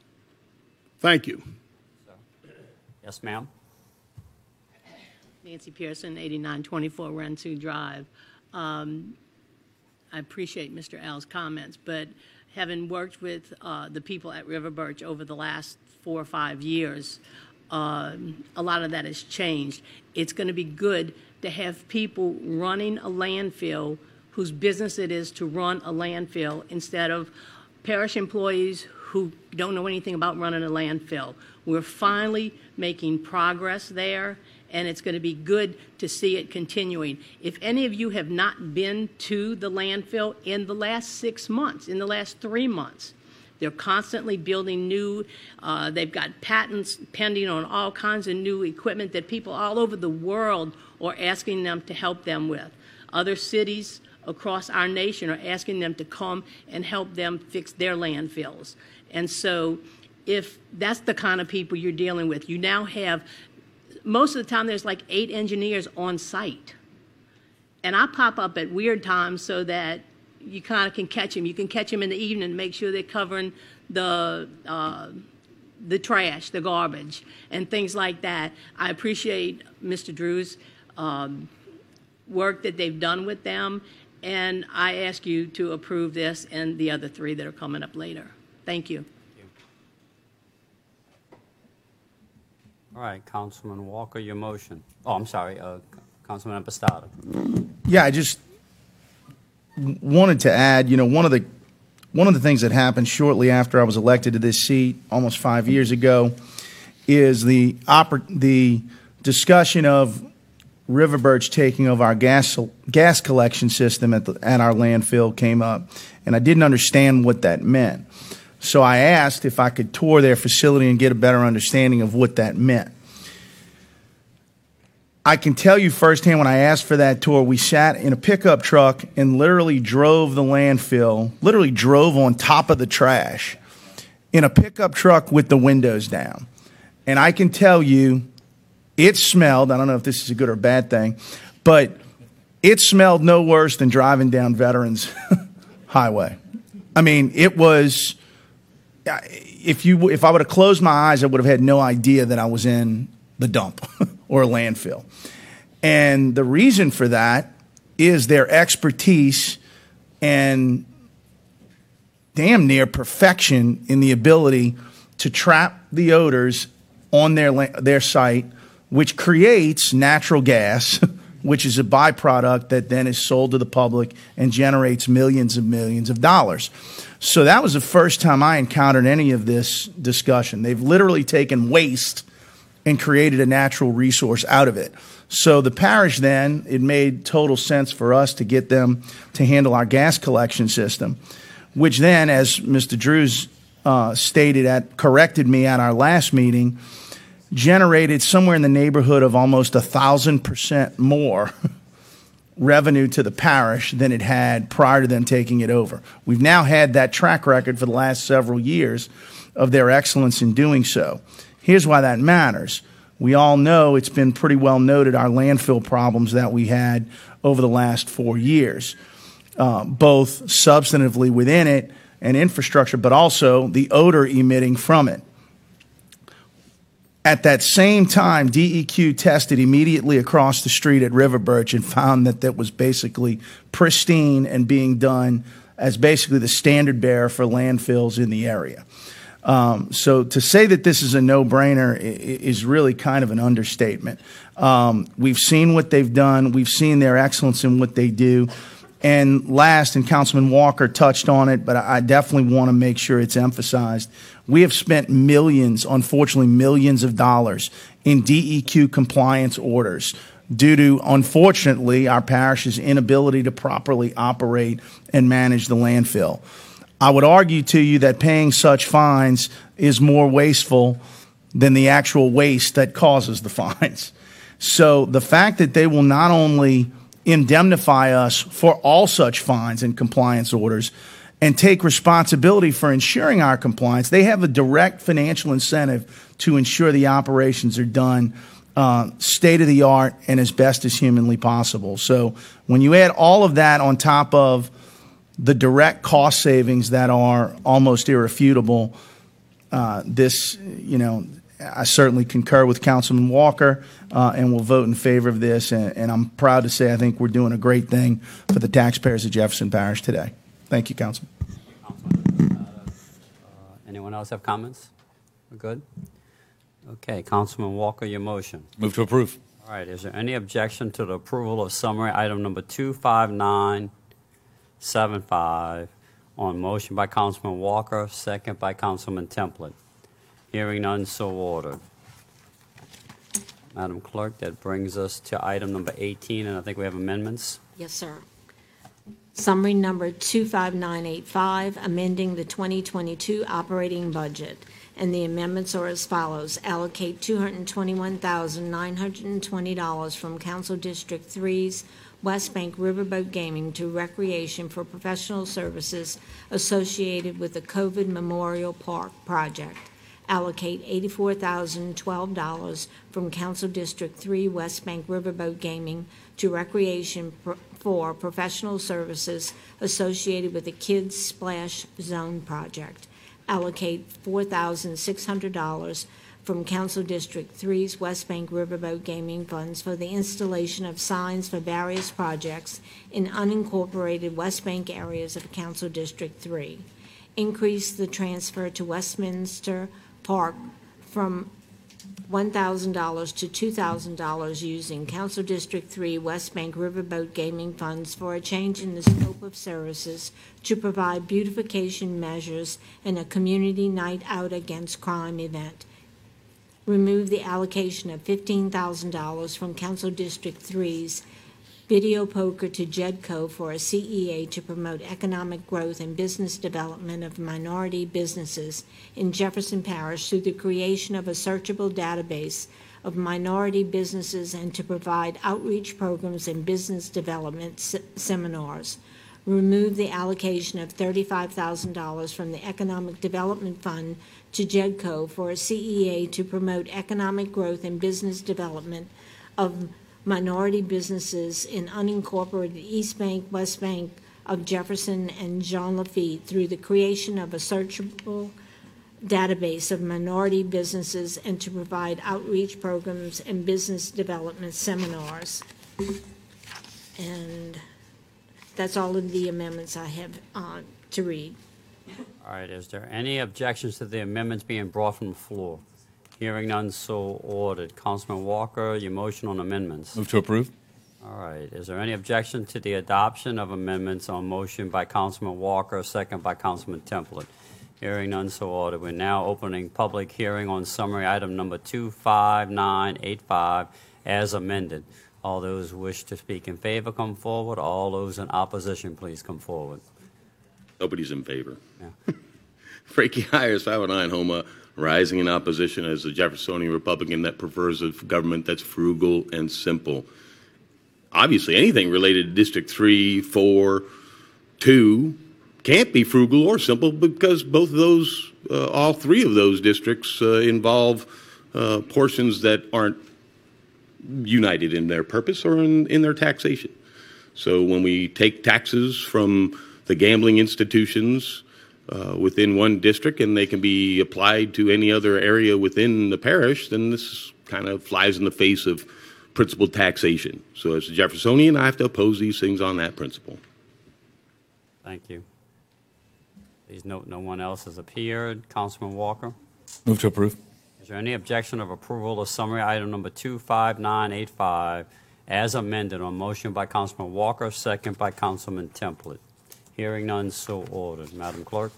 Thank you. Yes, ma'am. Nancy Pearson, 8924 Rentu Drive. Um, I appreciate Mr. Al's comments, but having worked with uh, the people at River Birch over the last four or five years, um, a lot of that has changed. It's going to be good to have people running a landfill whose business it is to run a landfill instead of parish employees who don't know anything about running a landfill. We're finally making progress there, and it's going to be good to see it continuing. If any of you have not been to the landfill in the last six months, in the last three months, they're constantly building new, uh, they've got patents pending on all kinds of new equipment that people all over the world are asking them to help them with. Other cities across our nation are asking them to come and help them fix their landfills. And so, if that's the kind of people you're dealing with, you now have most of the time there's like eight engineers on site. And I pop up at weird times so that you kind of can catch them. You can catch them in the evening and make sure they're covering the uh, the trash, the garbage, and things like that. I appreciate Mr. Drew's um, work that they've done with them, and I ask you to approve this and the other three that are coming up later. Thank you. All right, Councilman Walker, your motion. Oh, I'm sorry, uh, Councilman Impastato. Yeah, I just wanted to add, you know, one of the one of the things that happened shortly after I was elected to this seat, almost five years ago, is the oppor- the discussion of River Birch taking over our gas gas collection system at the, at our landfill came up, and I didn't understand what that meant. So I asked if I could tour their facility and get a better understanding of what that meant. I can tell you firsthand when I asked for that tour, we sat in a pickup truck and literally drove the landfill, literally drove on top of the trash in a pickup truck with the windows down. And I can tell you, it smelled, I don't know if this is a good or bad thing, but it smelled no worse than driving down Veterans [laughs] Highway. I mean, it was if you if I would have closed my eyes, I would have had no idea that I was in the dump [laughs] or a landfill. And the reason for that is their expertise and damn near perfection in the ability to trap the odors on their their site which creates natural gas, [laughs] which is a byproduct that then is sold to the public and generates millions and millions of dollars. So that was the first time I encountered any of this discussion. They've literally taken waste and created a natural resource out of it. So the parish then, it made total sense for us to get them to handle our gas collection system, which then, as Mr. Drews uh, stated at, corrected me at our last meeting, generated somewhere in the neighborhood of almost a thousand percent more [laughs] revenue to the parish than it had prior to them taking it over. We've now had that track record for the last several years of their excellence in doing so. Here's why that matters. We all know it's been pretty well noted our landfill problems that we had over the last four years, uh, both substantively within it and infrastructure, but also the odor emitting from it. At that same time, DEQ tested immediately across the street at River Birch and found that that was basically pristine and being done as basically the standard bearer for landfills in the area. Um, so to say that this is a no-brainer i- i- is really kind of an understatement. Um, we've seen what they've done. We've seen their excellence in what they do. And last, and Councilman Walker touched on it, but I definitely want to make sure it's emphasized. We have spent millions, unfortunately, millions of dollars in DEQ compliance orders due to, unfortunately, our parish's inability to properly operate and manage the landfill. I would argue to you that paying such fines is more wasteful than the actual waste that causes the [laughs] fines. So the fact that they will not only indemnify us for all such fines and compliance orders and take responsibility for ensuring our compliance, they have a direct financial incentive to ensure the operations are done uh, state of the art and as best as humanly possible. So when you add all of that on top of the direct cost savings that are almost irrefutable, uh, this, you know, I certainly concur with Councilman Walker uh, and will vote in favor of this. And, and I'm proud to say I think we're doing a great thing for the taxpayers of Jefferson Parish today. Thank you, Councilman. Uh, anyone else have comments? We're good? Okay, Councilman Walker, your motion. Move to approve. All right, is there any objection to the approval of summary item number 25975 on motion by Councilman Walker, second by Councilman Templet? Hearing none, so ordered. Madam Clerk, that brings us to item number 18, and I think we have amendments. Yes, sir. Summary number 25985, amending the 2022 operating budget. And the amendments are as follows. Allocate $221,920 from Council District 3's West Bank Riverboat Gaming to Recreation for professional services associated with the COVID Memorial Park project. Allocate $84,012 from Council District 3 West Bank Riverboat Gaming to Recreation for professional services associated with the Kids Splash Zone project. Allocate $4,600 from Council District 3's West Bank Riverboat Gaming Funds for the installation of signs for various projects in unincorporated West Bank areas of Council District 3. Increase the transfer to Westminster Park from $1,000 to $2,000 using Council District 3 West Bank Riverboat Gaming Funds for a change in the scope of services to provide beautification measures and a community night out against crime event. Remove the allocation of $15,000 from Council District 3's Video Poker to Jedco for a CEA to promote economic growth and business development of minority businesses in Jefferson Parish through the creation of a searchable database of minority businesses and to provide outreach programs and business development se- seminars. Remove the allocation of $35,000 from the Economic Development Fund to Jedco for a CEA to promote economic growth and business development of minority businesses in unincorporated East Bank, West Bank of Jefferson, and Jean Lafitte through the creation of a searchable database of minority businesses and to provide outreach programs and business development seminars. And that's all of the amendments I have uh, to read. All right, is there any objections to the amendments being brought from the floor? Hearing none, so ordered. Councilman Walker, your motion on amendments. Move to approve. All right. Is there any objection to the adoption of amendments on motion by Councilman Walker, second by Councilman Templet? Hearing none, so ordered. We're now opening public hearing on summary item number 25985 as amended. All those who wish to speak in favor come forward. All those in opposition, please come forward. Nobody's in favor. [laughs] Frankie Hyers, 509 Houma, rising in opposition as a Jeffersonian Republican that prefers a government that's frugal and simple. Obviously, anything related to District 3, 4, 2 can't be frugal or simple because both of those, uh, all three of those districts uh, involve uh, portions that aren't united in their purpose or in, in their taxation. So when we take taxes from the gambling institutions uh, within one district and they can be applied to any other area within the parish, then this kind of flies in the face of principled taxation. So as a Jeffersonian, I have to oppose these things on that principle. Thank you. Please note no one else has appeared. Councilman Walker? Move to approve. Is there any objection of approval of summary item number 25985 as amended on motion by Councilman Walker, second by Councilman Templet? Hearing none, so ordered. Madam Clerk?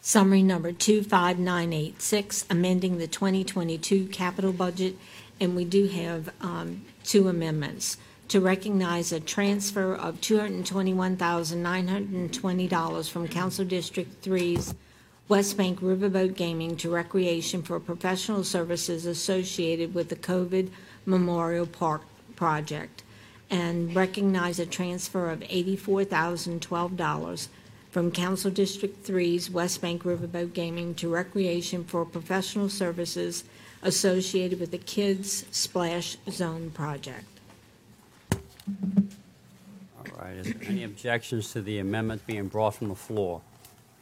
Summary number 25986, amending the 2022 capital budget, and we do have um, two amendments. To recognize a transfer of $221,920 from Council District 3's West Bank Riverboat Gaming to Recreation for professional services associated with the COVID Memorial Park project, and recognize a transfer of $84,012 from Council District 3's West Bank Riverboat Gaming to Recreation for professional services associated with the Kids Splash Zone project. All right, is there any objections to the amendment being brought from the floor?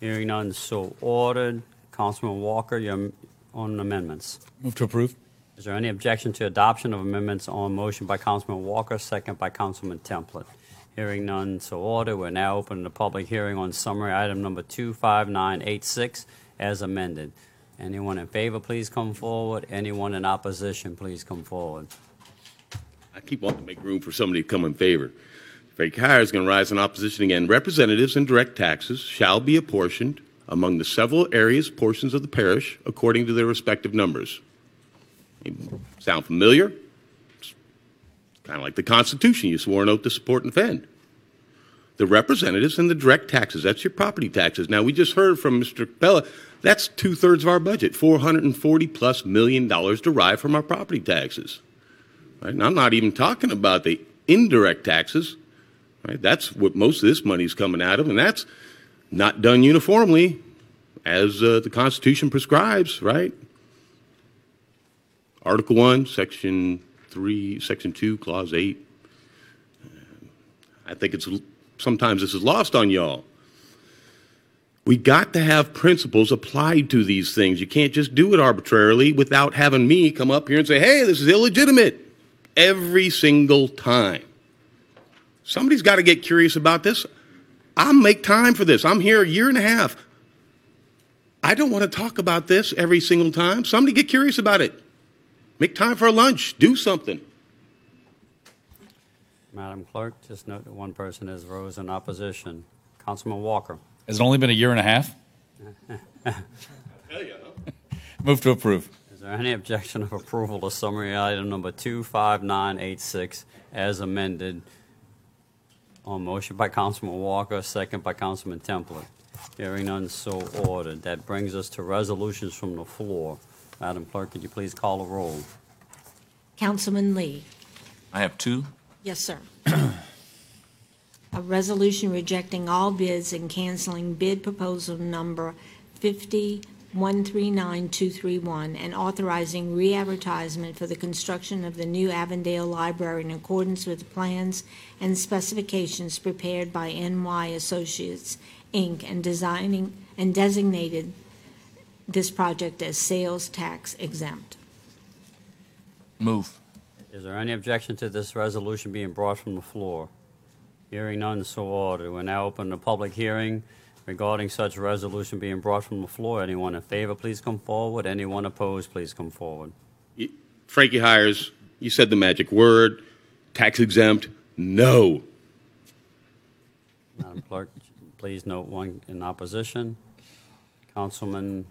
Hearing none, so ordered. Councilman Walker, you're on amendments. Move to approve. Is there any objection to adoption of amendments on motion by Councilman Walker, second by Councilman Templet? Hearing none, so ordered. We're now opening the public hearing on summary item number 25986 as amended. Anyone in favor, please come forward. Anyone in opposition, please come forward. I keep wanting to make room for somebody to come in favor. Frank Hire is going to rise in opposition again. Representatives and direct taxes shall be apportioned among the several areas, portions of the parish, according to their respective numbers. Sound familiar? It's Kind of like the Constitution you swore an oath to support and defend. The representatives and the direct taxes, that's your property taxes. Now, we just heard from Mr. Bella, that's two thirds of our budget, 440 plus million dollars derived from our property taxes. Right? And I'm not even talking about the indirect taxes. Right? That's what most of this money is coming out of, and that's not done uniformly as uh, the Constitution prescribes, right? Article 1, Section 3, Section 2, Clause 8. I think it's sometimes this is lost on y'all. We got to have principles applied to these things. You can't just do it arbitrarily without having me come up here and say, hey, this is illegitimate every single time. Somebody's got to get curious about this. I'll make time for this. I'm here a year and a half. I don't want to talk about this every single time. Somebody get curious about it. Make time for lunch. Do something. Madam Clerk, just note that one person has rose in opposition. Councilman Walker. Has it only been a year and a half? [laughs] Move to approve. Is there any objection of approval to summary item number 25986 as amended on motion by Councilman Walker, second by Councilman Templet? Hearing none, so ordered. That brings us to resolutions from the floor. Madam Clerk, could you please call a roll? Councilman Lee. I have two. Yes, sir. A resolution rejecting all bids and canceling bid proposal number 5139231 and authorizing re-advertisement for the construction of the new Avondale Library in accordance with plans and specifications prepared by NY Associates, Inc., and designing, and designated this project as sales tax exempt. Move. Is there any objection to this resolution being brought from the floor? Hearing none, so ordered. We're now open to public hearing regarding such resolution being brought from the floor. Anyone in favor, please come forward. Anyone opposed, please come forward. Frankie Hyers, you said the magic word, tax exempt, no. Madam Clerk, please note one in opposition. Councilman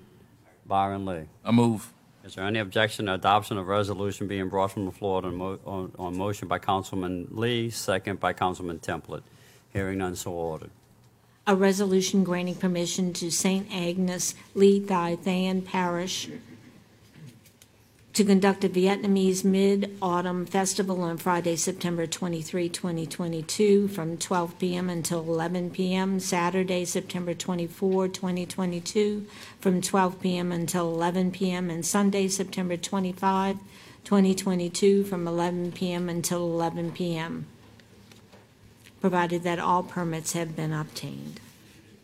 Byron Lee. I move. Is there any objection to adoption of resolution being brought from the floor on, mo- on, on motion by Councilman Lee, second by Councilman Templet? Hearing none, so ordered. A resolution granting permission to St. Agnes Le Thi Thanh Parish to conduct a Vietnamese Mid-Autumn Festival on Friday, September 23, 2022, from 12 p.m. until 11 p.m., Saturday, September 24, 2022, from 12 p.m. until 11 p.m., and Sunday, September 25, 2022, from 11 p.m. until 11 p.m., provided that all permits have been obtained.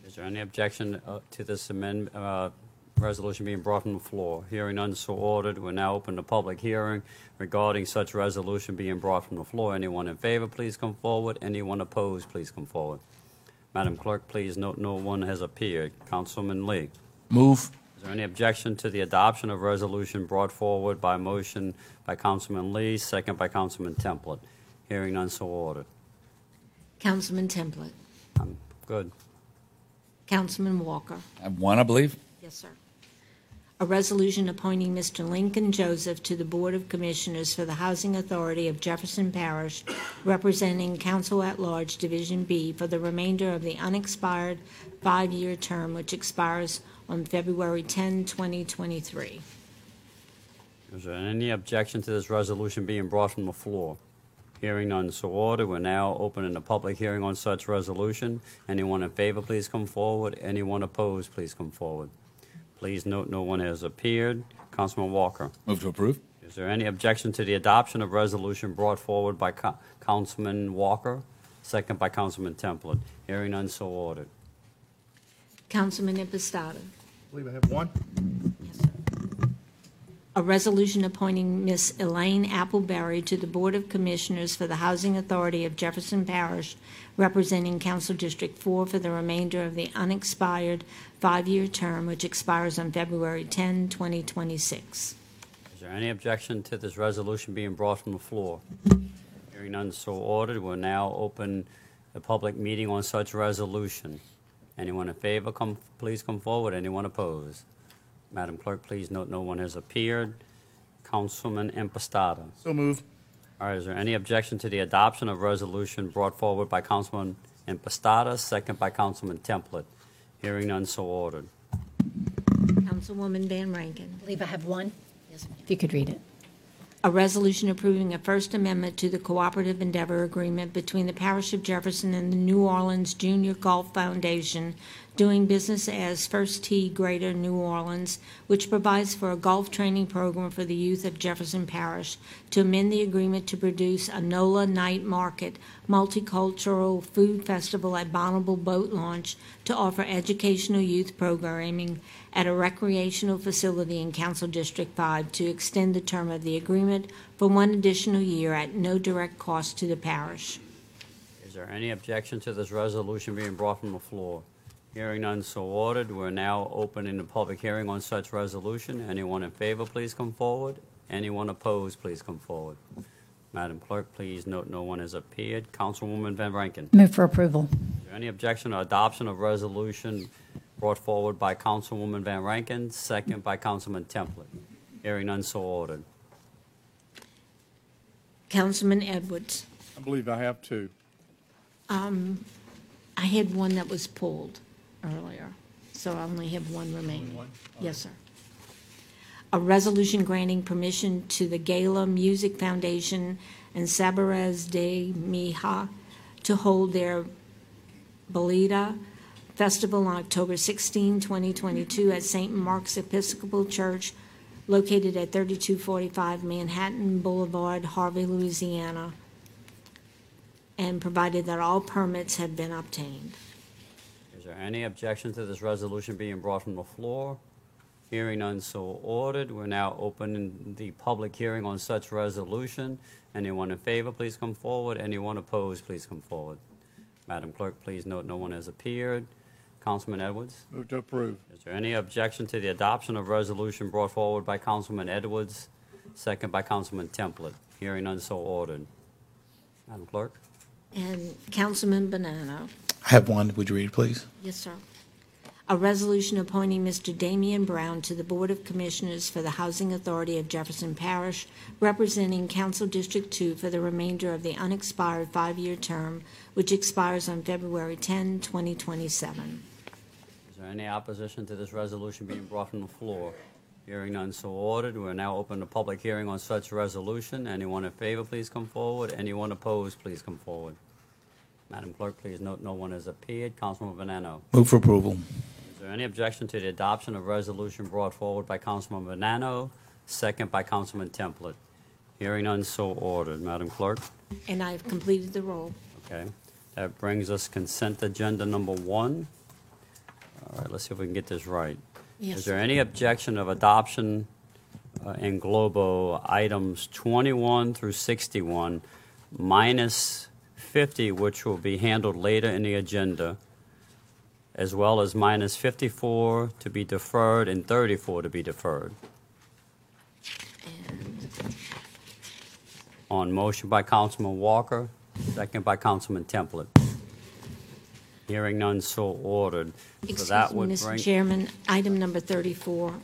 Is there any objection uh, to this amendment, uh, resolution being brought from the floor? Hearing none, so ordered. We're now open to public hearing regarding such resolution being brought from the floor. Anyone in favor, please come forward. Anyone opposed, please come forward. Madam Clerk, please note no one has appeared. Councilman Lee. Move. Is there any objection to the adoption of resolution brought forward by motion by Councilman Lee, second by Councilman Templet? Hearing none, so ordered. Councilman Templet. Good. Councilman Walker. I have one, I believe. Yes, sir. A resolution appointing Mr. Lincoln Joseph to the Board of Commissioners for the Housing Authority of Jefferson Parish, representing Council at Large Division B for the remainder of the unexpired five-year term which expires on February 10, 2023. Is there any objection to this resolution being brought from the floor? Hearing none, so ordered. We're now opening the public hearing on such resolution. Anyone in favor, please come forward. Anyone opposed, please come forward. Please note no one has appeared. Councilman Walker. Move to approve. Is there any objection to the adoption of resolution brought forward by Co- Councilman Walker, second by Councilman Templet? Hearing none, so ordered. Councilman Impastato. I believe I have one. A resolution appointing Miss Elaine Appleberry to the Board of Commissioners for the Housing Authority of Jefferson Parish, representing Council District 4 for the remainder of the unexpired five-year term, which expires on February 10, 2026. Is there any objection to this resolution being brought from the floor? Hearing none, so ordered. We'll now open the public meeting on such resolution. Anyone in favor, come, please come forward. Anyone opposed? Madam Clerk, please note no one has appeared. Councilman Impastato. So move. All right, is there any objection to the adoption of resolution brought forward by Councilman Impastato, second by Councilman Templet? Hearing none, so ordered. Councilwoman Van Vrancken. I believe I have one. Yes. If you could read it. A resolution approving a First Amendment to the Cooperative Endeavor Agreement between the Parish of Jefferson and the New Orleans Junior Golf Foundation, doing business as First Tee Greater New Orleans, which provides for a golf training program for the youth of Jefferson Parish, to amend the agreement to produce a NOLA Night Market multicultural food festival at Bonnabel Boat Launch to offer educational youth programming at a recreational facility in Council District 5 to extend the term of the agreement for one additional year at no direct cost to the parish. Is there any objection to this resolution being brought from the floor? Hearing none, so ordered. We're now opening the public hearing on such resolution. Anyone in favor, please come forward. Anyone opposed, please come forward. Madam Clerk, please note no one has appeared. Councilwoman Van Vrancken. Move for approval. Is there any objection or adoption of resolution brought forward by Councilwoman Van Vrancken, second by Councilman Templet? Hearing none, so ordered. Councilman Edwards. I believe I have two. Um, I had one that was pulled earlier, so I only have one remaining. Yes, sir. A resolution granting permission to the Gala Music Foundation and Sabarez de Mija to hold their Belida Festival on October 16, 2022 at St. Mark's Episcopal Church located at 3245 Manhattan Boulevard, Harvey, Louisiana, and provided that all permits have been obtained. Is there any objection to this resolution being brought from the floor? Hearing none, so ordered. We're now opening the public hearing on such resolution. Anyone in favor, please come forward. Anyone opposed, please come forward. Madam Clerk, please note no one has appeared. Councilman Edwards? Move to approve. Is there any objection to the adoption of resolution brought forward by Councilman Edwards, second by Councilman Templet? Hearing none, so ordered. Madam Clerk? And Councilman Bonano. I have one. Would you read it, please? Yes, sir. A resolution appointing Mr. Damian Brown to the Board of Commissioners for the Housing Authority of Jefferson Parish, representing Council District 2 for the remainder of the unexpired five-year term, which expires on February 10, 2027. Is there any opposition to this resolution being brought from the floor? Hearing none, so ordered. We're now open to public hearing on such resolution. Anyone in favor, please come forward. Anyone opposed, please come forward. Madam Clerk, please note no one has appeared. Councilman Bonano. Move for approval. Is there any objection to the adoption of resolution brought forward by Councilman Bonano, second by Councilman Templet? Hearing none, so ordered. Madam Clerk? And I have completed the roll. Okay. That brings us consent agenda number one. All right, let's see if we can get this right. Yes, Is there any objection of adoption uh, in globo items 21 through 61 minus 50, which will be handled later in the agenda, as well as minus 54 to be deferred and 34 to be deferred? On motion by Councilman Walker, second by Councilman Templet. Hearing none, so ordered. So Excuse that me, would Mr. bring. Chairman, item number 34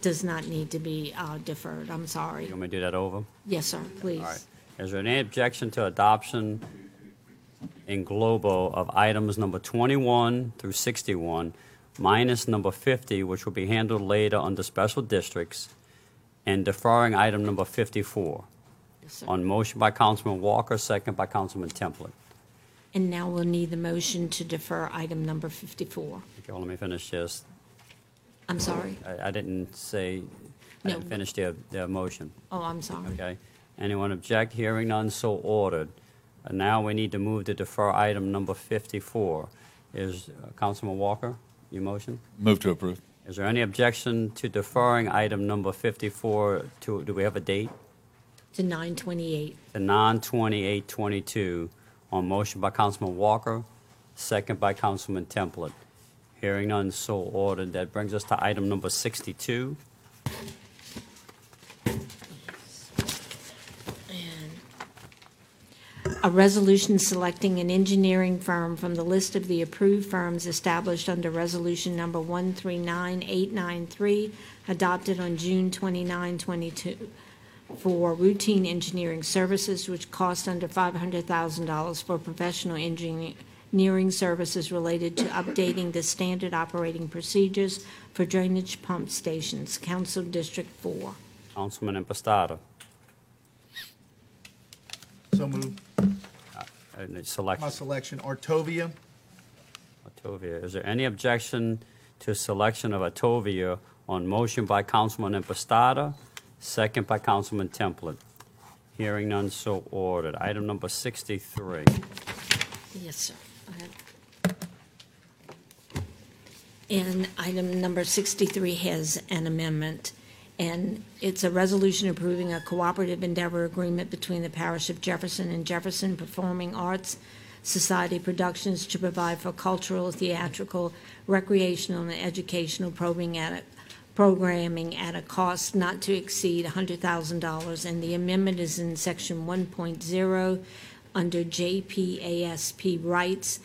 does not need to be uh, deferred. I'm sorry. You want me to do that over? Yes, sir, please. All right. Is there any objection to adoption in globo of items number 21 through 61, minus number 50, which will be handled later under special districts, and deferring item number 54? Yes. On motion by Councilman Walker, second by Councilman Templet. And now we'll need the motion to defer item number 54. Okay, well, let me finish this. I'm sorry? I, I didn't say, I No. didn't finish their, their motion. Oh, I'm sorry. Okay. Anyone object? Hearing none, so ordered. And now we need to move to defer item number 54. Is uh, Councilman Walker, your motion? Move to approve. Is there any objection to deferring item number 54 to, do we have a date? To 928. The non-2822 on motion by Councilman Walker, second by Councilman Templet. Hearing none, so ordered. That brings us to item number 62. A resolution selecting an engineering firm from the list of the approved firms established under Resolution Number 139893, adopted on June 29, 22, for routine engineering services which cost under $500,000 for professional engineering services related to updating the standard operating procedures for drainage pump stations, Council District 4. Councilman Impastato. So moved. Uh, Select. My selection, Artovia. Atovia. Is there any objection to selection of Atovia on motion by Councilman Impastato, second by Councilman Templet? Hearing none, so ordered. Item number 63. Yes, sir. Go ahead. And item number 63 has an amendment, and it's a resolution approving a cooperative endeavor agreement between the Parish of Jefferson and Jefferson Performing Arts Society Productions to provide for cultural, theatrical, recreational, and educational programming at a, programming at a cost not to exceed $100,000, and the amendment is in section 1.0 under JPASP rights,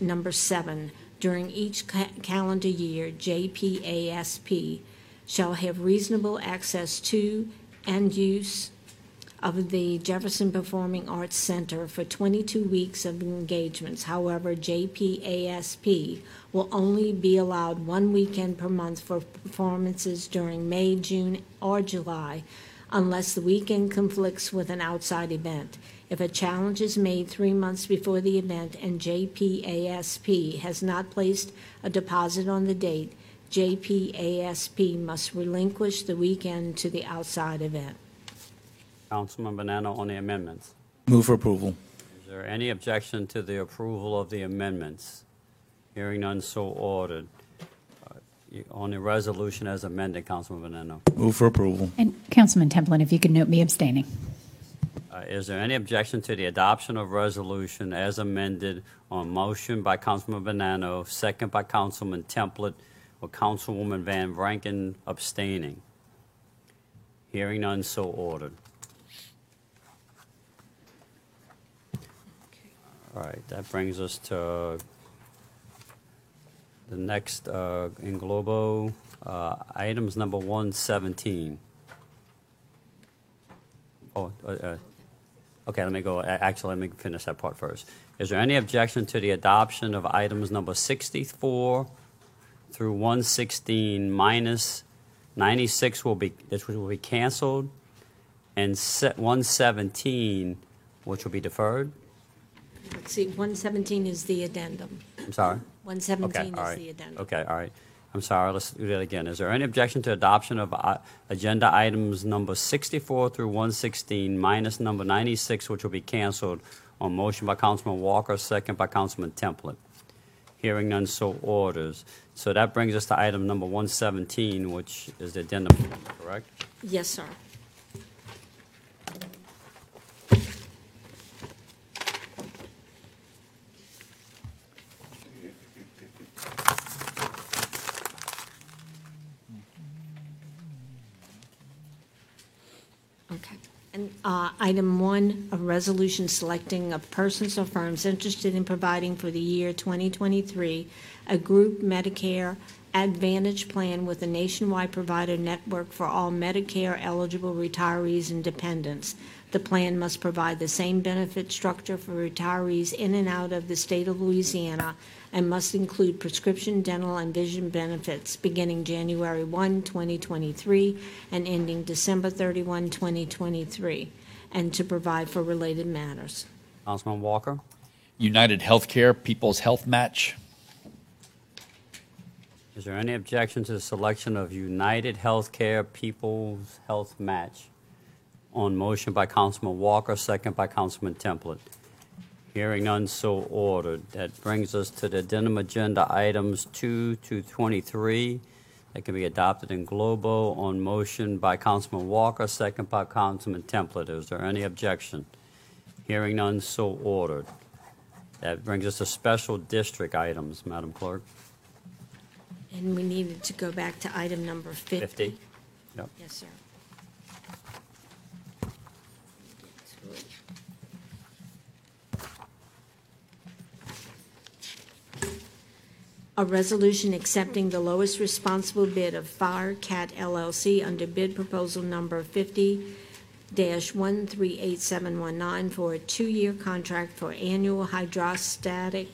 number seven. During each ca- calendar year, JPASP shall have reasonable access to and use of the Jefferson Performing Arts Center for 22 weeks of engagements. However, JPASP will only be allowed one weekend per month for performances during May, June, or July unless the weekend conflicts with an outside event. If a challenge is made three months before the event and JPASP has not placed a deposit on the date, JPASP must relinquish the weekend to the outside event. Councilman Bonano on the amendments. Move for approval. Is there any objection to the approval of the amendments? Hearing none, so ordered. Uh, you- On the resolution as amended, Councilman Bonano. Move for approval. And Councilman Templet, if you could note me abstaining. Uh, Is there any objection to the adoption of resolution as amended on motion by Councilman Bonano, second by Councilman Templet, with Councilwoman Van Vrancken abstaining? Hearing none, so ordered. All right, that brings us to the next uh, in Globo, uh, items number 117. Oh, uh, uh, okay, let me go, actually, let me finish that part first. Is there any objection to the adoption of items number 64 through 116 minus 96 will be, this will be canceled, and 117, which will be deferred? Let's see, 117 is the addendum. I'm sorry? 117 Okay, all is right. the addendum. Okay, all right. I'm sorry, let's do that again. Is there any objection to adoption of uh, agenda items number 64 through 116 minus number 96, which will be canceled on motion by Councilman Walker, second by Councilman Templet? Hearing none, so orders. So that brings us to item number 117, which is the addendum, correct? Yes, sir. Okay. Uh, item one, a resolution selecting of persons or firms interested in providing for the year 2023 a group Medicare Advantage plan with a nationwide provider network for all Medicare-eligible retirees and dependents. The plan must provide the same benefit structure for retirees in and out of the state of Louisiana and must include prescription, dental, and vision benefits beginning January 1, 2023, and ending December 31, 2023, and to provide for related matters. Councilman Walker? United Healthcare People's Health Match. Is there any objection to the selection of United Healthcare People's Health Match on motion by Councilman Walker, second by Councilman Templet? Hearing none, so ordered. That brings us to the addendum agenda items 2 to 23 that can be adopted in globo on motion by Councilman Walker, second by Councilman Templet. Is there any objection? Hearing none, so ordered. That brings us to special district items, Madam Clerk. And we needed to go back to item number 50. 50? Yep. Yes, sir. A resolution accepting the lowest responsible bid of Fire Cat LLC under bid proposal number 50-138719 for a two-year contract for annual hydrostatic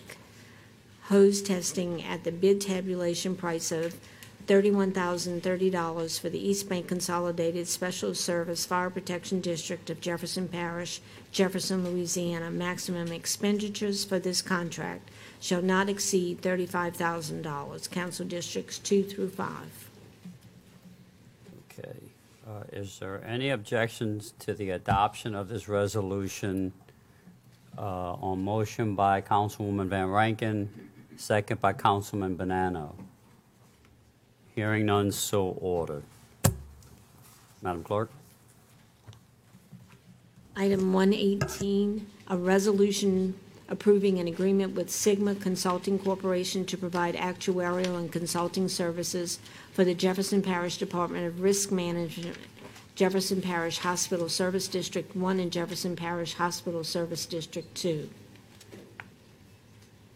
hose testing at the bid tabulation price of $31,030 for the East Bank Consolidated Special Service Fire Protection District of Jefferson Parish, Jefferson, Louisiana. Maximum expenditures for this contract shall not exceed $35,000. Council Districts 2 through 5. Okay. Uh, Is there any objections to the adoption of this resolution uh, on motion by Councilwoman Van Vrancken, second by Councilman Bonano? Hearing none, so ordered. Madam Clerk? Item 118, a resolution approving an agreement with Sigma Consulting Corporation to provide actuarial and consulting services for the Jefferson Parish Department of Risk Management, Jefferson Parish Hospital Service District 1 and Jefferson Parish Hospital Service District 2.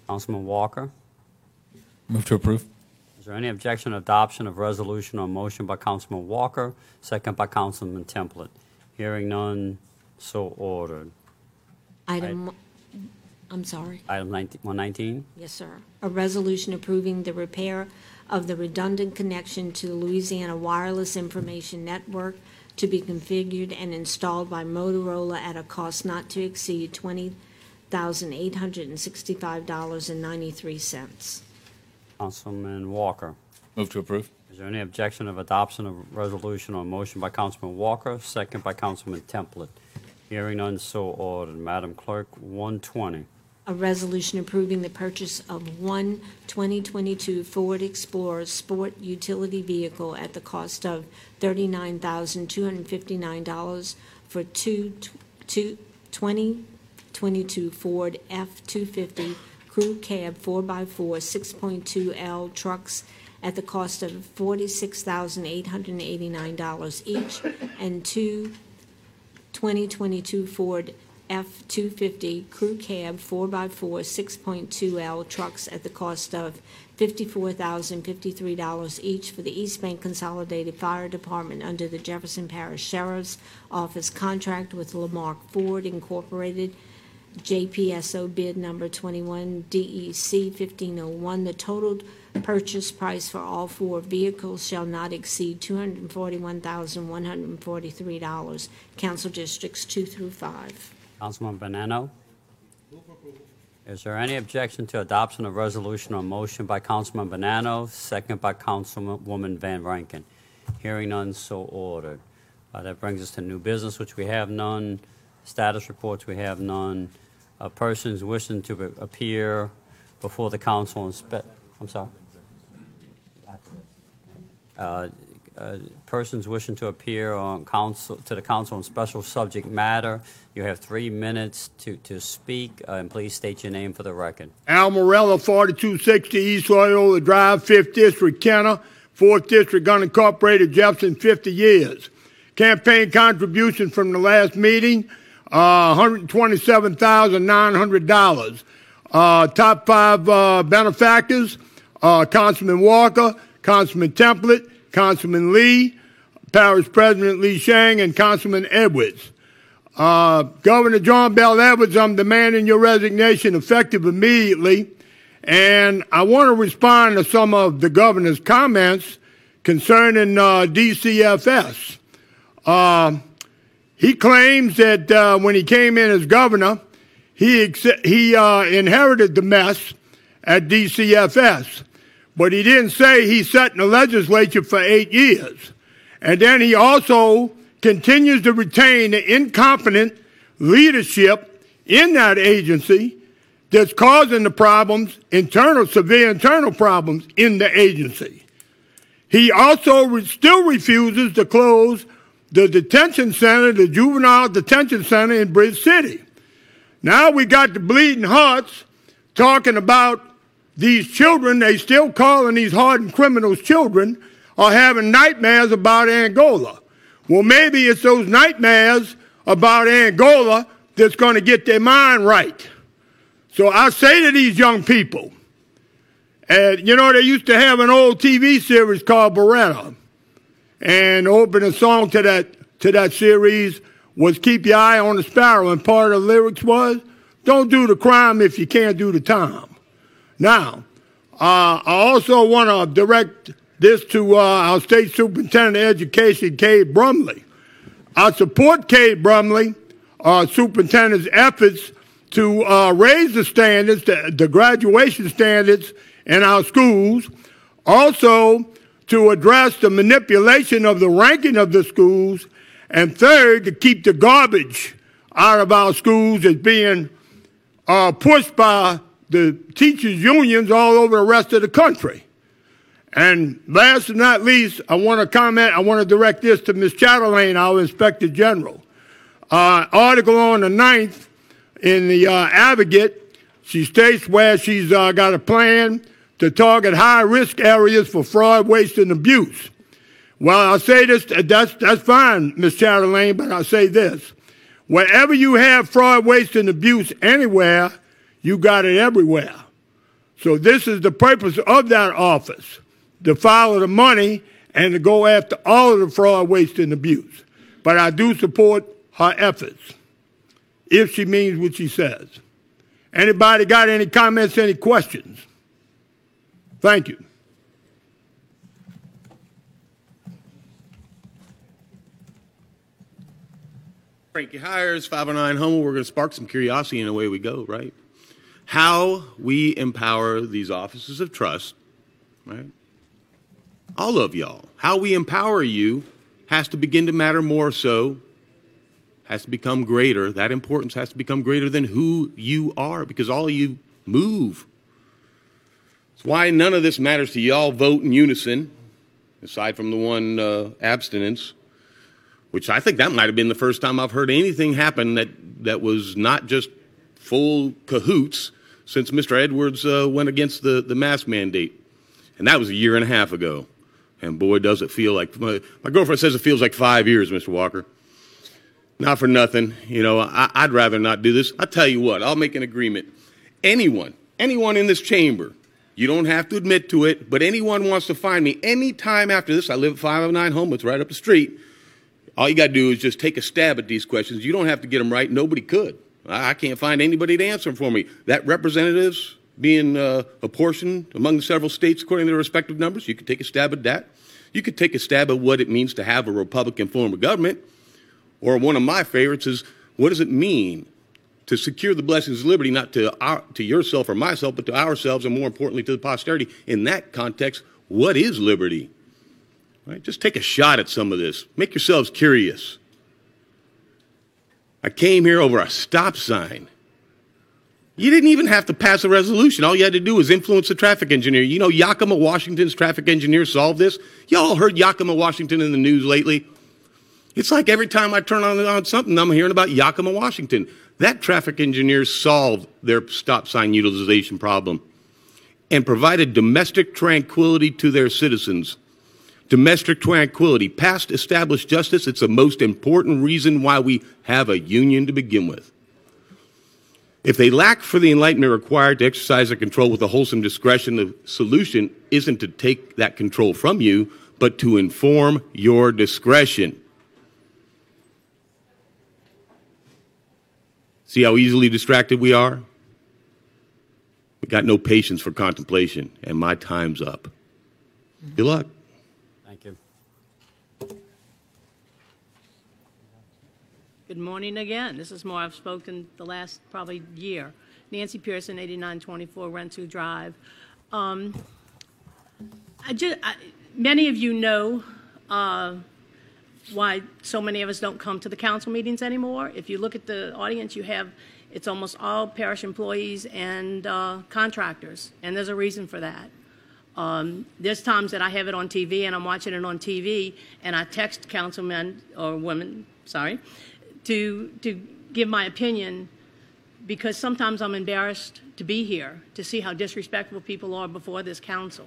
Councilman Walker? Move to approve. Is there any objection to adoption of resolution or motion by Councilman Walker, second by Councilman Templet? Hearing none, so ordered. Item, I'm sorry. Item 19 119? Yes, sir. A resolution approving the repair of the redundant connection to the Louisiana Wireless Information Network to be configured and installed by Motorola at a cost not to exceed $20,865.93. Councilman Walker? Move to approve. Is there any objection of adoption of resolution on motion by Councilman Walker, second by Councilman Templet? Hearing none, so ordered. Madam Clerk, 120. A resolution approving the purchase of one 2022 Ford Explorer sport utility vehicle at the cost of $39,259 for two two- 2022 Ford F-250 Crew Cab 4x4 6.2L trucks at the cost of $46,889 each, and two 2022 Ford F-250 Crew Cab 4x4 6.2L trucks at the cost of $54,053 each for the East Bank Consolidated Fire Department under the Jefferson Parish Sheriff's Office contract with Lamarque Ford Incorporated, JPSO bid number 21 DEC 1501. The total purchase price for all four vehicles shall not exceed $241,143. Council Districts 2 through 5. Councilman Bonano? Is there any objection to adoption of resolution or motion by Councilman Bonano, second by Councilwoman Van Vrancken? Hearing none, so ordered. Uh, That brings us to new business, which we have none. Status reports, we have none. Uh, Persons wishing to appear before the council spe, I'm sorry? Uh, Persons wishing to appear on council, to the council on special subject matter, you have three minutes to, to speak, uh, and please state your name for the record. Al Morella, 4260 East Loyola Drive, 5th District, Kenner, 4th District, unincorporated Jefferson, 50 years. Campaign contribution from the last meeting, uh, $127,900. Uh, top five uh, benefactors, uh, Councilman Walker, Councilman Templet, Councilman Lee, Parish President Lee Sheng, and Councilman Edwards. Uh, Governor John Bell Edwards, I'm demanding your resignation effective immediately. And I want to respond to some of the governor's comments concerning uh, DCFS. Uh, he claims that uh, when he came in as governor, he, ex- he uh, inherited the mess at DCFS. But he didn't say he sat in the legislature for eight years. And then he also continues to retain the incompetent leadership in that agency that's causing the problems, internal, severe internal problems in the agency. He also re- still refuses to close the detention center, the juvenile detention center in Bridge City. Now we got the bleeding hearts talking about these children, they still calling these hardened criminals children, are having nightmares about Angola. Well, maybe it's those nightmares about Angola that's going to get their mind right. So I say to these young people, and you know, they used to have an old TV series called Baretta. And opening song to that to that series was Keep Your Eye on the Sparrow. And part of the lyrics was, Don't do the crime if you can't do the time. Now, uh, I also want to direct this to uh, our state superintendent of education, Cade Brumley. I support Cade Brumley, uh, superintendent's efforts to uh, raise the standards, the, the graduation standards in our schools. Also, to address the manipulation of the ranking of the schools. And third, to keep the garbage out of our schools as being uh, pushed by the teachers' unions all over the rest of the country. And last but not least, I want to comment, I want to direct this to Ms. Chatelain, our Inspector General. Uh, article on the 9th in the uh, Advocate, she states where she's uh, got a plan to target high risk areas for fraud, waste, and abuse. Well, I say this, that's, that's fine, Ms. Chatelain, but I say this. Wherever you have fraud, waste, and abuse anywhere, you got it everywhere. So this is the purpose of that office, to follow the money and to go after all of the fraud, waste, and abuse. But I do support her efforts, if she means what she says. Anybody got any comments, any questions? Thank you. Frankie Hyers, 509 Homo. We're going to spark some curiosity and away we go, right? How we empower these offices of trust, right? All of y'all. How we empower you has to begin to matter more so, has to become greater. That importance has to become greater than who you are because all of you move. That's why none of this matters to y'all vote in unison, aside from the one uh, abstinence. which I think that might have been the first time I've heard anything happen that, that was not just full cahoots since Mr. Edwards uh, went against the, the mask mandate. And that was a year and a half ago. And boy, does it feel like my, my girlfriend says it feels like five years, Mr. Walker. Not for nothing. You know, I, I'd rather not do this. I'll tell you what, I'll make an agreement. Anyone, anyone in this chamber, you don't have to admit to it, but anyone wants to find me any time after this, I live at 509 Homewood, right up the street. All you got to do is just take a stab at these questions. You don't have to get them right. Nobody could. I can't find anybody to answer for me. That representatives being uh, apportioned among the several states according to their respective numbers, you could take a stab at that. You could take a stab at what it means to have a Republican form of government. Or one of my favorites is what does it mean to secure the blessings of liberty, not to, our, to yourself or myself, but to ourselves, and more importantly, to the posterity? In that context, what is liberty? Right? Just take a shot at some of this. Make yourselves curious. I came here over a stop sign. You didn't even have to pass a resolution. All you had to do was influence the traffic engineer. You know, Yakima, Washington's traffic engineer solved this. Y'all heard Yakima, Washington in the news lately. It's like every time I turn on, on something, I'm hearing about Yakima, Washington. That traffic engineer solved their stop sign utilization problem and provided domestic tranquility to their citizens. Domestic tranquility, past established justice, it's the most important reason why we have a union to begin with. If they lack for the enlightenment required to exercise their control with a wholesome discretion, the solution isn't to take that control from you, but to inform your discretion. See how easily distracted we are? We got no patience for contemplation, and my time's up. Good luck. Thank you. Good morning again. This is more I've spoken the last probably year. Nancy Pearson, 8924 Rensu Drive. Um, I just, I, many of you know uh, why so many of us don't come to the council meetings anymore. If you look at the audience, you have it's almost all parish employees and uh, contractors, and there's a reason for that. Um, there's times that I have it on TV and I'm watching it on TV, and I text councilmen or women, sorry, to to give my opinion because sometimes I'm embarrassed to be here to see how disrespectful people are before this council,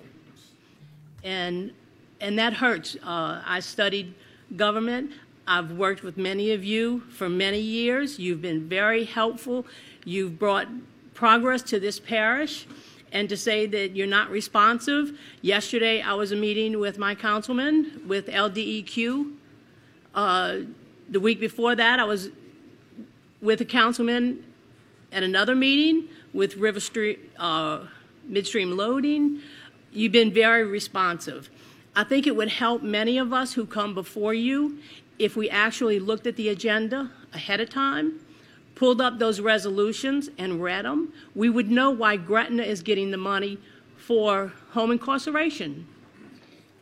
and and that hurts. Uh, I studied government. I've worked with many of you for many years. You've been very helpful. You've brought progress to this parish. And to say that you're not responsive, yesterday I was a meeting with my councilman with LDEQ. Uh, the week before that, I was with a councilman at another meeting with River Street, uh, Midstream Loading. You've been very responsive. I think it would help many of us who come before you if we actually looked at the agenda ahead of time, pulled up those resolutions and read them. We would know why Gretna is getting the money for home incarceration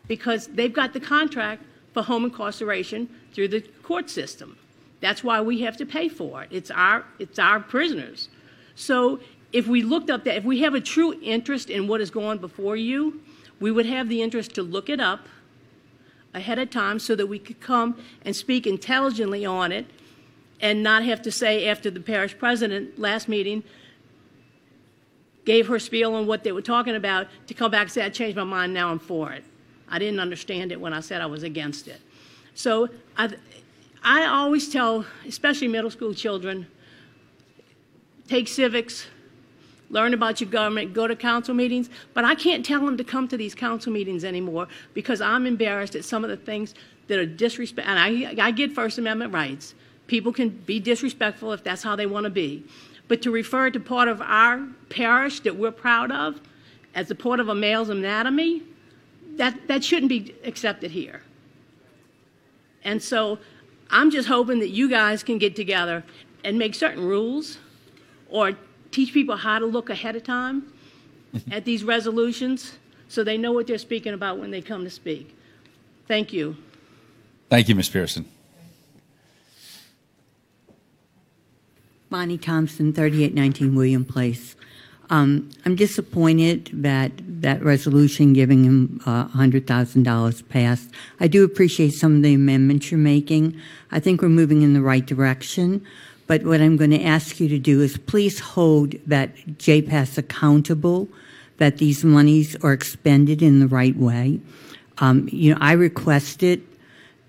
because they've got the contract for home incarceration through the court system. That's why we have to pay for it. It's our, it's our prisoners. So if we looked up that, if we have a true interest in what is going before you, we would have the interest to look it up ahead of time so that we could come and speak intelligently on it and not have to say after the parish president last meeting gave her spiel on what they were talking about to come back and say, I changed my mind, now I'm for it. I didn't understand it when I said I was against it. So I, I always tell, especially middle school children, take civics, learn about your government, go to council meetings, but I can't tell them to come to these council meetings anymore because I'm embarrassed at some of the things that are disrespect. And I, I get First Amendment rights. People can be disrespectful if that's how they want to be. But to refer to part of our parish that we're proud of as a part of a male's anatomy, that, that shouldn't be accepted here. And so I'm just hoping that you guys can get together and make certain rules or teach people how to look ahead of time [laughs] at these resolutions so they know what they're speaking about when they come to speak. Thank you. Thank you, Ms. Pearson. Bonnie Thompson, 3819 William Place. Um, I'm disappointed that that resolution giving him uh, $100,000 passed. I do appreciate some of the amendments you're making. I think we're moving in the right direction. But what I'm going to ask you to do is please hold that JPAS accountable, that these monies are expended in the right way. Um, you know, I requested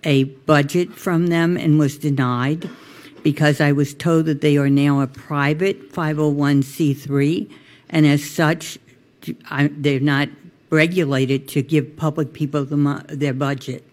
a budget from them and was denied because I was told that they are now a private 501c3, and as such, I, they're not regulated to give public people the, their budget.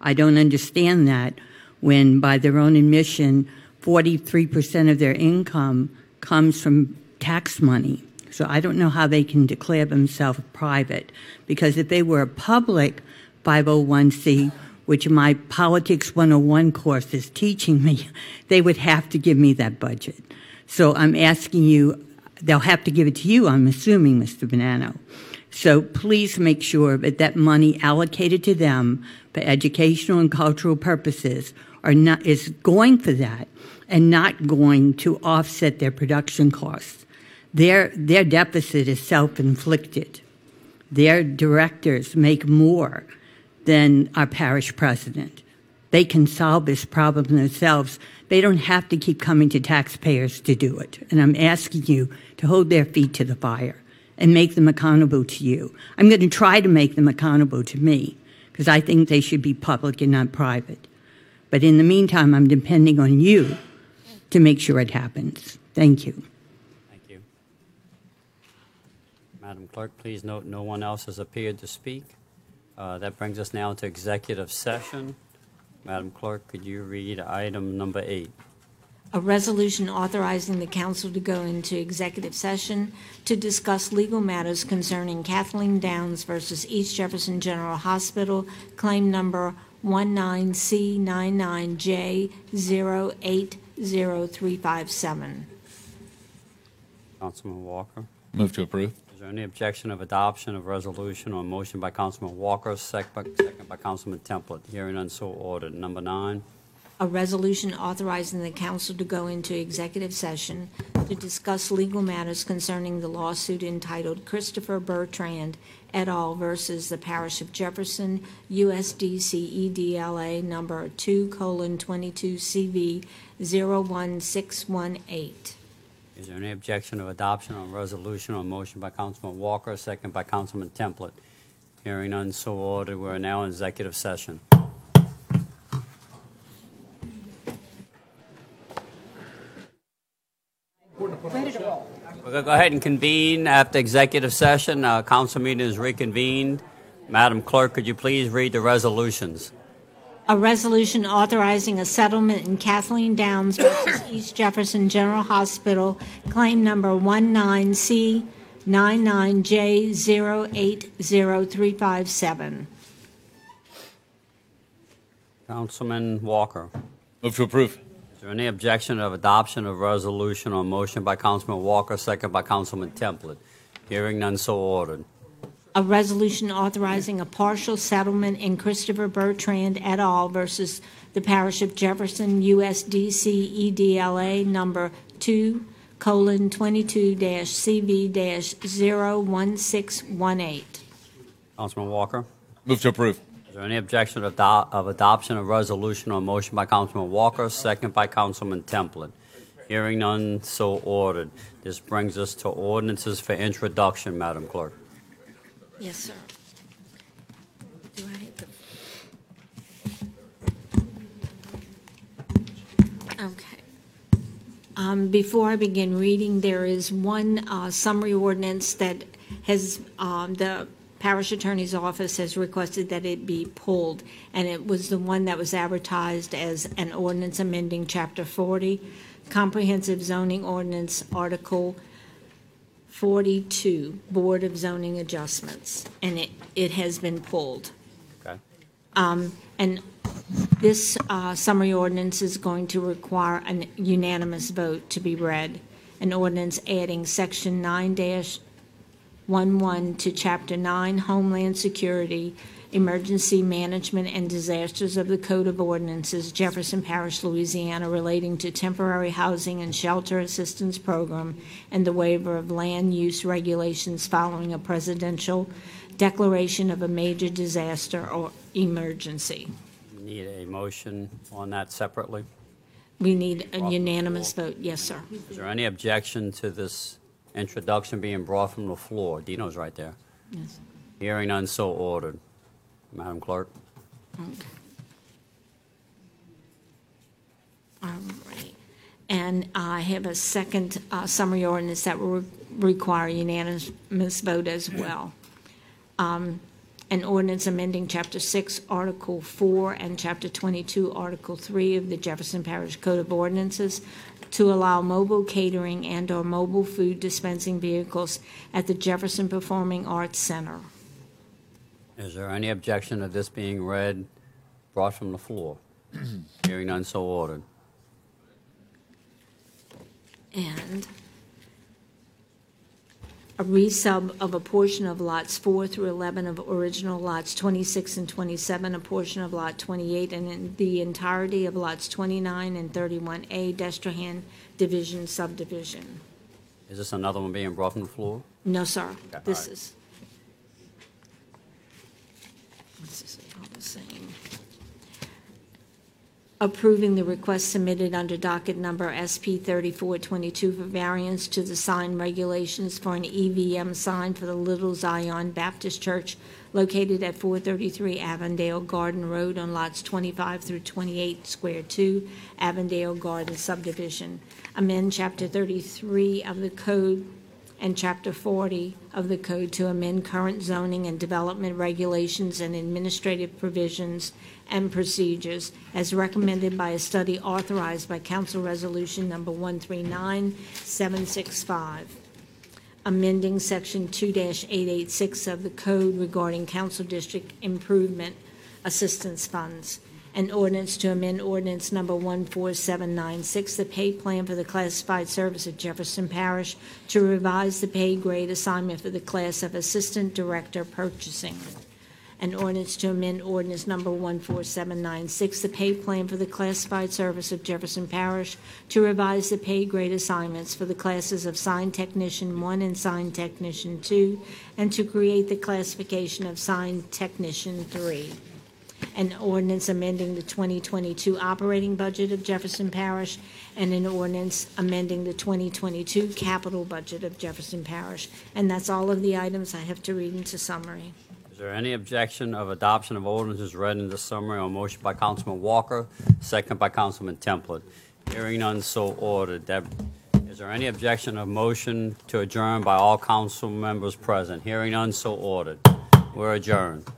I don't understand that when, by their own admission, 43% of their income comes from tax money. So I don't know how they can declare themselves private because if they were a public 501c, which my Politics 101 course is teaching me, [laughs] they would have to give me that budget. So I'm asking you, they'll have to give it to you, I'm assuming, Mr. Bonano. So please make sure that that money allocated to them for educational and cultural purposes are not, is going for that and not going to offset their production costs. Their, their deficit is self-inflicted. Their directors make more than our parish president. They can solve this problem themselves. They don't have to keep coming to taxpayers to do it. And I'm asking you to hold their feet to the fire and make them accountable to you. I'm going to try to make them accountable to me because I think they should be public and not private. But in the meantime, I'm depending on you to make sure it happens. Thank you. Thank you. Madam Clerk, please note no one else has appeared to speak. Uh, That brings us now to executive session. Madam Clerk, could you read item number eight? A resolution authorizing the council to go into executive session to discuss legal matters concerning Kathleen Downs versus East Jefferson General Hospital, claim number 19C99J080357. Councilman Walker? Move to approve. Any objection of adoption of resolution or motion by Councilman Walker, second by Councilman Templet? Hearing none, so ordered. Number nine, A resolution authorizing the council to go into executive session to discuss legal matters concerning the lawsuit entitled Christopher Bertrand et al. versus the Parish of Jefferson, USDC EDLA number 2:22CV 01618. Is there any objection of adoption on resolution or motion by Councilman Walker, second by Councilman Templet? Hearing none, so ordered. We're now in executive session. We're going to go ahead and convene after executive session. Uh, Council meeting is reconvened. Madam Clerk, could you please read the resolutions? A resolution authorizing a settlement in Kathleen Downs versus [coughs] East Jefferson General Hospital, claim number 19C99J080357. Councilman Walker. Move to approve. Is there any objection of adoption of resolution or motion by Councilman Walker, second by Councilman Templet? Hearing none, so ordered. A resolution authorizing a partial settlement in Christopher Bertrand et al. versus the Parish of Jefferson, USDC EDLA number 2 colon 22 dash CV 01618. Councilman Walker. Move to approve. Is there any objection of, ado- of adoption of resolution or motion by Councilman Walker, second by Councilman Templet? Hearing none, so ordered. This brings us to ordinances for introduction, Madam Clerk. Yes, sir. Do I the? Okay. Um, Before I begin reading, there is one uh, summary ordinance that has, um, the parish attorney's office has requested that it be pulled, and it was the one that was advertised as an ordinance amending Chapter 40, Comprehensive Zoning Ordinance, Article 42, Board of Zoning Adjustments, and it, it has been pulled. Okay. Um, And this uh, summary ordinance is going to require a unanimous vote to be read. An ordinance adding Section 9-11 to Chapter 9 Homeland Security Emergency Management and Disasters of the Code of Ordinances, Jefferson Parish, Louisiana, relating to temporary housing and shelter assistance program and the waiver of land use regulations following a presidential declaration of a major disaster or emergency. Need a motion on that separately? We need a unanimous vote. Yes, sir. Is there any objection to this introduction being brought from the floor? Deano's right there. Yes. Hearing none, so ordered. Madam Clerk? All right. And I have a second uh, summary ordinance that will require unanimous vote as well. Um, An ordinance amending Chapter 6, Article 4, and Chapter 22, Article 3 of the Jefferson Parish Code of Ordinances to allow mobile catering and/or mobile food dispensing vehicles at the Jefferson Performing Arts Center. Is there any objection to this being read, brought from the floor? [clears throat] Hearing none, so ordered. And a resub of a portion of lots 4 through 11 of original lots 26 and 27, a portion of lot 28, and in the entirety of lots 29 and 31A, Destrahan Division subdivision. Is this another one being brought from the floor? No, sir. Okay, This all right. is. This is all the same. Approving the request submitted under docket number SP 3422 for variance to the sign regulations for an EVM sign for the Little Zion Baptist Church located at 433 Avondale Garden Road on lots 25 through 28, Square 2, Avondale Garden subdivision. Amend Chapter 33 of the code and Chapter 40 of the Code to amend current zoning and development regulations and administrative provisions and procedures as recommended by a study authorized by Council Resolution Number 139765, amending Section 2-886 of the Code regarding council district improvement assistance funds, an ordinance to amend ordinance number 14796, the pay plan for the classified service of Jefferson Parish, to revise the pay grade assignment for the class of Assistant Director Purchasing. An ordinance to amend ordinance number 14796, the pay plan for the classified service of Jefferson Parish, to revise the pay grade assignments for the classes of Sign Technician 1 and Sign Technician 2, and to create the classification of Sign Technician 3 an ordinance amending the 2022 operating budget of Jefferson Parish, and an ordinance amending the 2022 capital budget of Jefferson Parish. And that's all of the items I have to read into summary. Is there any objection of adoption of ordinances read in the summary on motion by Councilman Walker, second by Councilman Templet? Hearing none, so ordered. Deb, is there any objection of motion to adjourn by all council members present? Hearing none, so ordered. We're adjourned.